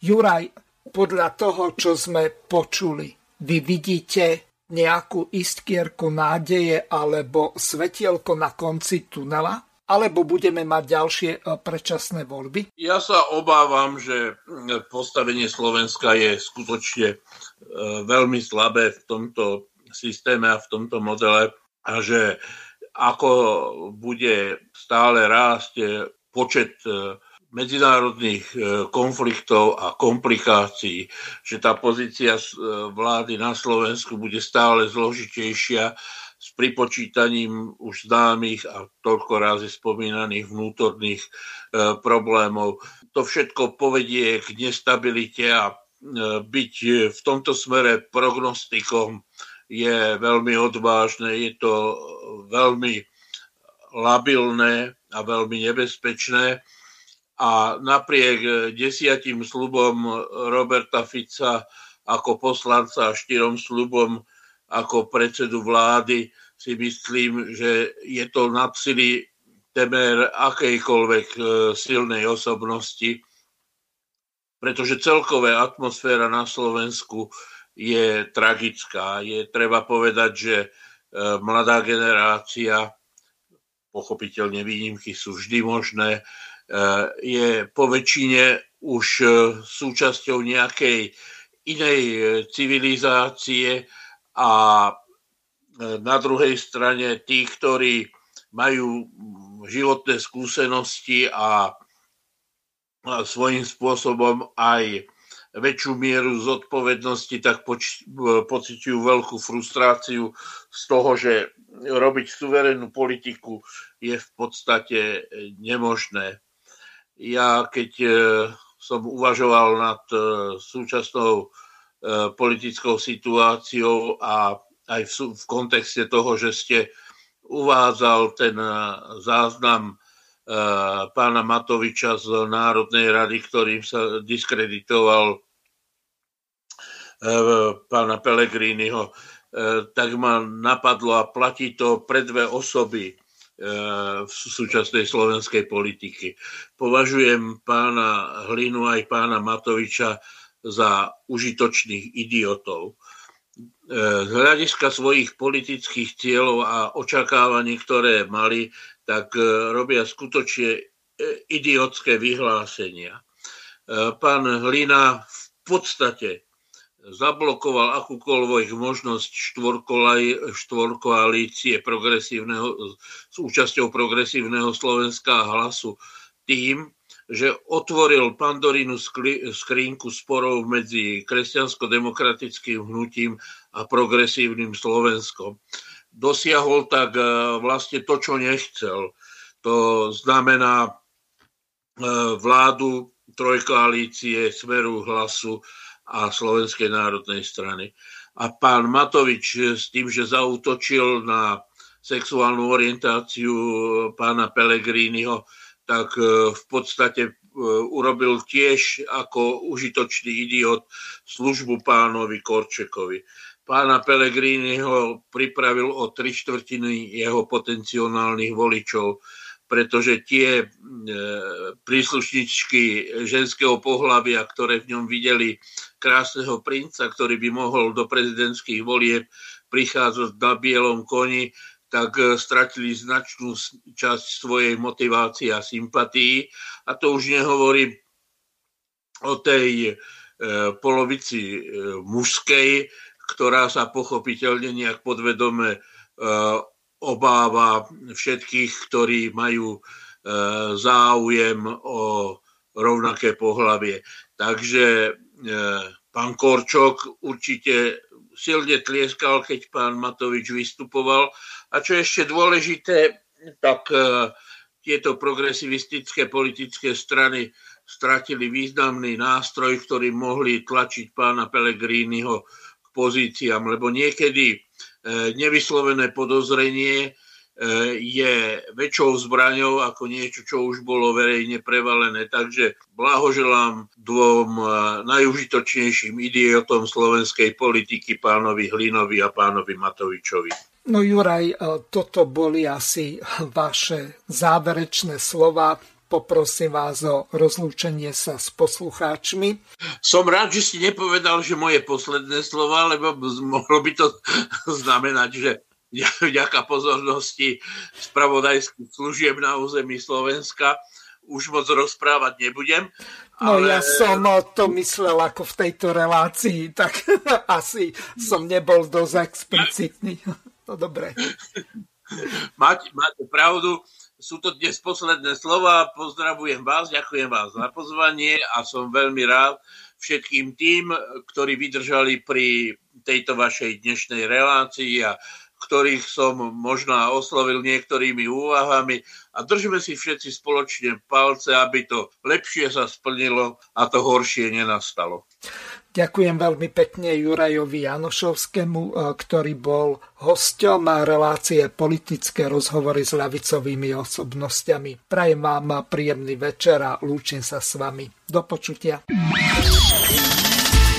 Juraj, podľa toho, čo sme počuli, vy vidíte nejakú istkierku nádeje alebo svetielko na konci tunela? Alebo budeme mať ďalšie e, predčasné voľby? Ja sa obávam, že postavenie Slovenska je skutočne e, veľmi slabé v tomto systéme a v tomto modele a že ako bude stále rásť počet e, medzinárodných e, konfliktov a komplikácií, že tá pozícia vlády na Slovensku bude stále zložitejšia s pripočítaním už známych a toľko razy spomínaných vnútorných problémov. To všetko povedie k nestabilite a byť v tomto smere prognostikom je veľmi odvážne, je to veľmi labilné a veľmi nebezpečné. A napriek e, desiatim slubom Roberta Fica ako poslanca a štyrom slubom ako predsedu vlády si myslím, že je to nad sily temer akejkoľvek silnej osobnosti, pretože celková atmosféra na Slovensku je tragická. Je treba povedať, že mladá generácia, pochopiteľne výnimky sú vždy možné, je po väčšine už súčasťou nejakej inej civilizácie a na druhej strane tí, ktorí majú životné skúsenosti a svojím spôsobom aj väčšiu mieru zodpovednosti, tak poč- pociťujú veľkú frustráciu z toho, že robiť suverénnu politiku je v podstate nemožné. Ja keď e, som uvažoval nad e, súčasnou e, politickou situáciou a aj v, v kontexte toho, že ste uvádzal ten záznam pána Matoviča z Národnej rady, ktorým sa diskreditoval pána Pelegriniho, tak ma napadlo a platí to pre dve osoby v súčasnej slovenskej politiky. Považujem pána Hlinu aj pána Matoviča za užitočných idiotov. Z hľadiska svojich politických cieľov a očakávaní, ktoré mali, tak e, robia skutočne e, idiotské vyhlásenia. E, pán Hlina v podstate zablokoval akúkoľvek možnosť štvorkoalície progresívneho, s účasťou progresívneho Slovenska a hlasu tým, že otvoril Pandorínu skrínku sporov medzi kresťansko-demokratickým hnutím a progresívnym Slovenskom dosiahol tak e, vlastne to, čo nechcel. To znamená e, vládu trojkoalície Smeru hlasu a Slovenskej národnej strany. A pán Matovič s tým, že zautočil na sexuálnu orientáciu pána Pelegrínyho, tak e, v podstate urobil tiež ako užitočný idiot službu pánovi Korčekovi pána Pellegriniho pripravil o tri štvrtiny jeho potenciálnych voličov, pretože tie e, príslušničky ženského pohľavia, ktoré v ňom videli krásneho princa, ktorý by mohol do prezidentských volieb prichádzať na bielom koni, tak e, stratili značnú časť svojej motivácie a sympatí. A to už nehovorím o tej e, polovici mužskej, ktorá sa pochopiteľne nejak podvedome e, obáva všetkých, ktorí majú e, záujem o rovnaké pohlavie. Takže e, pán Korčok určite silne tlieskal, keď pán Matovič vystupoval. A čo ešte dôležité, tak tieto progresivistické politické strany stratili významný nástroj, ktorý mohli tlačiť pána Pellegriniho pozíciám, lebo niekedy e, nevyslovené podozrenie e, je väčšou zbraňou ako niečo, čo už bolo verejne prevalené. Takže blahoželám dvom e, najužitočnejším idiotom slovenskej politiky, pánovi Hlinovi a pánovi Matovičovi. No Juraj, toto boli asi vaše záverečné slova poprosím vás o rozlúčenie sa s poslucháčmi. Som rád, že si nepovedal, že moje posledné slova, lebo mohlo by to znamenať, že vďaka pozornosti spravodajských služieb na území Slovenska už moc rozprávať nebudem. No ale... ja som to myslel ako v tejto relácii, tak asi som nebol dosť explicitný. No dobre. Máte, máte pravdu sú to dnes posledné slova. Pozdravujem vás, ďakujem vás za pozvanie a som veľmi rád všetkým tým, ktorí vydržali pri tejto vašej dnešnej relácii a ktorých som možno oslovil niektorými úvahami a držme si všetci spoločne palce, aby to lepšie sa splnilo a to horšie nenastalo. Ďakujem veľmi pekne Jurajovi Janošovskému, e, ktorý bol hosťom relácie politické rozhovory s ľavicovými osobnostiami. Prajem vám príjemný večer a lúčim sa s vami. Do počutia.